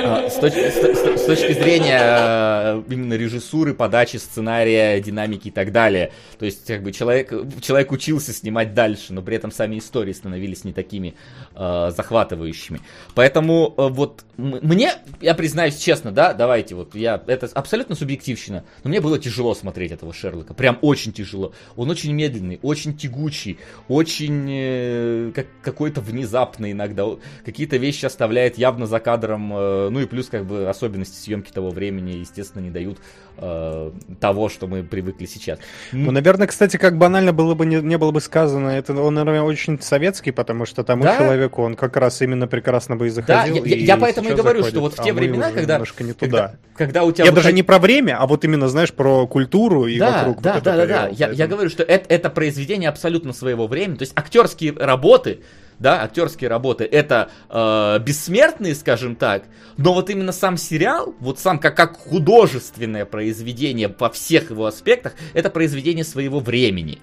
А, С точки, с- с- точки зрения э, именно режиссуры, подачи сценария, динамики и так далее. То есть, как бы человек, человек учился снимать дальше, но при этом сами истории становились не такими э, захватывающими. Поэтому э, вот мне, я признаюсь честно, да, давайте, вот я, это абсолютно субъективщина, но мне было тяжело смотреть этого Шерлока, прям очень тяжело. Он очень медленный, очень тягучий, очень э, как, какой-то внезапный иногда, какие-то вещи оставляет явно за кадром, э, ну и плюс как бы особенности съемки того времени, естественно, не дают э, того, что мы привыкли сейчас. Ну, наверное, кстати, как банально было бы не, не было бы сказано, это он, наверное, очень советский, потому что тому Да. человеку он как раз именно прекрасно бы и Да, заходил. я, я- и я поэтому и говорю, заходит. что вот в А те мы времена, когда, не когда, туда. когда у тебя Я выход- даже не про время, а вот именно, знаешь, про культуру и да, вокруг. да, вот да, да, да. периода, Я, я говорю, что это, это произведение абсолютно своего времени. То есть актерские работы, да, актерские работы, это э, бессмертные, скажем так. Но вот именно сам сериал, вот сам как, как художественное произведение во всех его аспектах, это произведение своего времени.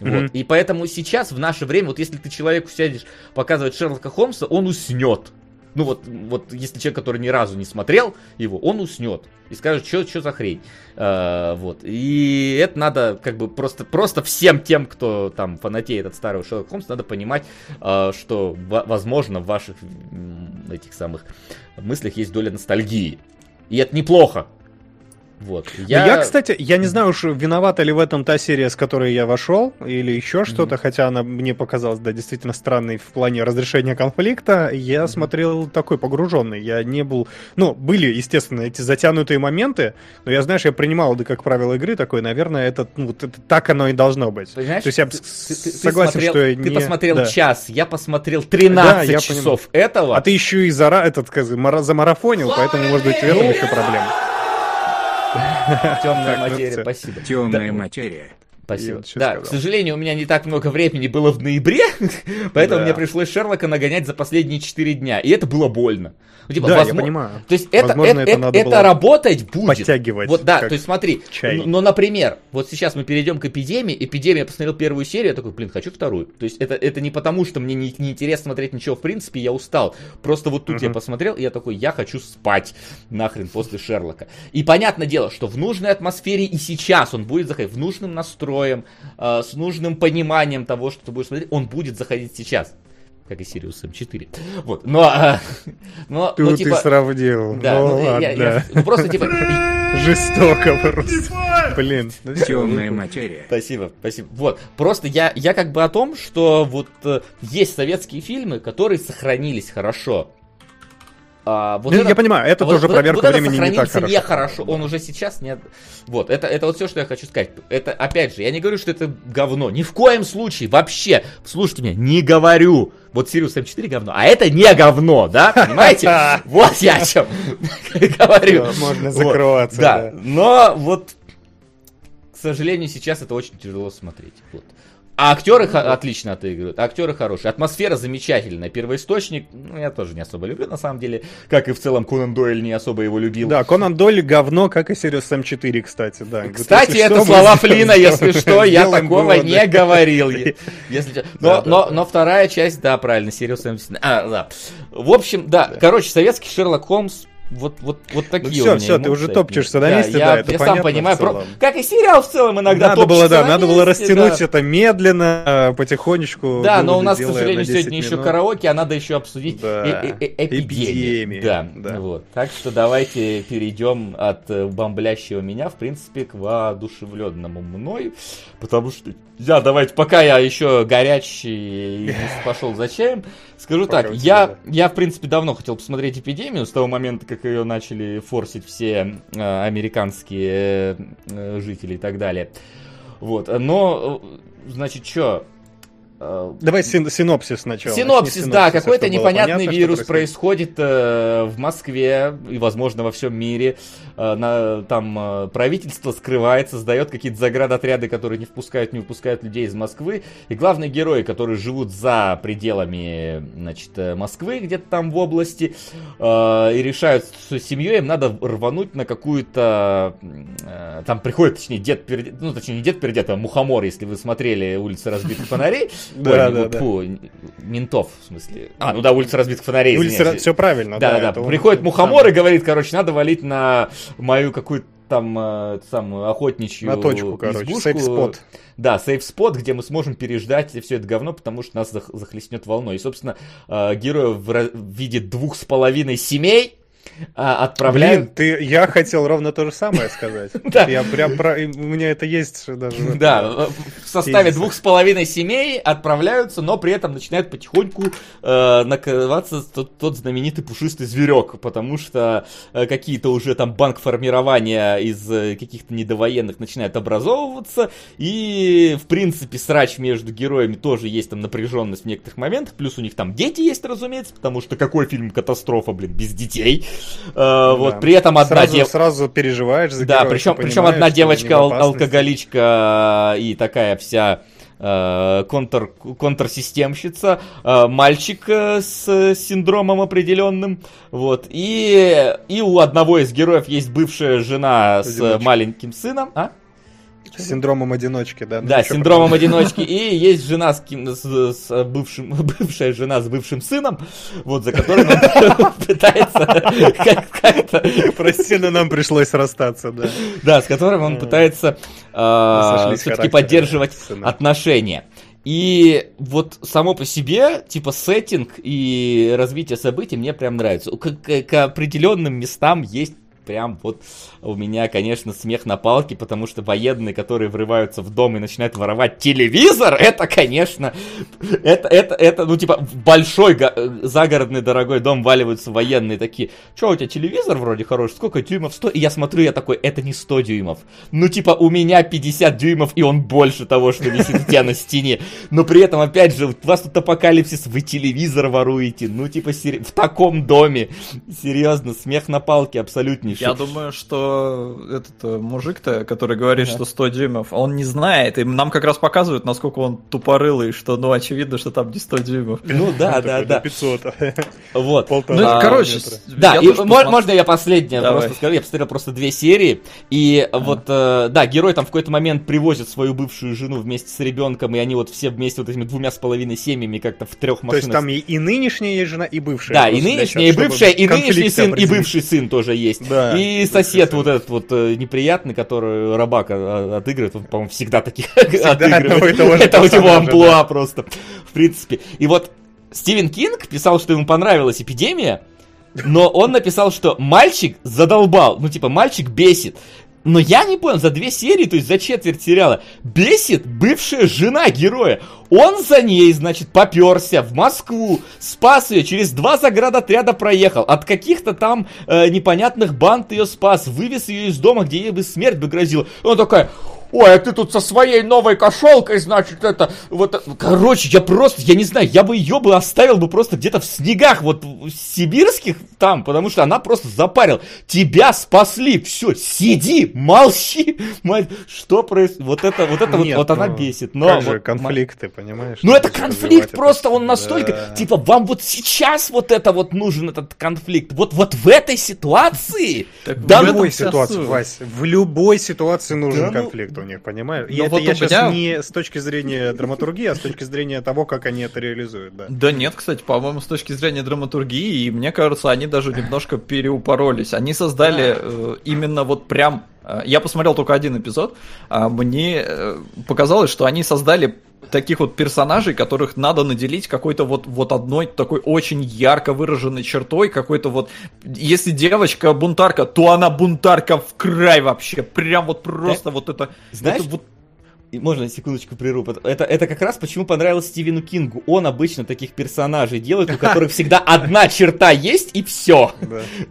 Вот. Мгм. И поэтому сейчас, в наше время, вот если ты человеку сядешь показывать Шерлока Холмса, он уснет. Ну вот, вот если человек, который ни разу не смотрел его, он уснет и скажет, что за хрень. А, вот. И это надо как бы просто, просто всем тем, кто там фанатеет от старого Шерлока Холмса, надо понимать, а, что, во- возможно, в ваших этих самых мыслях есть доля ностальгии. И это неплохо. Вот. Я... я, кстати, я не знаю уж, виновата ли в этом та серия, с которой я вошел, или еще что-то, mm-hmm. хотя она мне показалась, да, действительно странной в плане разрешения конфликта. Я mm-hmm. смотрел такой погруженный. Я не был... Ну, были, естественно, эти затянутые моменты, но я, знаешь, я принимал это как правило игры такой, наверное, это, ну, это, так оно и должно быть. Понимаешь, То есть я ты, согласен, ты смотрел, что я Ты не... посмотрел да. час, я посмотрел 13 Да, я часов этого. А ты еще и за, этот, мара- замарафонил, поэтому, может быть, в этом еще проблема. Темная материя, спасибо. Темная материя. Спасибо. Я Да, сказал? к сожалению, у меня не так много времени было в ноябре, поэтому Да. мне пришлось Шерлока нагонять за последние 4 дня. И это было больно. Ну, типа, Да, я возможно- понимаю. То есть это, Возможно, это, это это, это работать будет. подтягивать, Вот да, то есть смотри, чай. но, например, вот сейчас мы перейдем к эпидемии. Эпидемия, я посмотрел первую серию, я такой, блин, хочу вторую. То есть это, это не потому, что мне не, не интересно смотреть ничего, в принципе, я устал. Просто вот тут я Мгм. посмотрел, и я такой, я хочу спать нахрен после Шерлока. И понятное дело, что в нужной атмосфере и сейчас он будет заходить, в нужным настроем, э, с нужным пониманием того, что ты будешь смотреть, он будет заходить сейчас. Как и Sirius M4. Вот, но... э, но, Тут но, типа, ты сравнил. да, ну, ну, я- ладно. я- ну, просто типа... Жестоко просто. Блин. ну, Темная материя. Спасибо, спасибо. Вот, просто я, я как бы о том, что вот э, есть советские фильмы, которые сохранились хорошо. А, вот Ну, это- Я понимаю, это вот- тоже вот проверка вот это времени не так хорошо. нехорошо. Он уже сейчас не... Вот, это, это вот все, что я хочу сказать. Это, опять же, я не говорю, что это говно. Ни в коем случае, вообще. Слушайте меня, не говорю. Вот Sirius M4 говно, а это не говно, да? Понимаете? Вот я о чем говорю. Можно закрываться. Да, да. но вот, к сожалению, сейчас это очень тяжело смотреть. Вот. А актеры Ну хо- отлично отыгрывают, актеры хорошие, атмосфера замечательная. Первоисточник, ну, я тоже не особо люблю, на самом деле, как и в целом Конан Дойль не особо его любил. Да, Конан Дойль говно, как и Sirius M4, кстати, да. Вот Кстати, если это что, слова Флина, если что, я такого не говорил. Если... Но, Да, да, но, да. но вторая часть, да, правильно, Сириус М. А, да. В общем, да, короче, советский Шерлок Холмс, вот, вот, вот такие всё, у меня всё, ты уже топчешься на месте, я, да, это я сам понимаю, про- как и сериал в целом иногда Надо было, да, на надо было месте, растянуть да. это медленно, потихонечку. Да, но у нас, к сожалению, на 10 сегодня еще минут. караоке, а надо еще обсудить Да. э- э- э- эпидемию. Да, да. вот. Так что давайте перейдем от э, бомблящего меня, в принципе, к воодушевленному мной, потому что я, давайте, пока я еще горячий и не пошел за чаем, скажу Пока так, я, я, в принципе, давно хотел посмотреть эпидемию, с того момента, как ее начали форсить все э, американские э, э, жители и так далее. Вот, но, э, значит, что, Давай син- синопсис сначала. Синопсис, Начни да, какой-то непонятный понятно, вирус происходит. происходит э, в Москве и, возможно, во всем мире. Э, на, там э, правительство скрывается, создает какие-то заградотряды, которые не впускают, не выпускают людей из Москвы. И главные герои, которые живут за пределами, значит, э, Москвы, где-то там в области, э, и решают с семьей, им надо рвануть на какую-то... э, там приходит, точнее, дед. Ну, точнее, не дед перед а мухомор, если вы смотрели «Улицы разбитых фонарей». Да, Ой, да, да. ментов, в смысле. А, ну да, улица разбитых фонарей. извиняюсь. все правильно, Да, да, да. он- Приходит мухомор и говорит, короче, надо валить на мою какую-то там э, самую охотничью На точку, короче, избушку. сейф-спот. Да, сейф-спот, где мы сможем переждать все это говно, потому что нас зах- захлестнет волной. И, собственно, э, героев в в виде двух с половиной семей э, отправляют... Блин, ты, я хотел ровно то же самое сказать. Да. Я прям про, у меня это есть даже. Да, в составе двух с половиной семей отправляются, но при этом начинает потихоньку э, накрываться тот, тот знаменитый пушистый зверек, потому что э, какие-то уже там банк формирования из э, каких-то недовоенных начинает образовываться, и в принципе срач между героями тоже есть там напряженность в некоторых моментах, плюс у них там дети есть, разумеется, потому что какой фильм катастрофа, блин, без детей. Э, Да. Вот при этом одна девушка... сразу переживаешь за Да, причем, причем одна девочка алкоголичка и такая вся э, контр, контрсистемщица, э, мальчик э, с синдромом определенным, вот, и, и у одного из героев есть бывшая жена с маленьким сыном, а? С синдромом одиночки, да. ну Да, ничего, синдромом одиночки. И есть жена с, кем- с- с бывшим, бывшая жена с бывшим сыном, вот за которым он пытается как- как-то Прости, но нам пришлось расстаться, да. Да, с которым он Э, пытается сошлись все-таки характерами поддерживать отношения. И вот само по себе, типа, сеттинг и развитие событий мне прям нравится. К, к- к определенным местам есть прям вот у меня, конечно, смех на палке, потому что военные, которые врываются в дом и начинают воровать телевизор, это, конечно, это, это, это, ну, типа, большой загородный дорогой дом валиваются военные такие, что у тебя телевизор вроде хороший, сколько дюймов? 100? И я смотрю, я такой, это не 100 дюймов. Ну, типа, у меня 50 дюймов, и он больше того, что висит у тебя на стене. Но при этом, опять же, у вас тут апокалипсис, вы телевизор воруете, ну, типа, в таком доме. Серьезно, смех на палке абсолютнейший. Я думаю, что этот э, мужик-то, который говорит, ага. что 100 дюймов, он не знает, и нам как раз показывают, насколько он тупорылый, что, ну, очевидно, что там не 100 дюймов. Ну, да, да, да. 500. Вот. Ну, короче, да, можно я последнее просто скажу? Я посмотрел просто две серии, и вот, э, да, герой там в какой-то момент привозит свою бывшую жену вместе с ребенком, и они вот все вместе вот этими двумя с половиной семьями как-то в трех машинах. То есть там и нынешняя есть жена, и бывшая. Да, и нынешняя, и бывшая, и нынешний сын, и бывший сын тоже есть. Да. И сосед вот этот вот э, неприятный, который Рабака отыгрывает, он, по-моему, всегда таких отыгрывает. Это у него амплуа просто, в принципе. И вот Стивен Кинг писал, что ему понравилась эпидемия, но он написал, что мальчик задолбал, ну типа мальчик бесит. Но я не понял, за две серии, то есть за четверть сериала, бесит бывшая жена героя. Он за ней, значит, поперся в Москву, спас ее, через два заградотряда проехал, от каких-то там э, непонятных банд ее спас, вывез ее из дома, где ей бы смерть бы грозила. Он такой, ой, а ты тут со своей новой кошелкой, значит, это, вот, короче, я просто, я не знаю, я бы ее бы оставил бы просто где-то в снегах, вот, сибирских там, потому что она просто запарила. Тебя спасли, все, сиди, молчи, мать, что происходит, вот это, вот это Нет, вот, вот ну, она бесит. Но как вот, же конфликты, понимаешь? Ну это конфликт просто, это, он настолько, да. типа, вам вот сейчас вот это вот нужен этот конфликт, вот, вот в этой ситуации. Так, да, в любой ситуации, Вась, в любой ситуации нужен да, ну, конфликт у них, понимаешь? И это вот я сейчас меня... не с точки зрения драматургии, а с точки зрения того, как они это реализуют, да. Да нет, кстати, по-моему, с точки зрения драматургии, и мне кажется, они даже немножко переупоролись. Они создали э, именно вот прям... Э, я посмотрел только один эпизод, а мне э, показалось, что они создали таких вот персонажей, которых надо наделить какой-то вот, вот одной такой очень ярко выраженной чертой, какой-то вот, если девочка бунтарка, то она бунтарка в край вообще, прям вот просто да? вот это, знаешь, это вот и можно секундочку прерву. Это, это как раз почему понравилось Стивену Кингу. Он обычно таких персонажей делает, у которых всегда одна черта есть и все.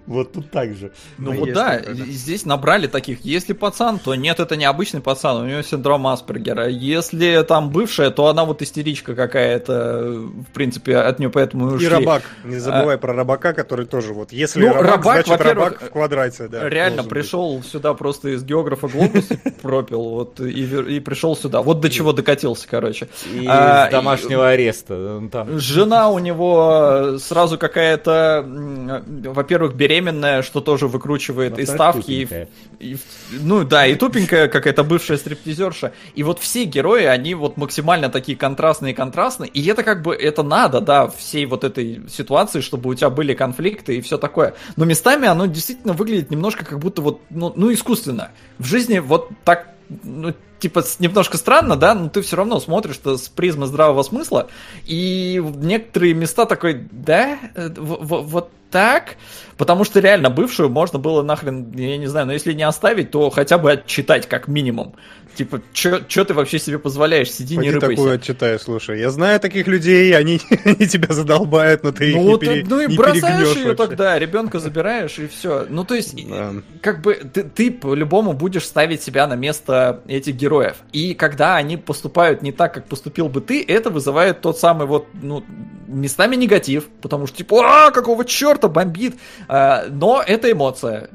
Вот тут так же. Ну вот да, здесь набрали таких. Если пацан, то нет, это не обычный пацан, у него синдром Аспергера. Если там бывшая, то она вот истеричка какая-то, в принципе, от нее поэтому и И рабак. Не забывай про рабака, который тоже вот. Если ну, рабак, значит рабак в квадрате. Да, реально пришел сюда просто из географа глобус пропил, вот, и пришел пришел сюда. Вот до чего докатился, короче. И а, из домашнего и, ареста. Там. Жена у него сразу какая-то, во-первых, беременная, что тоже выкручивает Но из ставки. И, и, ну да, и тупенькая какая-то бывшая стриптизерша. И вот все герои, они вот максимально такие контрастные контрастные. И это как бы, это надо, да, всей вот этой ситуации, чтобы у тебя были конфликты и все такое. Но местами оно действительно выглядит немножко как будто вот, ну, ну искусственно. В жизни вот так ну, типа, немножко странно, да, но ты все равно смотришь что с призмы здравого смысла, и некоторые места такой, да, э, вот так, потому что реально бывшую можно было нахрен, я не знаю, но если не оставить, то хотя бы отчитать как минимум. Типа, что ты вообще себе позволяешь? Сиди, Пойди не рыпайся. такую отчитай, слушай. Я знаю таких людей, они, они тебя задолбают, но ты ну, их не, пере, Ну и не бросаешь ее вообще. тогда, ребенка забираешь и все. Ну то есть, да. как бы ты, ты по-любому будешь ставить себя на место этих героев. И когда они поступают не так, как поступил бы ты, это вызывает тот самый вот, ну, местами негатив, потому что типа, а, какого черта бомбит. А, но это эмоция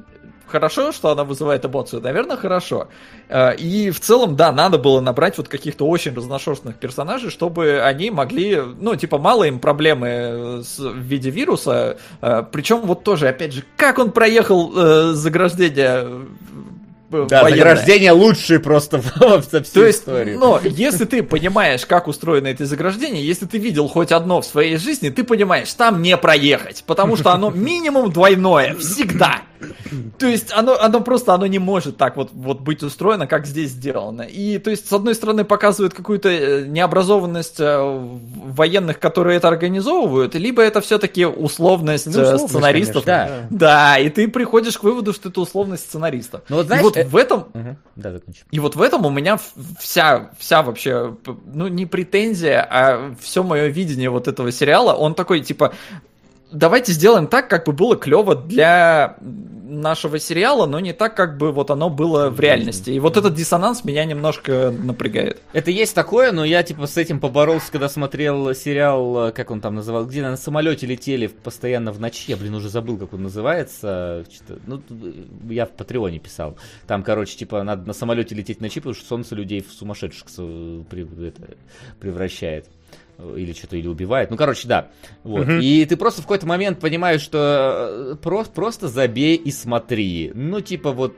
хорошо, что она вызывает эмоцию? Наверное, хорошо. Э, и в целом, да, надо было набрать вот каких-то очень разношерстных персонажей, чтобы они могли, ну, типа, мало им проблемы э, с, в виде вируса. Э, Причем вот тоже, опять же, как он проехал э, заграждение да, военное. заграждение лучшее просто во всей То есть, истории. Но если ты понимаешь, как устроено это заграждение, если ты видел хоть одно в своей жизни, ты понимаешь, там не проехать, потому что оно минимум двойное, всегда. То есть оно, оно просто оно не может так вот, вот быть устроено, как здесь сделано. И то есть, с одной стороны, показывает какую-то э, необразованность э, военных, которые это организовывают, либо это все-таки условность, Ну, условность, сценаристов. конечно, да. и ты приходишь к выводу, что это условность сценаристов. Ну, вот И знаешь, вот э- в этом Мгм. Да, закончим. и вот в этом у меня вся, вся вообще, ну не претензия, а все мое видение вот этого сериала, он такой типа, давайте сделаем так, как бы было клево для нашего сериала, но не так, как бы вот оно было в реальности. И вот этот диссонанс меня немножко напрягает. Это есть такое, но я типа с этим поборолся, когда смотрел сериал, э, как он там называл, где на самолете летели постоянно в ночи. Я, блин, уже забыл, как он называется. Что-то- Ну, э, я в Патреоне писал. Там, короче, типа, надо на самолете лететь в ночи, потому что солнце людей в сумасшедших э, превращает. Э, Или что-то, или убивает. Ну, короче, да. Вот. Мгм. И ты просто в какой-то момент понимаешь, что э, про- просто забей и смотри. Ну, типа, вот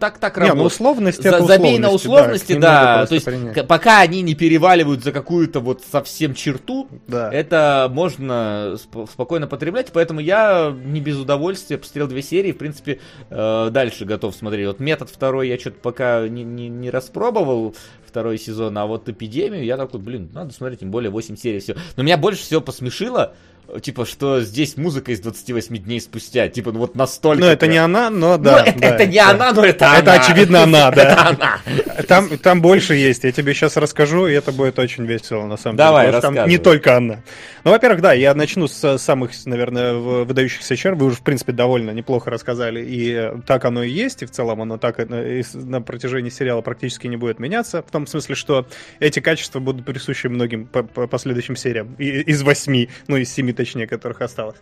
так так Не, ну работает. За- это забей на условности, условности, да. просто То есть, принять. пока они не переваливают за какую-то вот совсем черту, Да. это можно сп- спокойно потреблять. Поэтому я не без удовольствия посмотрел две серии. В принципе, э, дальше готов смотреть. Вот метод второй я что-то пока не, не, не распробовал второй сезон, а вот эпидемию я такой, блин, надо смотреть, тем более 8 серий все. Но меня больше всего посмешило, э, типа, что здесь музыка из 28 дней спустя. Типа, ну вот настолько. Ну, это прям- не она, но Ну, да. это, да, это не да. она, но это Это она. очевидно она, да. Это она. Там, там больше есть, я тебе сейчас расскажу, и это будет очень весело, на самом Давай, деле. что там не только она. Ну, во-первых, да, я начну с самых, наверное, выдающихся черт. Вы уже, в принципе, довольно неплохо рассказали. И так оно и есть, и в целом оно так э, на протяжении сериала практически не будет меняться. В том смысле, что эти качества будут присущи многим по- по последующим сериям. И- из восьми, ну, из семи, точнее, которых осталось.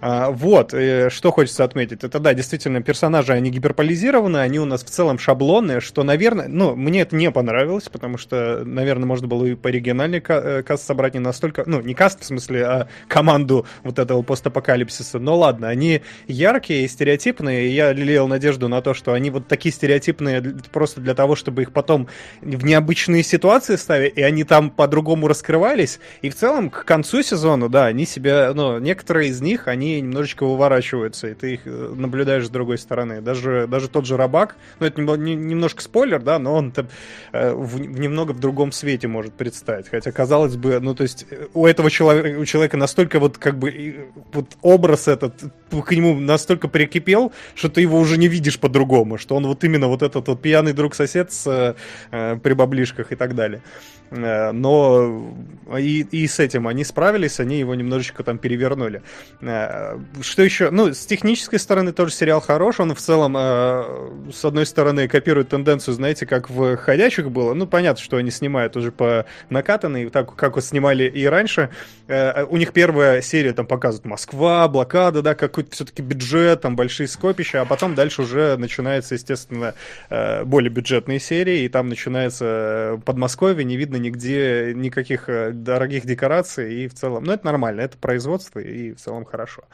А, вот, э, что хочется отметить. Это, да, действительно, персонажи, они гиперполизированы, они у нас в целом шаблонные, что, наверное, ну, мне это не понравилось, потому что, наверное, можно было и по оригинальный ка- э, каст собрать не настолько, ну, не каст, в смысле, а команду вот этого постапокалипсиса. Но ладно, они яркие и стереотипные, и я лелеял надежду на то, что они вот такие стереотипные просто для того, чтобы их потом в необычные ситуации ставить, и они там по-другому раскрывались, и в целом к концу сезона, да, они себя, ну, некоторые из них, они немножечко выворачиваются, и ты их э, наблюдаешь с другой стороны. Даже, даже тот же Рабак, ну, это немного- не- немножко спойлер, да, но он там, э, в, в немного в другом свете может предстать. Хотя, казалось бы, ну, то есть, э, у этого человека, у человека настолько вот, как бы, вот образ этот к нему настолько прикипел, что ты его уже не видишь по-другому, что он вот именно вот этот вот пьяный друг-сосед с э, при баблишках и так далее. Э, Но и, и с этим они справились, они его немножечко там перевернули. Э, Что еще? Ну, с технической стороны тоже сериал хорош. Он в целом, э, с одной стороны, копирует тенденцию, знаете, как в «Ходячих» было. Ну, понятно, что они снимают уже по накатанной, так как вот снимали и раньше. У них первая серия там показывает Москва, блокада, да, какой-то все-таки бюджет, там большие скопища, а потом дальше уже начинается, естественно, э, более бюджетные серии, и там начинается э, Подмосковье, не видно нигде никаких э, дорогих декораций, и в целом, ну, это нормально, это производство, и в целом хорошо.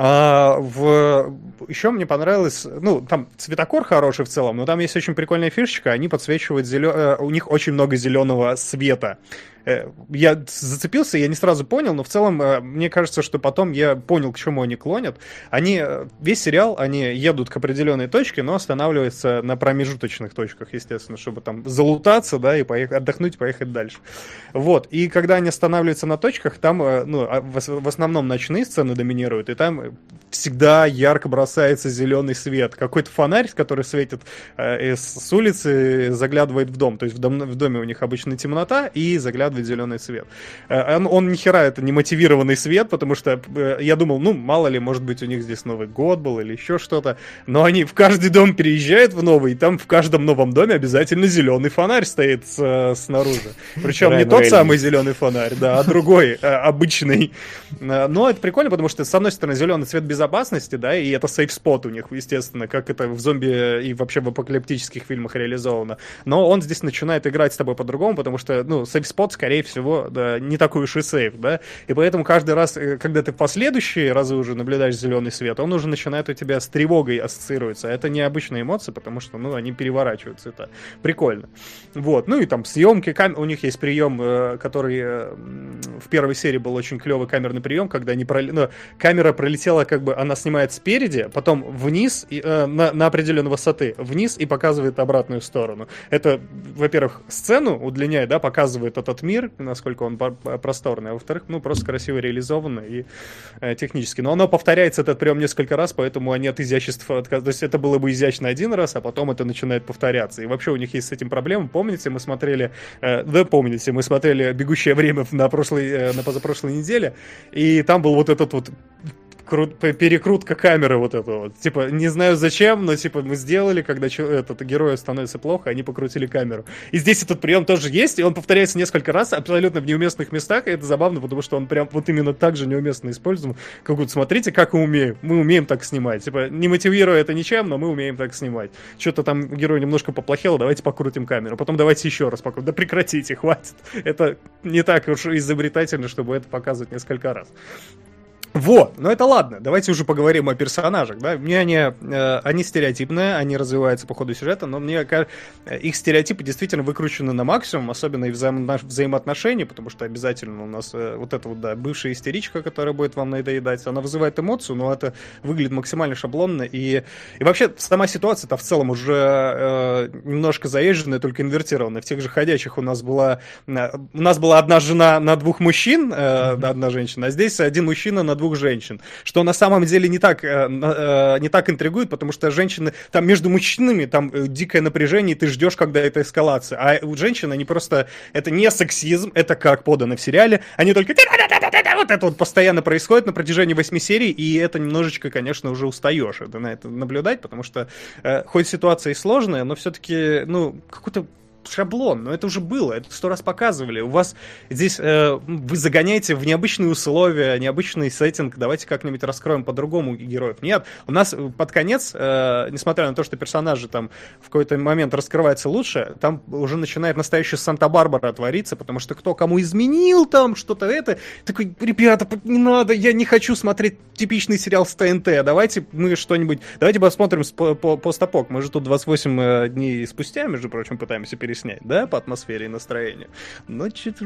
А, в... Еще мне понравилось, ну, там цветокор хороший в целом, но там есть очень прикольная фишечка, они подсвечивают зелё... у них очень много зеленого света. Э, Я зацепился, я не сразу понял, но в целом э, мне кажется, что потом я понял, к чему они клонят. Они, э, весь сериал, они едут к определенной точке, но останавливаются на промежуточных точках, естественно, чтобы там залутаться, да, и поехать, отдохнуть, поехать дальше. Вот, и когда они останавливаются на точках, там, э, ну, а в ос- в основном ночные сцены доминируют, и там э, всегда ярко бросается зеленый свет. Какой-то фонарь, который светит э, с улицы, заглядывает в дом. То есть в, дом, в доме у них обычно темнота и заглядывает зеленый свет. Э, Он, он ни хера это не мотивированный свет, потому что э, я думал, ну, мало ли, может быть, у них здесь Новый год был или еще что-то. Но они в каждый дом переезжают в новый, и там в каждом новом доме обязательно зеленый фонарь стоит с, э, снаружи. Причем не тот самый зеленый фонарь, да, а другой, э, обычный. Э, Но это прикольно, потому что, с одной стороны, зеленый цвет безопасности, да, и это сейф-спот у них, естественно, как это в зомби и вообще в апокалиптических фильмах реализовано. Но он здесь начинает играть с тобой по-другому, потому что, ну, сейф-спот скорее всего, да, не такой уж и сейф, да, и поэтому каждый раз, э, когда ты в последующие разы уже наблюдаешь зеленый свет, он уже начинает у тебя с тревогой ассоциироваться. Это необычные эмоции, потому что, ну, они переворачиваются, это прикольно. Вот, ну и там съемки, кам... у них есть прием, э, который э, в первой серии был очень клевый камерный прием, когда они прол... ну, камера пролетела, как бы она снимает спереди, потом вниз, и, э, на, на определенной высоты, вниз и показывает обратную сторону. Это, во-первых, сцену удлиняет, да, показывает этот мир, насколько он просторный, а во-вторых, ну, просто красиво реализовано и э, технически. Но оно повторяется, этот прием, несколько раз, поэтому они от изящества отказываются. То есть это было бы изящно один раз, а потом это начинает повторяться. И вообще у них есть с этим проблемы. Помните, мы смотрели, э, да, помните, мы смотрели «Бегущее время» на, прошлой, э, на позапрошлой неделе, и там был вот этот вот крут, перекрутка камеры вот этого вот. Типа, не знаю зачем, но типа мы сделали, когда этот герою становится плохо, они покрутили камеру. И здесь этот прием тоже есть, и он повторяется несколько раз, абсолютно в неуместных местах, и это забавно, потому что он прям вот именно так же неуместно используем. Как вот смотрите, как мы умеем. Мы умеем так снимать. Типа, не мотивируя это ничем, но мы умеем так снимать. Что-то там герой немножко поплохело, давайте покрутим камеру. Потом давайте еще раз покрутим. Да прекратите, хватит. Это не так уж изобретательно, чтобы это показывать несколько раз. Вот, но это ладно, давайте уже поговорим о персонажах, да, мне они, э, они стереотипные, они развиваются по ходу сюжета, но мне кажется, их стереотипы действительно выкручены на максимум, особенно и взаимо- взаимоотношения, потому что обязательно у нас э, вот эта вот, да, бывшая истеричка, которая будет вам надоедать, она вызывает эмоцию, но это выглядит максимально шаблонно, и, и вообще сама ситуация-то в целом уже э, немножко заезженная, только инвертированная. В тех же ходячих у нас была, э, у нас была одна жена на двух мужчин, э, одна женщина, а здесь один мужчина на двух женщин. Что на самом деле не так, э, э, не так интригует, потому что женщины, там между мужчинами там э, дикое напряжение, и ты ждешь, когда это эскалация. А у женщин они просто, это не сексизм, это как подано в сериале, они только вот это вот постоянно происходит на протяжении восьми серий, и это немножечко, конечно, уже устаешь это, на это наблюдать, потому что э, хоть ситуация и сложная, но все-таки, ну, какой-то шаблон, но это уже было, это сто раз показывали. У вас здесь э, вы загоняете в необычные условия, необычный сеттинг, давайте как-нибудь раскроем по-другому героев. Нет, у нас под конец, э, несмотря на то, что персонажи там в какой-то момент раскрываются лучше, там уже начинает настоящая Санта-Барбара твориться, потому что кто кому изменил там что-то это, такой, ребята, не надо, я не хочу смотреть типичный сериал с ТНТ, давайте мы что-нибудь, давайте посмотрим по постапок, мы же тут 28 э, дней спустя, между прочим, пытаемся пересмотреть снять, да, по атмосфере и настроению. Но чуть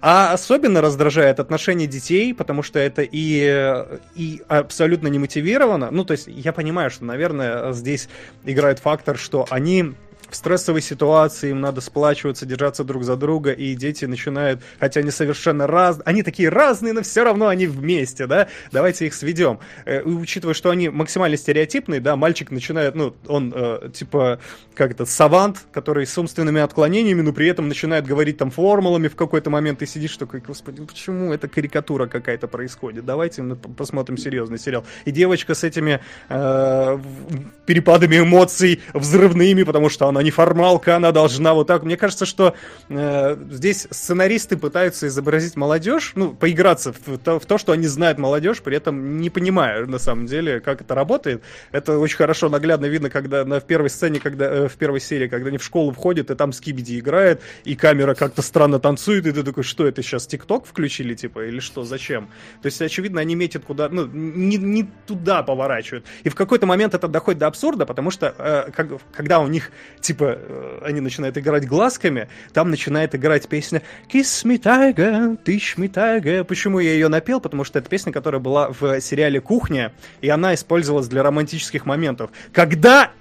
А особенно раздражает отношение детей, потому что это и, и абсолютно не мотивировано. Ну, то есть я понимаю, что, наверное, здесь играет фактор, что они в стрессовой ситуации им надо сплачиваться, держаться друг за друга, и дети начинают, хотя они совершенно разные, они такие разные, но все равно они вместе, да, давайте их сведем. Э, учитывая, что они максимально стереотипные, да, мальчик начинает, ну, он э, типа, как это, савант, который с умственными отклонениями, но при этом начинает говорить там формулами в какой-то момент, и сидишь такой, господи, почему это карикатура какая-то происходит? Давайте мы посмотрим серьезный сериал. И девочка с этими э, перепадами эмоций взрывными, потому что она она неформалка, она должна вот так. Мне кажется, что э, здесь сценаристы пытаются изобразить молодежь, ну, поиграться в то, в то, что они знают молодежь, при этом не понимая, на самом деле, как это работает. Это очень хорошо наглядно видно, когда на в первой сцене, когда э, в первой серии, когда они в школу входят, и там Скибиди играет, и камера как-то странно танцует, и ты такой, что это сейчас, ТикТок включили, типа, или что, зачем? То есть, очевидно, они метят куда, ну, не, не туда поворачивают. И в какой-то момент это доходит до абсурда, потому что, э, как, когда у них типа, э, они начинают играть глазками, там начинает играть песня «Kiss me, tiger, teach me, tiger». Почему я ее напел? Потому что это песня, которая была в сериале «Кухня», и она использовалась для романтических моментов. Когда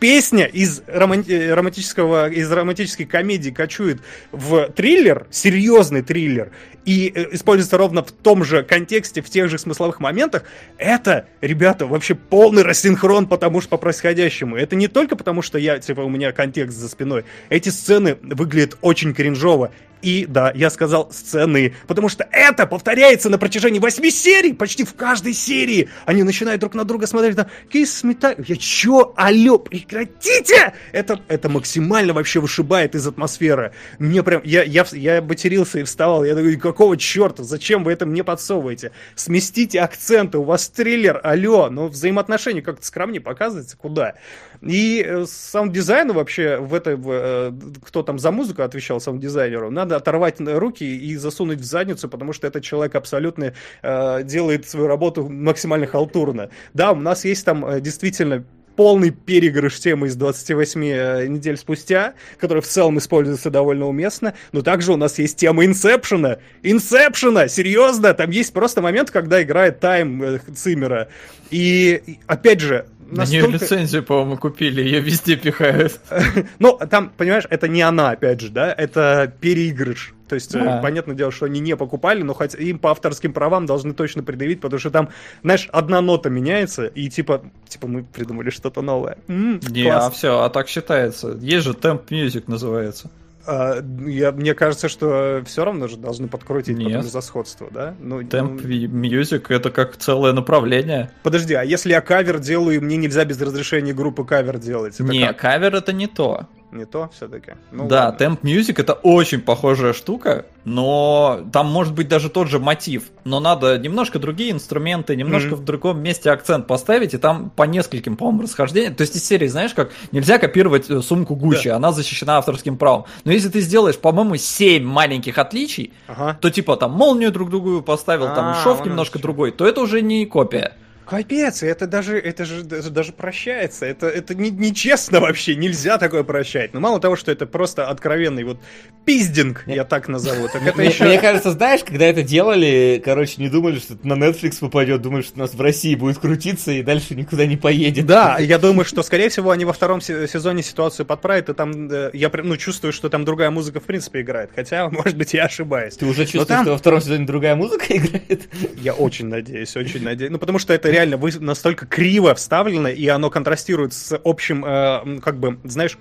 песня из, романти- э, романтического, из романтической комедии кочует в триллер, серьезный триллер, и э, используется ровно в том же контексте, в тех же смысловых моментах, это, ребята, вообще полный рассинхрон потому что по происходящему. Это не только потому, что я, типа, у меня контекст за спиной. Эти сцены выглядят очень кринжово. И да, я сказал сцены, потому что это повторяется на протяжении восьми серий, почти в каждой серии. Они начинают друг на друга смотреть, там, me time. Я чё, алё, прекратите! Это, это максимально вообще вышибает из атмосферы. Мне прям, я, я, я матерился и вставал, я такой, какого черта, зачем вы это мне подсовываете? Сместите акценты, у вас триллер, алё, но взаимоотношения как-то скромнее показывается, куда? И э, саунд-дизайну вообще в этой, э, кто там за музыку отвечал саунд-дизайнеру, надо надо оторвать руки и засунуть в задницу, потому что этот человек абсолютно э, делает свою работу максимально халтурно. Да, у нас есть там действительно полный перегрыш темы из 28 э, недель спустя, который в целом используется довольно уместно, но также у нас есть тема Инсепшена. Инсепшена! Серьезно! Там есть просто момент, когда играет Тайм э, Циммера. И, опять же, на нее лицензию, по-моему, купили, ее везде пихают. Ну, там, понимаешь, это не она, опять же, да, это переигрыш. То есть, а. понятное дело, что они не покупали, но хоть им по авторским правам должны точно предъявить, потому что там, знаешь, одна нота меняется, и типа, типа мы придумали что-то новое. М-м, не, класс. а все, а так считается. Есть же Temp Music называется. А, я, мне кажется, что все равно же должны подкрутить Нет. за сходство, да? Ну, Темп ну... Music это как целое направление. Подожди, а если я кавер делаю, мне нельзя без разрешения группы кавер делать? Это не, как? кавер это не то не то все-таки. Ну, да, ладно. Temp Music это очень похожая штука, но там может быть даже тот же мотив, но надо немножко другие инструменты, немножко mm-hmm. в другом месте акцент поставить, и там по нескольким, по-моему, расхождениям. То есть из серии, знаешь, как нельзя копировать э, сумку Гуччи, да. она защищена авторским правом. Но если ты сделаешь, по-моему, 7 маленьких отличий, ага. то типа там молнию друг другу поставил, а, там шов немножко другой, то это уже не копия. Капец, это даже, это же даже, даже прощается. Это, это не, нечестно вообще, нельзя такое прощать. Но ну, мало того, что это просто откровенный вот пиздинг, я так назову. Так это еще... Мне кажется, знаешь, когда это делали, короче, не думали, что на Netflix попадет, думали, что у нас в России будет крутиться и дальше никуда не поедет. Да, я думаю, что, скорее всего, они во втором сезоне ситуацию подправят, и там, э, я ну, чувствую, что там другая музыка в принципе играет. Хотя, может быть, я ошибаюсь. Ты уже чувствуешь, там... что во втором сезоне другая музыка играет? Я очень надеюсь, очень надеюсь. Ну, потому что это реально реально вы настолько криво вставлено, и оно контрастирует с общим, э, как бы, знаешь,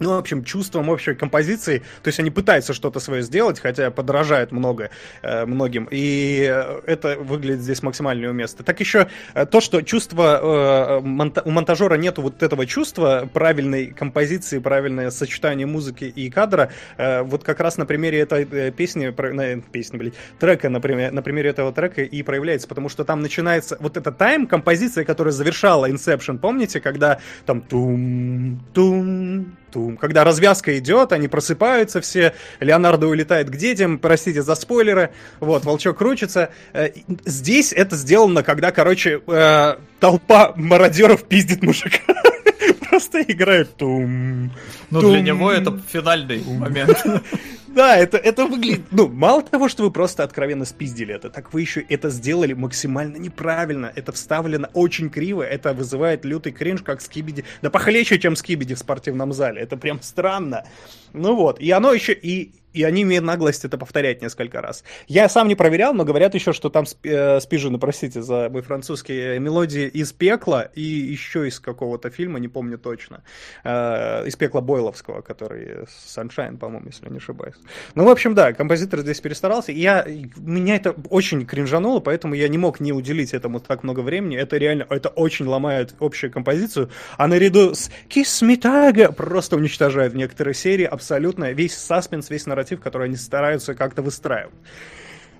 ну, в общем, чувством общей композиции. То есть они пытаются что-то свое сделать, хотя подражают много э, многим. И это выглядит здесь максимально неуместно. Так еще э, то, что чувство... Э, монта- у монтажера нету вот этого чувства правильной композиции, правильное сочетание музыки и кадра. Э, вот как раз на примере этой э, песни, про, на, песни, блин, трека, например, на примере этого трека и проявляется, потому что там начинается вот эта тайм, композиция, которая завершала Inception, помните, когда там тум-тум, тум. Когда развязка идет, они просыпаются все, Леонардо улетает к детям, простите за спойлеры, вот, волчок крутится. Э, здесь это сделано, когда, короче, э, толпа мародеров пиздит мужика. Просто играют тум. Ну, для него это финальный момент. Да, это, это выглядит... Ну, мало того, что вы просто откровенно спиздили это, так вы еще это сделали максимально неправильно. Это вставлено очень криво, это вызывает лютый кринж, как скибиди. Да похлеще, чем скибиди в спортивном зале. Это прям странно. Ну вот, и оно еще... И, и они имеют наглость это повторять несколько раз. Я сам не проверял, но говорят еще, что там э, спижены, простите за мой французский, э, мелодии из пекла и еще из какого-то фильма, не помню точно. Э, из пекла Бойловского, который Sunshine, по-моему, если не ошибаюсь. Ну, в общем, да, композитор здесь перестарался. Я, меня это очень кринжануло, поэтому я не мог не уделить этому так много времени. Это реально, это очень ломает общую композицию. А наряду с Kiss Me Tiger просто уничтожает некоторые серии абсолютно весь саспенс, весь нарратив, который они стараются как-то выстраивать.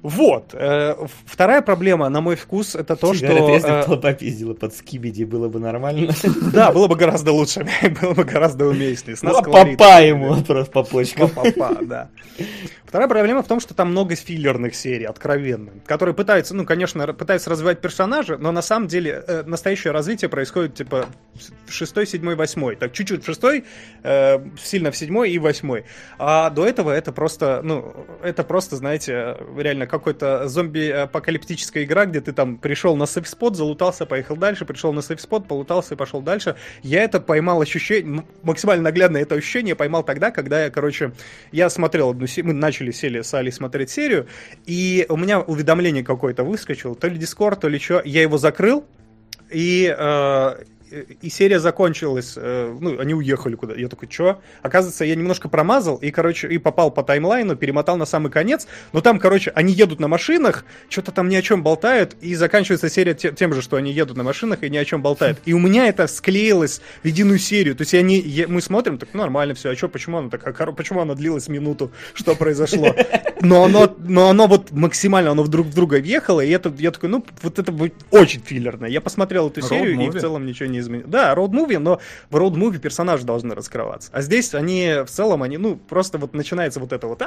Вот. Э, вторая проблема, на мой вкус, это то, что... Говорят, если бы толпа пиздила под скибиди, было бы нормально. Да, было бы гораздо лучше, было бы гораздо уместнее. С нас Папа ему просто по почкам. Папа, да. Вторая проблема в том, что там много филлерных серий, откровенно, которые пытаются, ну, конечно, пытаются развивать персонажа, но на самом деле э, настоящее развитие происходит, типа, шестой, седьмой, восьмой. Так, чуть-чуть в шестой, э, сильно в седьмой и восьмой. А до этого это просто, ну, это просто, знаете, реально какой-то зомби-апокалиптическая игра, где ты там пришел на сейф-спот, залутался, поехал дальше, пришел на сейф-спот, полутался и пошел дальше. Я это поймал ощущение, максимально наглядно это ощущение поймал тогда, когда я, короче, я смотрел одну серию, мы начали сели с Али смотреть серию, и у меня уведомление какое-то выскочило, то ли Дискорд, то ли что, я его закрыл, и э, и серия закончилась, э, ну, они уехали куда Я такой, что? Оказывается, я немножко промазал и, короче, и попал по таймлайну, перемотал на самый конец, но там, короче, они едут на машинах, что-то там ни о чем болтают, и заканчивается серия тем же, что они едут на машинах и ни о чем болтают. И у меня это склеилось в единую серию, то есть они, я, мы смотрим, так нормально все, а что, почему она такая, почему она длилась минуту, что произошло? Но оно, но оно вот максимально, оно друг в друга въехало, и это, я такой, ну, вот это будет очень филлерно. Я посмотрел эту серию, и в целом ничего не не. Да, роуд-муви, но в роуд-муви персонажи должны раскрываться. А здесь они в целом, они, ну, просто вот начинается вот это вот,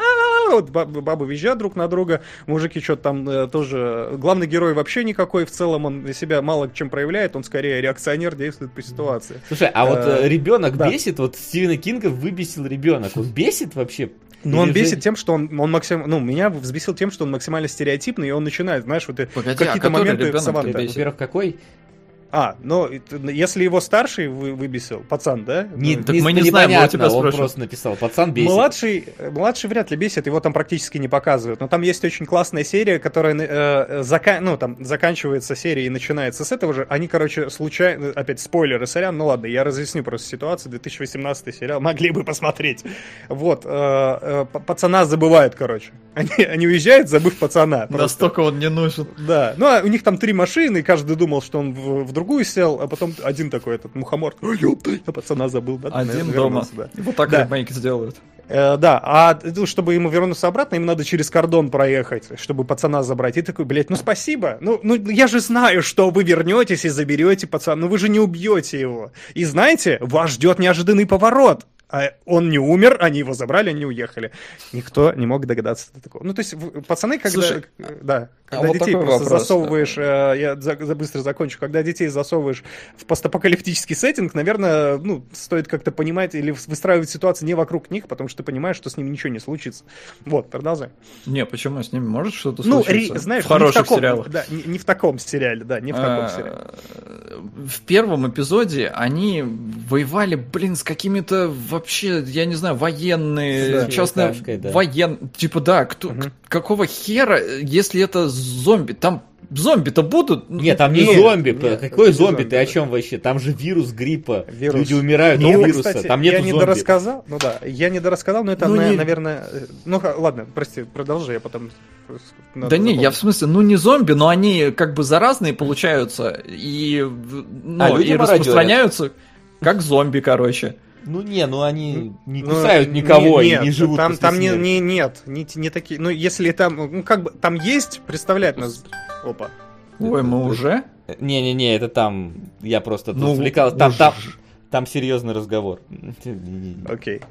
вот бабы, бабы визжат друг на друга, мужики что-то там э, тоже... Главный герой вообще никакой, в целом он себя мало чем проявляет, он скорее реакционер, действует по ситуации. Слушай, а вот Э, ребенок да. бесит, вот Стивена Кинга выбесил ребенок. Он бесит вообще? Но он бесит тем, что он, он максим... ну, меня взбесил тем, что он максимально стереотипный, и он начинает, знаешь, вот Погоди, а какие-то моменты ребенок? Во-первых, какой? А, ну, если его старший вы, выбесил, пацан, да? Не, Ну, Так мы не знаем, мы у тебя он просто написал, пацан бесит. Младший, младший вряд ли бесит, его там практически не показывают. Но там есть очень классная серия, которая э, зака- ну, там, заканчивается серия и начинается с этого же. Они, короче, случайно... Опять спойлеры, сорян. Ну ладно, я разъясню просто ситуацию. 2018 сериал. Могли бы посмотреть. Вот. э, э, пацана забывают, короче. Они, они уезжают, забыв пацана. Просто. Настолько он не нужен. Да, ну а у них там три машины, и каждый думал, что он в, в другую сел, а потом один такой, этот мухомор, «Ой, ёпта, я пацана забыл, да? Один дома. да. Вот так Да. ремейки сделают. Э, да, а ну, чтобы ему вернуться обратно, им надо через кордон проехать, чтобы пацана забрать. И такой, блядь, ну спасибо. Ну, ну я же знаю, что вы вернетесь и заберете пацана, но вы же не убьете его. И знаете, вас ждет неожиданный поворот. А он не умер, они его забрали, они уехали. Никто не мог догадаться до такого. Ну, то есть, в- пацаны, когда, Слушай, э, да, а когда вот детей такой просто вопрос. засовываешь, э, я за, за- быстро закончу, когда детей засовываешь в постапокалиптический сеттинг, наверное, ну, стоит как-то понимать или выстраивать ситуацию не вокруг них, потому что ты понимаешь, что с ними ничего не случится. Вот, продолжай. Не, почему с ними может что-то Ну, случиться? ри- знаешь, в не хороших таком, сериалах. Да, не, не в таком сериале, да, не в таком А, сериале. В первом эпизоде они воевали, блин, с какими-то вообще, я не знаю, военные, Да. частные Кашкой, да. воен, типа да, кто, к- какого хера, если это зомби, там зомби-то будут? Нет, там не Нет, зомби. нет, Какой не зомби? зомби, Ты о чем вообще? Там же вирус гриппа. Вирус. Люди умирают Ну, от вируса. кстати, там я нет не зомби. дорассказал, ну да, я не дорассказал, но это, Ну, на- не- наверное, ну ладно, прости, продолжи, я потом. надо Да не, я запомнить. в смысле, ну не зомби, но они как бы заразные получаются и, ну, А, люди и распространяются как зомби, короче. Ну не, ну они не Ну, кусают не- никого и нет, не живут Там, после там не, не- нет, не, не такие. Ну, если там, ну, как бы, там есть, представляет нас. Опа. Ой, мы уже? Не-не-не, это там, я просто тут Ну, отвлекался. Там, уж- там, там серьезный разговор. Окей.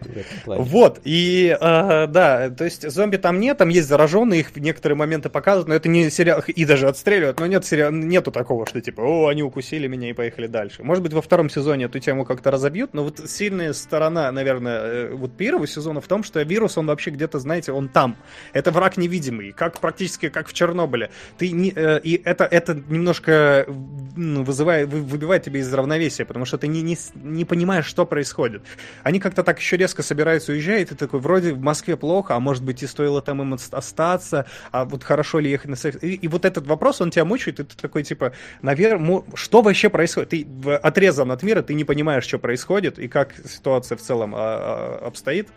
плане. Вот, и э, да, то есть зомби там нет, там есть зараженные, их в некоторые моменты показывают, но это не сериал, и даже отстреливают, но нет сериал, нету такого, что типа, о, они укусили меня и поехали дальше. Может быть, во втором сезоне эту тему как-то разобьют, но вот сильная сторона, наверное, э, вот первого сезона в том, что вирус, он вообще где-то, знаете, он там. Это враг невидимый, как практически как в Чернобыле. Ты не, э, и это, это немножко вызывает, вы- выбивает тебя из равновесия, потому что ты не, не, не понимаешь, что происходит. Они как-то так еще резко собираются уезжать, и ты такой, вроде в Москве плохо, а может быть и стоило там им ост- остаться, а вот хорошо ли ехать на секс. И, и вот этот вопрос, он тебя мучает, и ты такой, типа, наверное, что вообще происходит? Ты отрезан от мира, ты не понимаешь, что происходит, и как ситуация в целом а, а, обстоит.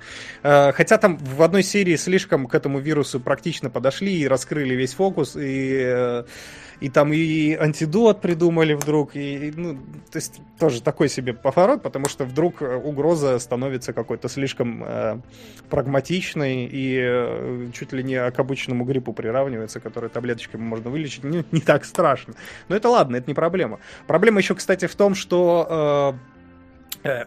А, Хотя там в одной серии слишком к этому вирусу практично подошли и раскрыли весь фокус, и, э, и там и антидот придумали вдруг, и, ну, то есть тоже такой себе поворот, потому что вдруг э, угроза становится какой-то слишком э, прагматичной и э, чуть ли не к обычному гриппу приравнивается, который таблеточками можно вылечить, не, не так страшно. Но это ладно, это не проблема. Проблема еще, кстати, в том, что Э,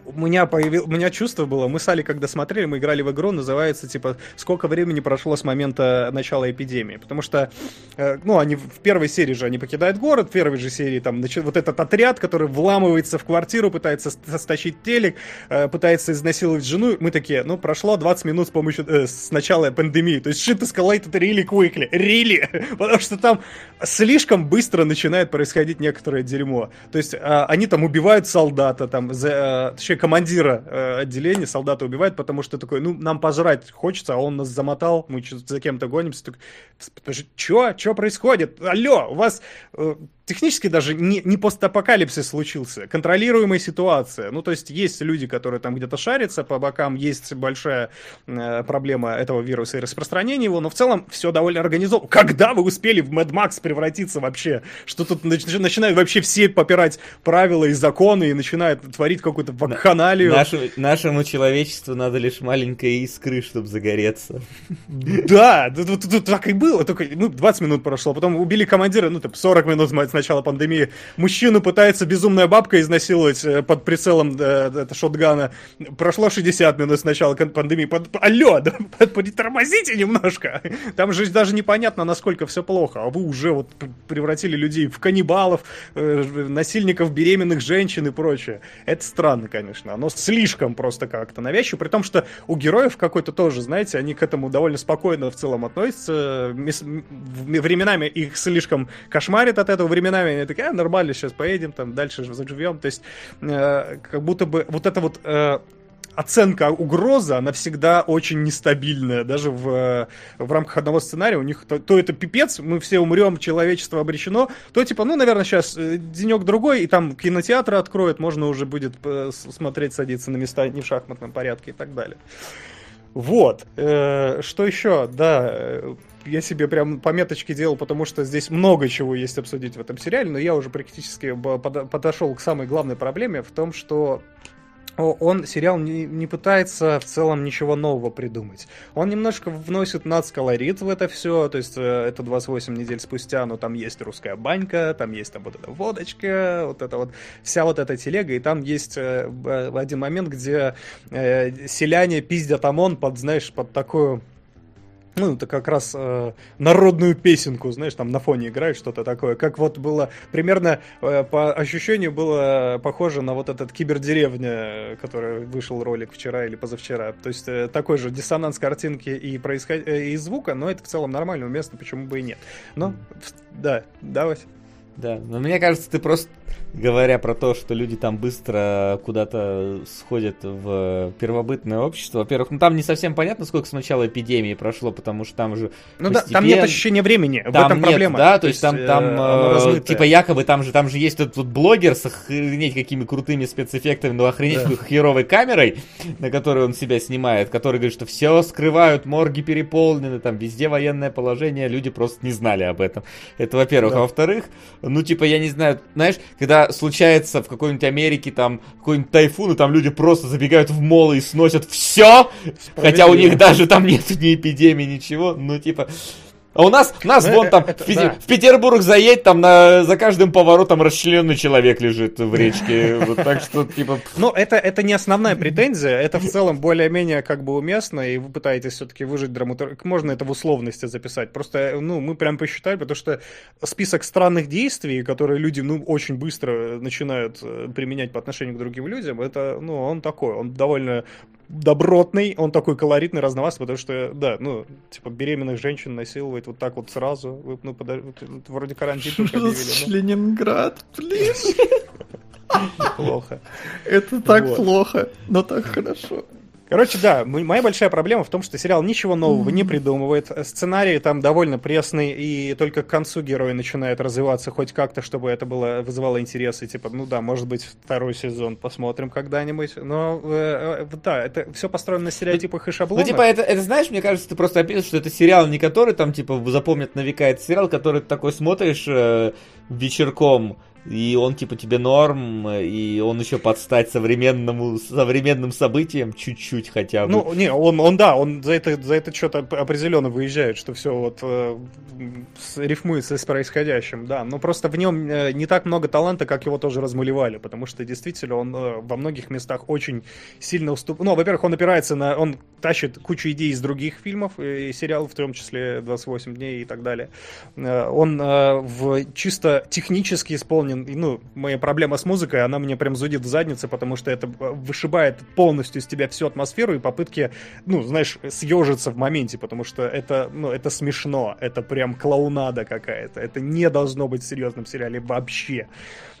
У меня, появил, у меня чувство было, мы с Али, когда смотрели, мы играли в игру, называется, типа, сколько времени прошло с момента начала эпидемии. Потому что, э, ну, они в первой серии же, они покидают город, в первой же серии там, начи- вот этот отряд, который вламывается в квартиру, пытается ст- стащить телек, э, пытается изнасиловать жену, мы такие, ну, прошло 20 минут с помощью, э, с начала пандемии, то есть shit escalated really quickly, really, потому что там слишком быстро начинает происходить некоторое дерьмо. То есть а, они там убивают солдата, там, за, э, точнее, командира э, отделения солдата убивают, потому что такой, ну, нам пожрать хочется, а он нас замотал, мы за кем-то гонимся. Так, чё? Чё происходит? Алло, у вас э, технически даже не, не постапокалипсис случился, контролируемая ситуация. Ну, то есть есть люди, которые там где-то шарятся по бокам, есть большая э, проблема этого вируса и распространения его, но в целом все довольно организовано. Когда вы успели в Mad Max превратиться вообще? Что тут нач- начинают вообще все попирать правила и законы и начинают творить какую-то вакханалию. Нашу- нашему человечеству надо лишь маленькая искры, чтобы загореться. Да, тут, так и было, только ну, 20 минут прошло, потом убили командира, ну, там, 40 минут с начала пандемии. Мужчину пытается безумная бабка изнасиловать э, под прицелом э, это, шотгана. Прошло 60 минут с начала пандемии. Под, алло, да, тормозите немножко. Там же даже непонятно, насколько все плохо, а вы уже вот превратили людей в каннибалов, э, насильников беременных женщин и прочее. Это странно, конечно. Оно слишком просто как-то навязчиво, при том, что у героев какой-то тоже, знаете, они к этому довольно спокойно в целом относятся. В- Временами их слишком кошмарит от этого, временами они такие, а, нормально, сейчас поедем, там, дальше же заживем. То есть, э, как будто бы вот это вот э, оценка угрозы, она всегда очень нестабильная. Даже в, э, в рамках одного сценария у них то, то это пипец, мы все умрем, человечество обречено, то типа, ну, наверное, сейчас денек-другой, и там кинотеатры откроют, можно уже будет э, смотреть, садиться на места не в шахматном порядке и так далее. Вот. Э, что еще? Да, э, я себе прям пометочки делал, потому что здесь много чего есть обсудить в этом сериале, но я уже практически подошел к самой главной проблеме в том, что он, сериал, не, не пытается в целом ничего нового придумать. Он немножко вносит нацколорит в это все, то есть э, это 28 недель спустя, но там есть русская банька, там есть там вот эта водочка, вот это вот, вся вот эта телега, и там есть э, один момент, где э, селяне пиздят ОМОН под, знаешь, под такую ну, это как раз э, народную песенку, знаешь, там на фоне играет что-то такое. Как вот было, примерно э, по ощущению было похоже на вот этот кибердеревня, который вышел ролик вчера или позавчера. То есть э, такой же диссонанс картинки и, происход... э, и звука, но это в целом нормально, уместно, почему бы и нет. Но, да, давайте. Да, но мне кажется, ты просто, говоря про то, что люди там быстро куда-то сходят в первобытное общество, во-первых, ну там не совсем понятно, сколько с начала эпидемии прошло, потому что там же Ну да, там нет ощущения времени, в Там этом нет, проблема. да, то есть там, э, там э, типа якобы там же, там же есть этот вот блогер с охренеть какими крутыми спецэффектами, но охренеть Да. херовой камерой, на которой он себя снимает, который говорит, что все скрывают, морги переполнены, там везде военное положение, люди просто не знали об этом. Это во-первых. Да. А во-вторых, ну типа я не знаю, знаешь, когда случается в какой-нибудь Америке там какой-нибудь тайфун, и там люди просто забегают в молы и сносят все, хотя у них даже там нет ни эпидемии, ничего, ну типа... А у нас, нас Ну, вон там это в, Пети- да. в Петербург заедь, там на, за каждым поворотом расчлененный человек лежит в речке. Вот так что, типа, Но это, это не основная претензия, это в целом более-менее как бы уместно, и вы пытаетесь все-таки выжить драматургию. Можно это в условности записать. Просто, ну, мы прям посчитали, потому что список странных действий, которые люди, ну, очень быстро начинают э, применять по отношению к другим людям, это, ну, он такой, он довольно добротный, он такой колоритный, разновастый, потому что, да, ну, типа, беременных женщин насиловать вот так вот сразу, вы, ну, подо- вроде карантин только объявили, Ленинград, блин. плохо. Это так Вот. плохо, но так хорошо. Короче, да, моя большая проблема в том, что сериал ничего нового не придумывает. Сценарий там довольно пресный, и только к концу герой начинает развиваться хоть как-то, чтобы это было, вызывало интерес. И типа, ну да, может быть, второй сезон посмотрим когда-нибудь. Но э, э, да, это все построено на стереотипах и ну шаблонах. типа это, это знаешь, мне кажется, ты просто описываешь, что это сериал не который там типа запомнят на века, это сериал, который ты такой смотришь э, вечерком, и он типа тебе норм, э, и он еще подстать современному, современным событиям чуть-чуть хотя бы. Ну, не, он, он да, он за это, за это что-то определенно выезжает, что все вот э, рифмуется с происходящим, да. Но просто в нем э, не так много таланта, как его тоже размалевали, потому что действительно он э, во многих местах очень сильно уступ... Ну, во-первых, он опирается на... Он тащит кучу идей из других фильмов и сериалов, в том числе 28 дней и так далее. Э, Он э, в чисто технически исполнен... и, Ну, моя проблема с музыкой, она мне прям зудит в заднице, потому что это э, вышибает полностью из тебя всю атмосферу и попытки, ну, знаешь, съежиться в моменте, потому что это, ну, это смешно, это прям клоунада какая-то, это не должно быть в серьезном сериале вообще.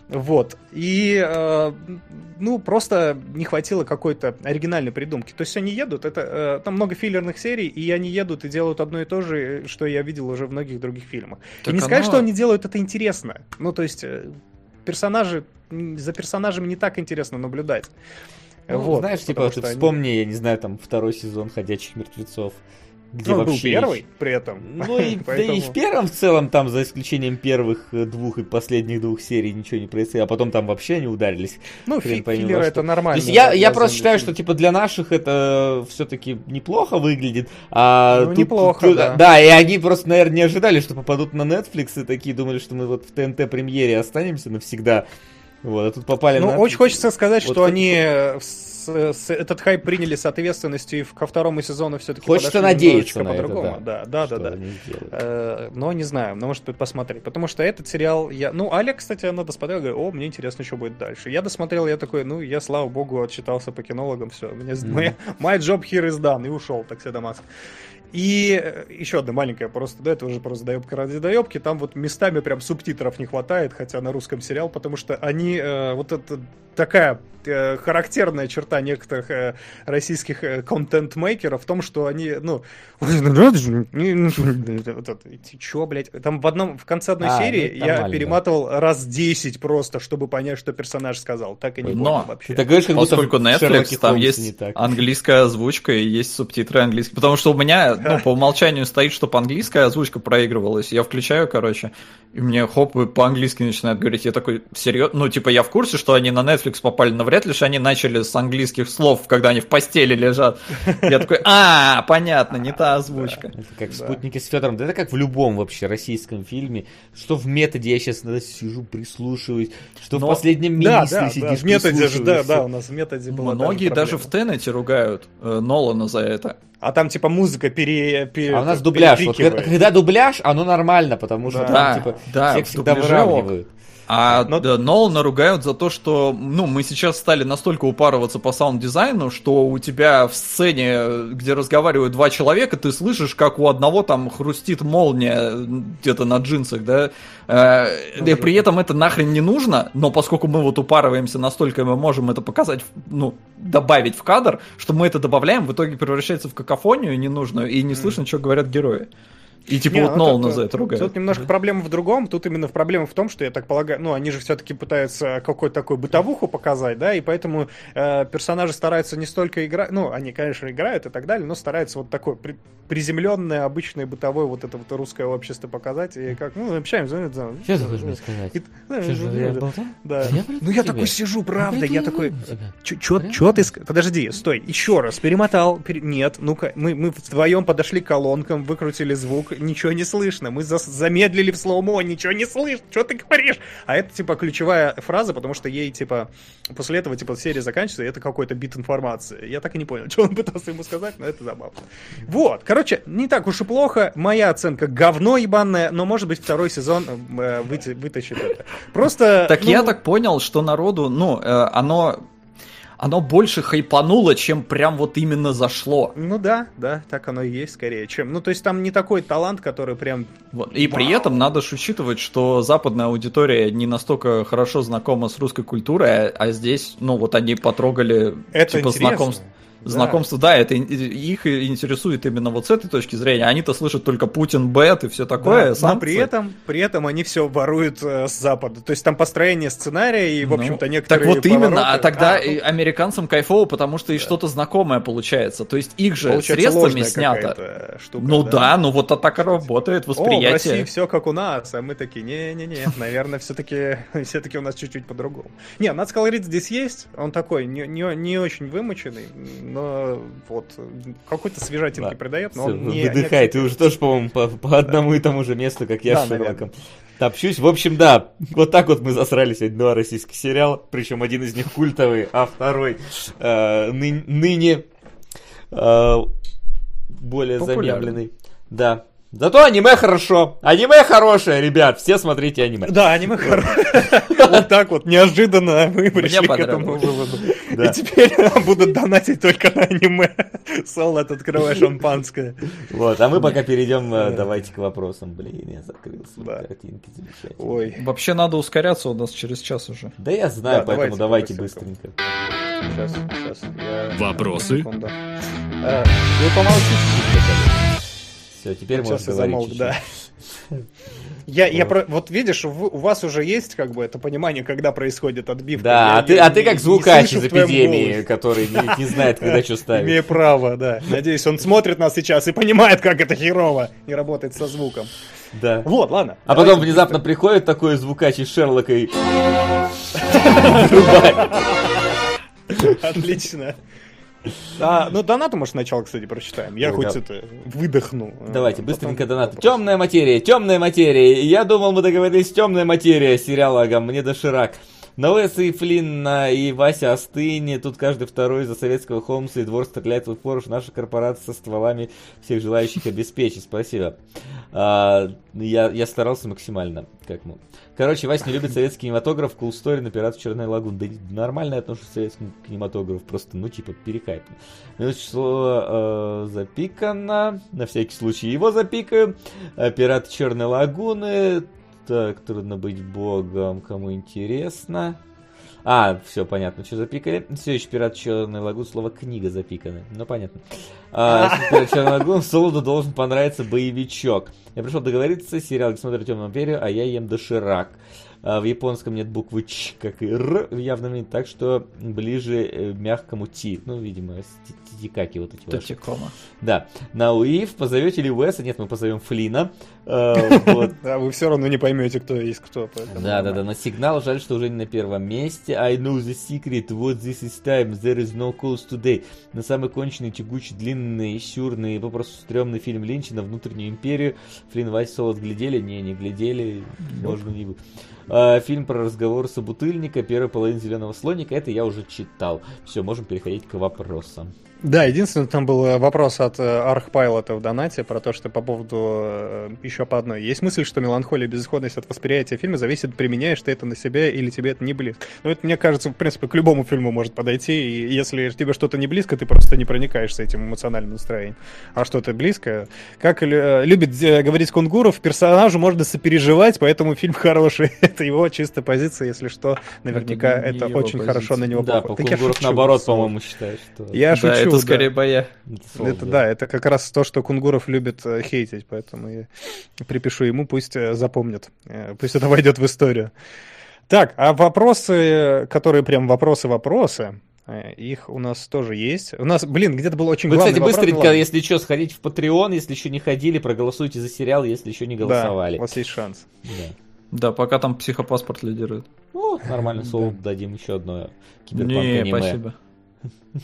Вот. И, э, ну, просто не хватило какой-то оригинальной придумки. То есть они едут, это, э, там много филлерных серий, и они едут и делают одно и то же, что я видел уже в многих других фильмах. Так и не сказать, оно- что они делают это интересно. Ну, то есть э, персонажи, за персонажами не так интересно наблюдать. Ну, вот, знаешь, типа, что они- вспомни, я не знаю, там, второй сезон «Ходячих мертвецов». Где он был вообще... первый при этом. Ну и, да и в Поэтому- первом в целом, там, за исключением первых э, двух и последних двух серий, ничего не происходило, а потом там вообще они ударились. Ну, Хрен фи- пойми филлеры это нормально. То есть я, да, я просто считаю, что типа для наших это все-таки неплохо выглядит. А Ну, тут- неплохо, тут- да. и они просто, наверное, не ожидали, что попадут на Netflix и такие думали, что мы вот в ТНТ премьере останемся навсегда. Вот, а тут попали Ну, на очень хочется сказать, Вот что они э, с- с- этот хайп приняли с ответственностью и ко второму сезону все-таки Хочется надеяться на это, по-другому. да. Да, да, да, да. Э, Но не знаю, но может быть посмотреть. Потому что этот сериал я. Ну, Олег, кстати, она досмотрел, говорит, о, мне интересно, что будет дальше. Я досмотрел, я такой, ну, я, слава богу, отчитался по кинологам, все. Мне Мгм. my job here is done. И ушел, так все Дамаск. И э, еще одна маленькая просто, да, это уже просто доебка ради доебки. Там вот местами прям субтитров не хватает, хотя на русском сериал, потому что они, э, вот это такая характерная черта некоторых э, российских э, контент-мейкеров в том, что они, ну, ты чё, блядь? Там в одном, в конце одной А, ну, серии это я нормально, перематывал раз 10 просто, чтобы понять, что персонаж сказал. Так и не Но понял Ты вообще. так говоришь, как Поскольку Netflix, Шерлоке там Холмсе есть английская озвучка и есть субтитры английские. Потому что у меня, ну, по умолчанию стоит, чтобы английская озвучка проигрывалась. Я включаю, короче, и мне хоп, по-английски начинают говорить. Я такой, серьезно? Ну, типа, я в курсе, что они на Netflix попали, но вряд ли же они начали с английских слов, когда они в постели лежат. Я такой, а, понятно, не та озвучка. Это как в. «Спутнике с Федором». Да это как в любом вообще российском фильме. Что в методе я сейчас сижу, прислушиваюсь. Что в последнем министре сидишь, в методе же, да, да, у нас в методе было Многие даже в. Теннете ругают э, Нолана за это. А там типа музыка пере... пере- А у нас дубляж. Вот, когда, когда дубляж, оно нормально, потому что Да. там, типа, да, всех всегда выравнивают. А Но- да, Нолана ругают за то, что ну, мы сейчас стали настолько упарываться по саунд-дизайну, что у тебя в сцене, где разговаривают два человека, ты слышишь, как у одного там хрустит молния где-то на джинсах, да? Э, И при этом это нахрен не нужно, но поскольку мы вот упарываемся настолько, мы можем это показать, ну, добавить в кадр, что мы это добавляем, в итоге превращается в какофонию ненужную, и не слышно, что говорят герои. И типа Не, вот ну, Нолана тут- за это ругают. Тут немножко проблема в другом. Тут именно в проблема в том, что я так полагаю, ну, они же все-таки пытаются какую-то такую бытовуху показать, да, и поэтому э, персонажи стараются не столько играть, ну, они, конечно, играют и так далее, но стараются вот такое при- приземленное, обычное, бытовое вот это вот русское общество показать, и как, ну, общаемся, да, Что ты хочешь мне сказать? И- Что же я болтал? Да. Я Ну я такой сижу, правда, Это я не такой. чё ты... Подожди, стой, еще раз, перемотал. пере- Нет, ну-ка, мы, мы вдвоем подошли к колонкам, выкрутили звук, ничего не слышно. Мы замедлили в слоумо, ничего не слышно, что ты говоришь? А это, типа, ключевая фраза, потому что ей, типа, после этого, типа, серия заканчивается, и это какой-то бит информации. Я так и не понял, что он пытался ему сказать, но это забавно. Вот, короче, не так уж и плохо. Моя оценка говно ебаное, но, может быть, второй сезон э, вытащит это. Просто... Так ну, я так понял, что народу, ну, э, оно, оно больше хайпануло, чем прям вот именно зашло. Ну да, да, так оно и есть скорее, чем. Ну, то есть там не такой талант, который прям. Вот. И при этом надо ж учитывать, что западная аудитория не настолько хорошо знакома с русской культурой, а, а здесь, ну, вот они потрогали Это типа интересно. знакомств. Да. Знакомство, да, это их интересует именно вот с этой точки зрения. Они-то слышат только Путин, Бет и все такое. Да, но при этом, при этом они все воруют э, с Запада. То есть там построение сценария и, в Ну, общем-то, Так некоторые вот именно, а повороты. тогда А, ну, американцам кайфово, потому что и что-то знакомое получается. То есть их же получается, средствами снято. Штука, Ну да. ну вот а так работает О, в России восприятие. все как у нас, а мы такие, не-не-не, наверное, все-таки все-таки у нас чуть-чуть по-другому. Не, надо сказать, здесь есть, он такой, не, не, не очень вымученный, но вот какой-то свежатинки Да. придает, но Всё, он не... выдыхай, не ты уже тоже, по-моему, по, по одному и тому же месту, как я Да, с Шерлоком. Топчусь. В общем, да, вот так вот мы засрали сегодня два российских сериала. Причем один из них культовый, а второй э, ны- ныне э, более Популярный. замемленный. Да. Зато аниме хорошо. Аниме хорошее, ребят. Все смотрите аниме. Да, аниме хорошее. Вот так вот, неожиданно мы пришли к этому выводу. И теперь будут донатить только на аниме. Солод, открывай шампанское. Вот, а мы пока перейдем, э, давайте к вопросам. Блин, я закрыл свои Да. картинки замечательно. Ой. Вообще надо ускоряться у нас через час уже. Да я знаю, поэтому давайте, быстренько. Сейчас, сейчас. я- Вопросы? Э, Вы помолчите. Все, теперь Сейчас можно я говорить. замолк, чуть-чуть. да. Я, я про, вот видишь, у вас уже есть как бы это понимание, когда происходит отбивка. Да, Я а ты, не- а ты как звукач из эпидемии, который не, не знает, когда что ставить. Имею право, да. Надеюсь, он смотрит нас сейчас и понимает, как это херово и работает со звуком. Да. Вот, ладно. А потом внезапно приходит такой звукач из Шерлока и... Отлично. А, ну, донаты, может, сначала, кстати, прочитаем. Я Ну, хоть да. это выдохну. Давайте, А, быстренько донаты. Темная материя, темная материя. Я думал, мы договорились, темная материя сериала мне доширак. На Уэса и Флинна и Вася Остыни, тут каждый второй за советского Холмса и двор стреляет в упор, наша корпорация со стволами всех желающих обеспечить. Спасибо. А, я, я старался максимально, как мог. Короче, Вася не любит советский кинематограф, Cool Story на «Пиратов Черной лагун». Да нормально я отношусь к советскому кинематографу, просто, ну, типа, перекайпно. Минус число э, запикано, на всякий случай его запикаю. Пираты Черной лагуны. Так, трудно быть богом, кому интересно. А, все понятно, что запикали. Все еще Пират Черной лагуны, слово книга запиканы. Ну, понятно. А, если Пират Черной лагуны, Солоду должен понравиться боевичок. Я пришел договориться, сериал смотрю Темную империю, а я ем доширак. А, в японском нет буквы Ч, как и Р в явном виде, так что ближе э, мягкому Ти. Ну, видимо, с ти- титикаки вот эти ваши. Тотикома. Да. На УИФ позовете ли Уэса? Нет, мы позовем Флина. Да, вы все равно не поймете, кто есть кто. Да, да, да, на сигнал, жаль, что уже не на первом месте. I know the secret, what this is time, there is no cause today. На самый конченый, тягучий, длинный, сюрный, попросту стрёмный фильм Линча на внутреннюю империю. Флин, Вася, Солод глядели? Не, не глядели, можно не. А, фильм про разговор собутыльника, первая половина зеленого слоника, это я уже читал. Все, можем переходить к вопросам. Да, единственное, там был э, вопрос от э, Архпайлота в донате про то, что по поводу э, еще по одной. Есть мысль, что меланхолия и безысходность от восприятия фильма зависит, применяешь ты это на себя или тебе это не близко. Ну, это, мне кажется, в принципе, к любому фильму может подойти, и если тебе что-то не близко, ты просто не проникаешься этим эмоциональным настроением. А что-то близкое, как любит говорить Кунгуров, персонажу можно сопереживать, поэтому фильм хороший. это его чистая позиция, если что, наверняка Это это, очень хорошо на него Да, похоже. по Так я Кунгуров наоборот, по-моему, считает, что... Я да, шучу, это да. скорее боя. Это да, это как раз то, что Кунгуров любит э, хейтить, поэтому я припишу ему, пусть э, запомнит, э, пусть это войдет в историю. Так, а вопросы, которые прям вопросы-вопросы, их у нас тоже есть. У нас, блин, где-то был очень Вы, главный кстати, вопрос, быстренько, если что, сходите в Patreon, если еще не ходили, проголосуйте за сериал, если еще не голосовали. Да, у вас есть шанс. Да. Да, пока там психопаспорт лидирует. Ну, нормально, Солу дадим еще одно Не, спасибо.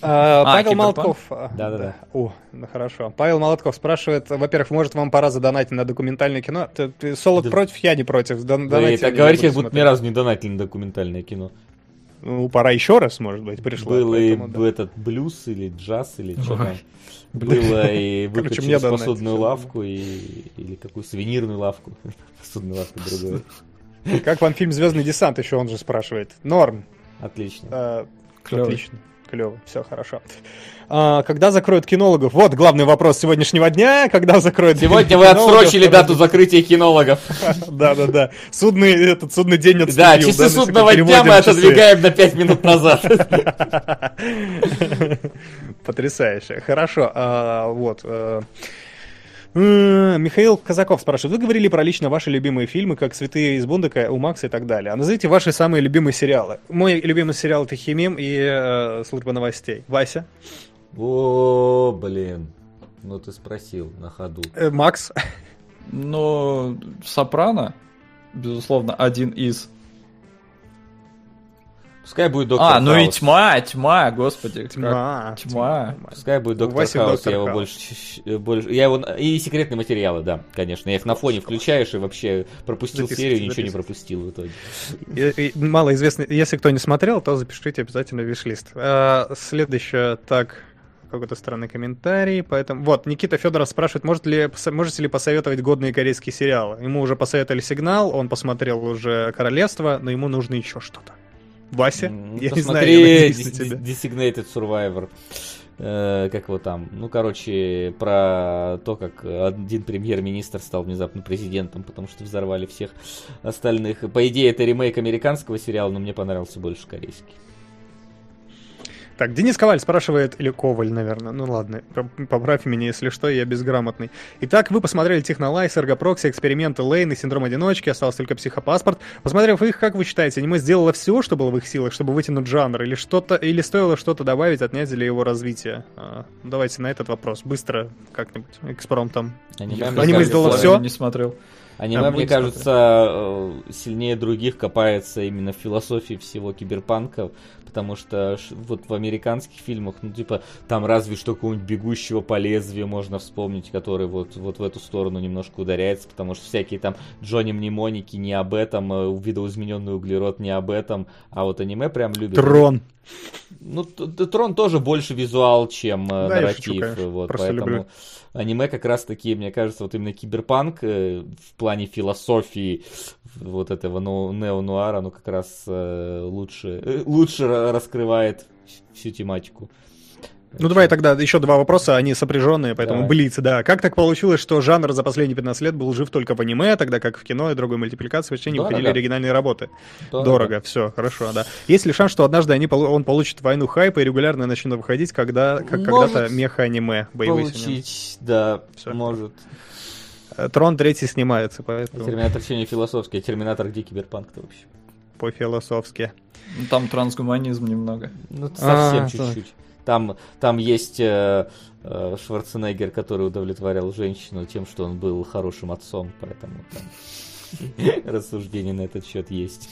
А, А, Павел Киберпанк? Молотков. а, Да-да-да. О, ну хорошо. Павел Молотков спрашивает, во-первых, может вам пора задонатить на документальное кино? Ты, ты Солод Да. против, я не против. Дон- так я говорите, будто ни разу не донатили на документальное кино. Ну, пора еще раз, может быть, пришло. Был и да. этот блюз или джаз, или что там. Было и посудную всё лавку, и, или какую сувенирную лавку. Посудную лавку другую. Как вам фильм Звездный десант, еще он же спрашивает. Норм. Отлично. Клёвый. Отлично. Клево, все хорошо. А, когда закроют кинологов? Вот главный вопрос сегодняшнего дня. Когда закроют Сегодня вы отсрочили дату закрытия кинологов. Да, да, да. Судный, этот судный день отступил. Да, часы судного дня мы отодвигаем на 5 минут назад. Потрясающе. Хорошо. а, вот. Э, Михаил Казаков спрашивает. Вы говорили про лично ваши любимые фильмы, как «Святые из Бундека», «У Макса» и так далее. А назовите ваши самые любимые сериалы. Мой любимый сериал это «Химим» и э, «Служба новостей». Вася? О, блин. Ну ты спросил на ходу. Э, Макс? Но Сопрано, безусловно, один из. Пускай будет доктор А, ну и Хаус. тьма, тьма, господи. как- Тьма. Тьма. Пускай будет доктор Васи Хаус, доктор я его Хаус. больше, щ- больше... Я его... И секретные материалы, да, конечно. Я их на фоне включаешь и вообще пропустил Записывайте, серию, ничего не записывайте. пропустил в итоге. И- и Малоизвестный. Если кто не смотрел, то запишите обязательно в виш-лист. А, Следующее, так, какой-то странный комментарий. Поэтому, вот, Никита Федоров спрашивает, может ли, можете ли посоветовать годные корейские сериалы? Ему уже посоветовали «Сигнал», он посмотрел уже «Королевство», но ему нужно еще что-то. Вася? М, Я не знаю, я надеюсь на тебя. Designated Survivor. Э, как его там? Ну, короче, про то, как один премьер-министр стал внезапно президентом, потому что взорвали всех остальных. По идее, это ремейк американского сериала, но мне понравился больше корейский. Так, Денис Коваль спрашивает, или Коваль, наверное, ну ладно, по- поправь меня, если что, я безграмотный. Итак, вы посмотрели Технолайс, Эргопрокси, Эксперименты Лейн и Синдром Одиночки, остался только Психопаспорт. Посмотрев их, как вы считаете, аниме сделало все, что было в их силах, чтобы вытянуть жанр, или что-то, или стоило что-то добавить, отнять для его развития? А, давайте на этот вопрос быстро как-нибудь экспромтом. Аниме, Аниме сделало всё? Не смотрел. Аниме, А, мне кажется, э, сильнее других копается именно в философии всего киберпанка, потому что вот в американских фильмах, ну, типа, там разве что какого-нибудь бегущего по лезвию можно вспомнить, который вот, вот в эту сторону немножко ударяется, потому что всякие там Джонни Мнемоники не об этом, э, видоизмененный углерод не об этом, а вот аниме прям любит. Трон. Ну, Трон тоже больше визуал, чем э, Да, я шучу, нарратив. конечно. вот, Просто поэтому люблю. Аниме как раз таки, мне кажется, вот именно киберпанк э, в плане философии вот этого ну, неонуара, ну как раз э, лучше, э, лучше ра- раскрывает всю тематику. Ну давай тогда еще два вопроса, они сопряженные, поэтому Давай. блиц, да. Как так получилось, что жанр за последние 15 лет был жив только в аниме, тогда как в кино и другой мультипликации почти не Дорого. выходили оригинальные работы? Дорого, все, хорошо, да. Есть ли шанс, что однажды они, он получит войну хайпа и регулярно начнут выходить, когда, как Может когда-то меха-аниме боевые? Получить, да, Всё. может. Э, Трон третий снимается, поэтому Терминатор все не философский, а Терминатор где киберпанк-то вообще? по-философски. Ну, Там трансгуманизм немного. Ну, А, совсем так. чуть-чуть. Там, там есть э, э, Шварценеггер, который удовлетворял женщину тем, что он был хорошим отцом, поэтому там рассуждения на этот счет есть.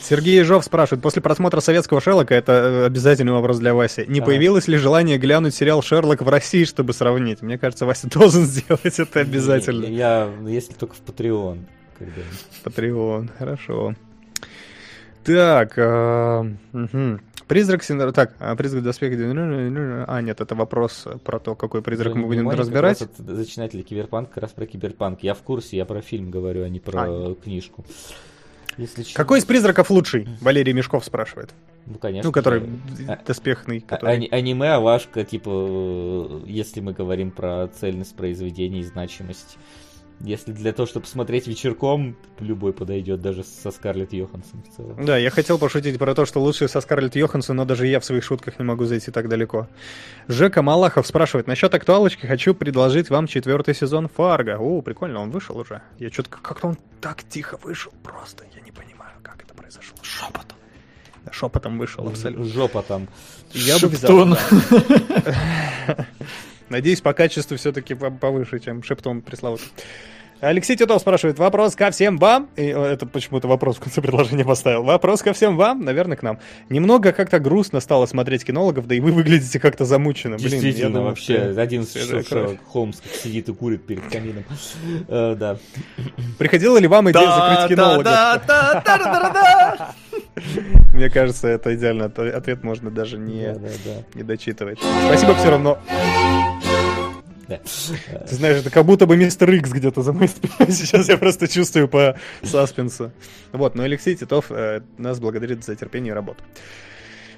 Сергей Ежов спрашивает, после просмотра советского Шерлока, это э, обязательный вопрос для Васи, не Ага. появилось ли желание глянуть сериал Шерлок в России, чтобы сравнить? Мне кажется, Вася должен сделать это обязательно. Я, если только в когда-нибудь. Патреон, хорошо. Так, а, мгм. Призрак синдрома. Так, а, призрак доспеха. А, нет, это вопрос про то, какой призрак мы будем разбирать. Зачинатели киберпанк, как раз про киберпанк. Я в курсе, я про фильм говорю, а не про книжку. Если Какой из призраков лучший? Валерий Мешков спрашивает. Ну, конечно. Ну, который. А- доспехный. А- который- ани- аниме, авашка, типа, э, если мы говорим про цельность произведения и значимость. Если для того, чтобы смотреть вечерком, любой подойдет, даже со Скарлетт Йоханссон в целом. Да, я хотел пошутить про то, что лучше со Скарлетт Йоханссон, но даже я в своих шутках не могу зайти так далеко. Жека Малахов спрашивает, насчет актуалочки хочу предложить вам четвертый сезон Фарго. О, прикольно, он вышел уже. Я что-то как-то он так тихо вышел, просто я не понимаю, как это произошло. Шепотом. Да, шепотом вышел абсолютно. Жопа там. Я бы взял. Да. Надеюсь, по качеству все-таки повыше, чем Шептон пресловутый. Алексей Титов спрашивает, вопрос ко всем вам, и э, это почему-то вопрос в конце предложения поставил, вопрос ко всем вам, наверное, к нам. Немного как-то грустно стало смотреть кинологов, да и вы выглядите как-то замученно. Блин, я Действительно, думаю, вообще, что 11 свежая часов кровь. Шерлок Холмс сидит и курит перед камином. Э, Да. Приходила ли вам идея закрыть кинологов? Мне кажется, это идеально, ответ можно даже не, Да, да, да. не дочитывать. Спасибо все равно. Ты знаешь, это как будто бы мистер Икс где-то за моей спиной. Сейчас я просто чувствую по саспенсу. Вот, но Алексей Титов э, нас благодарит за терпение и работу.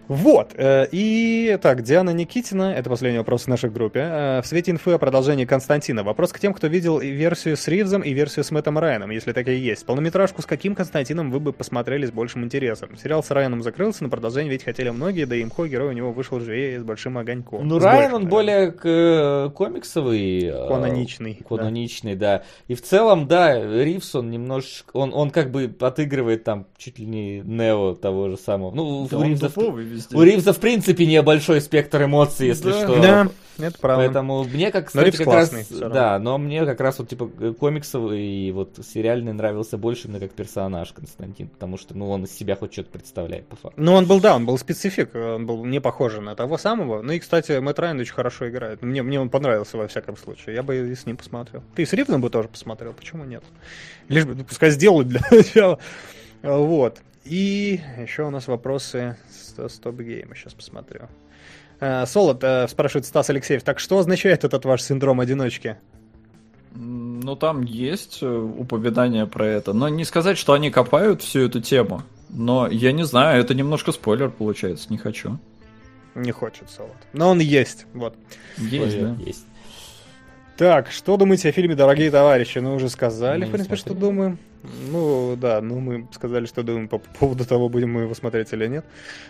Вот, э, и так, Диана Никитина, это последний вопрос в нашей группе. Э, в свете инфы о продолжении Константина. Вопрос к тем, кто видел и версию с Ривзом, и версию с Мэттом Райаном, если такая есть. Полнометражку с каким Константином вы бы посмотрели с большим интересом? Сериал с Райаном закрылся, но продолжение ведь хотели многие, да и Имхо, герой у него вышел живее с большим огоньком. Ну, С Райан, большим, он наверное. более э, комиксовый. э, Каноничный, да. Каноничный, да. И в целом, да, Ривз, он немножко... Он, он как бы отыгрывает там чуть ли не Нео того же самого. Ну, Да в- туповый везде. у Ривза, в принципе, небольшой спектр эмоций, если Да. что. Да, это правда. Поэтому мне как, Но кстати, Ривз как классный, раз, да, но мне как раз вот типа э, комиксовый и вот сериальный нравился больше именно как персонаж Константин, потому что, ну, он из себя хоть что-то представляет по факту. Ну, он был, да, он был специфик, он был не похож на того самого. Ну и, кстати, Мэтт Райан очень хорошо играет. Мне, мне он понравился во всяком случае. Я бы и с ним посмотрел. Ты с Ривзом бы тоже посмотрел, почему нет? Лишь бы, пускай сделают для начала. Вот. И еще у нас вопросы с Стоп Гейма. Сейчас посмотрю. А, Солод э, спрашивает Стас Алексеев, так что означает этот ваш синдром одиночки? Ну, там есть э, упоминание про это. Но не сказать, что они копают всю эту тему. Но я не знаю, это немножко спойлер получается, не хочу. Не хочет Солод. Но он есть, вот. Есть, Ой, да. Есть. Так, что думаете о фильме «Дорогие товарищи»? Ну, уже сказали, Мы в не принципе, что смотрели. думаем. Ну, да, ну, мы сказали, что думаем по поводу того, будем мы его смотреть или нет.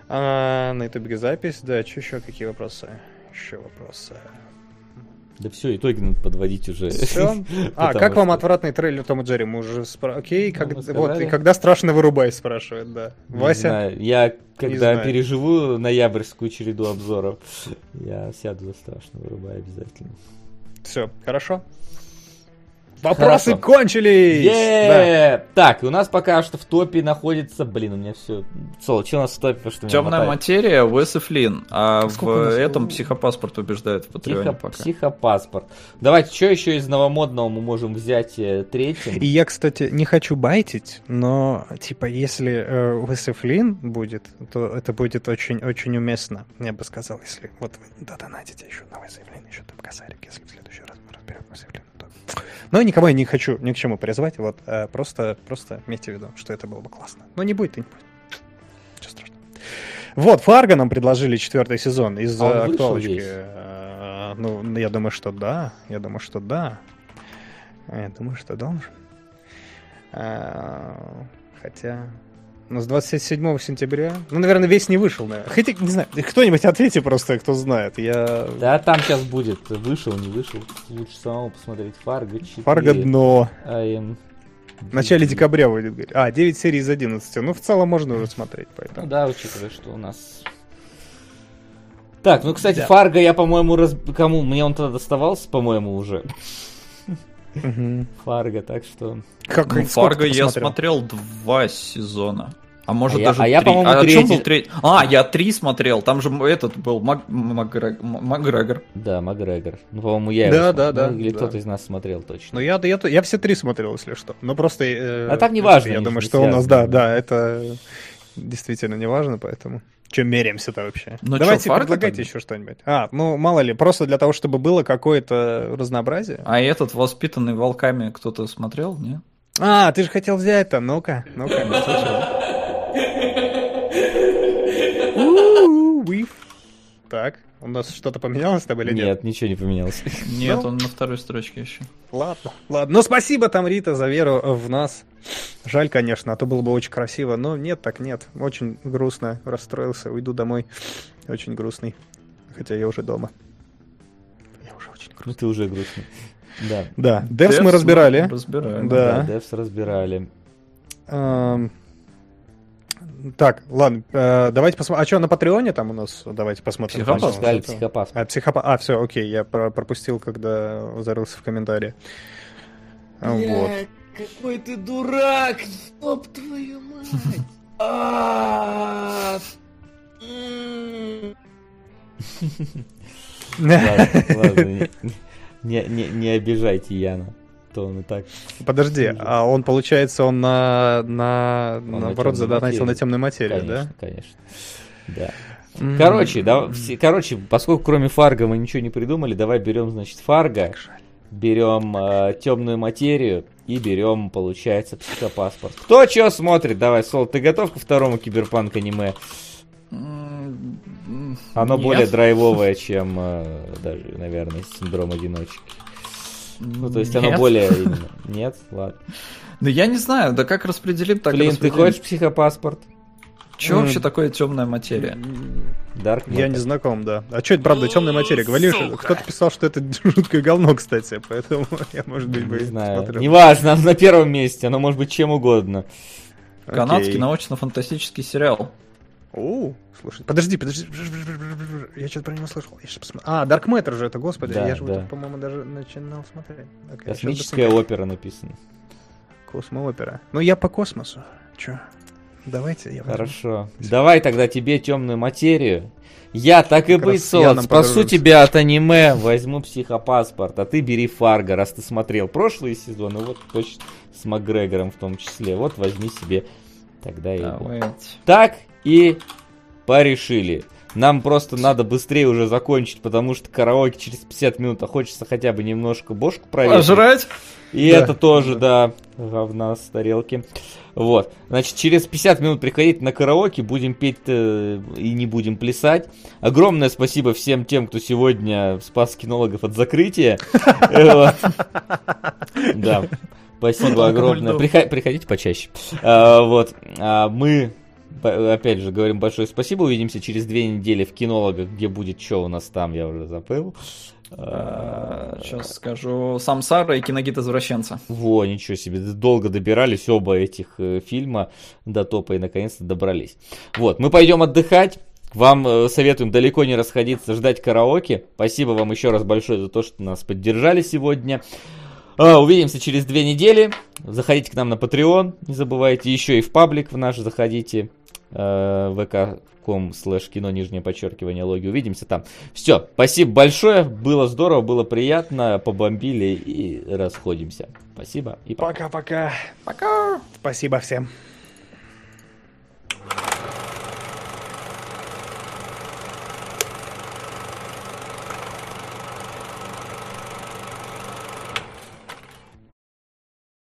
А, на ютубе запись, да, что еще, какие вопросы? Еще вопросы. Да все, итоги надо подводить уже. Все? А, как вам что- отвратный трейлер Тома Джерри? Мы уже спра... Окей, Ну, как... вот, и когда страшно вырубай, спрашивает, да. Не Вася? знаю, Я, когда знаю. переживу ноябрьскую череду обзоров, я сяду за страшно, вырубаю обязательно. Все, хорошо. Вопросы Хорошо. кончились! Да. Е! Так, и у нас пока что в топе находится... Блин, у меня все... Соло, что у нас в топе? Что Темная материя, Уэс и Флинн. А Сколько у в этом психопаспорт убеждает в Патреоне Психо- пока. Психопаспорт. Давайте, что еще из новомодного мы можем взять э, третьим? И я, кстати, не хочу байтить, но, типа, если э, Уэс и Флинн будет, то это будет очень-очень уместно, я бы сказал, если вот вы донатите еще на Уэс и Флинн, еще там косарик, если в следующий раз мы разберем Уэс и Флинн. Но никого я не хочу ни к чему призвать, вот, э, просто, просто имейте в виду, что это было бы классно. Но не будет и не будет. Ничего страшного. Вот, Фарго нам предложили четвертый сезон из А э, актуалочки. Э, Ну, я думаю, что да. Я думаю, что да. Я думаю, что должен. А, Хотя... Ну, с 27 сентября... Ну, наверное, весь не вышел, наверное. Хотя, не знаю, кто-нибудь ответьте просто, кто знает. Я... Да, там сейчас будет, вышел, не вышел. Лучше самому посмотреть. Фарго 4. Фарго дно. АМ. В начале декабря выйдет. говорит. А, 9 серий из 11. Ну, в целом можно уже смотреть, Ну поэтому. да, учитывая, что у нас... Так, ну, кстати, Да. Фарго я, по-моему, раз... кому? Мне он тогда доставался, по-моему, уже. Фарго, так что... Как, Ну, Фарго я смотрел два сезона. А может А я- даже а я, три. по-моему, а о чем третий- был третий? А, я три смотрел. Там же этот был Мак- Макгрег- М- Макгрегор. Да, Макгрегор. Ну, по-моему, я Да, его да, смотрел. да, Или да. кто-то из нас смотрел точно. Ну, я, я, я все три смотрел, если что. Ну, просто... э, А так не важно, Я думаю, что у нас, да, да, это действительно не важно, поэтому... Чем меряемся-то вообще? Ну чё, Давайте Фарго предлагайте еще что-нибудь. А, ну, мало ли, просто для того, чтобы было какое-то разнообразие. А этот воспитанный волками кто-то смотрел, не? А, ты же хотел взять-то, ну-ка, ну-ка, не слышал. Так, у нас что-то поменялось с тобой или нет? Нет, ничего не поменялось. Нет, Ну. он на второй строчке еще. Ладно, ладно. Ну, спасибо там, Рита, за веру в нас. Жаль, конечно, а то было бы очень красиво, но нет, так нет. Очень грустно, расстроился, уйду домой. Очень грустный. Хотя я уже дома. Я уже очень грустный. Ну, ты уже грустный. Да. Да, Девс мы разбирали. Разбираем. Да. Devs разбирали. Так, ладно, э, давайте посмотрим. А что, на Патреоне там у нас? Давайте посмотрим. Психопат? сначала. Сказали психопат. А, психопат. А, все, окей, я про- пропустил, когда зарылся в комментарии. А, Вот. какой ты дурак! Ёб твою мать! А! Ладно, ладно, не- не, не, не обижайте Яна, то он и так. Подожди, а он, получается, он на, на, Он на наоборот, тёмной задонатил материи. на темную материю, Конечно, конечно. Да. да? М. Короче, да, все- короче, поскольку кроме Фарго мы ничего не придумали, давай берем, значит, Фарго, берем темную материю и берем, получается, психопаспорт. Кто что смотрит? Давай, Сол, ты готов ко второму киберпанк аниме? Оно нет. более драйвовое, чем э, даже, наверное, синдром одиночки. Ну, то есть оно более. Нет? Ладно. Да я не знаю, да как распределим, так Блин, ты хочешь психопаспорт? М. вообще такое темная материя? Dark Я не знаком, да. А что это, правда, темная материя? Говорили, что кто-то писал, что это жуткое говно, кстати, поэтому я, может быть, бы Не знаю. посмотрел. Неважно, на первом месте, оно может быть чем угодно. Канадский научно-фантастический сериал. О, слушай, подожди, подожди, я что-то про него слышал. Я щас посмотрю. А, Dark Matter же это, господи, Да, я же да. по-моему, даже начинал смотреть. Так, Космическая опера написана. Космоопера. Ну, я по космосу. Чё? Давайте я возьму. Хорошо. Давай тогда тебе темную материю. Я, так и быть, Солод, спасу тебя от аниме, возьму психопаспорт, а ты бери Фарго, раз ты смотрел прошлые сезоны, вот точно с Макгрегором в том числе, вот возьми себе тогда и его. Давайте. Так и порешили. Нам просто надо быстрее уже закончить, потому что караоке через 50 минут, а хочется хотя бы немножко бошку проверить. Пожрать? И Да. это тоже, да, говна с тарелки. Вот. Значит, через 50 минут приходите на караоке, будем петь э, и не будем плясать. Огромное спасибо всем тем, кто сегодня спас кинологов от закрытия. Да. Спасибо огромное. Прихо- Приходите почаще. А, Вот. А, Мы Опять же, говорим большое спасибо. Увидимся через две недели в кинологах, где будет что у нас там, я уже забыл. А, Сейчас скажу. Самсара и киногид извращенца. во, ничего себе, долго добирались оба этих э, фильма до топа и наконец-то добрались. Вот, мы пойдем отдыхать. Вам э, советуем далеко не расходиться, ждать караоке. Спасибо вам еще раз большое за то, что нас поддержали сегодня. А, увидимся через две недели. Заходите к нам на Patreon, не забывайте. Еще и в паблик в наш заходите. Э, vk.com слэш кино нижнее подчеркивание логи. Увидимся там. Все, спасибо большое. Было здорово, было приятно. Побомбили и расходимся. Спасибо и пока. Пока-пока. Пока! Спасибо всем.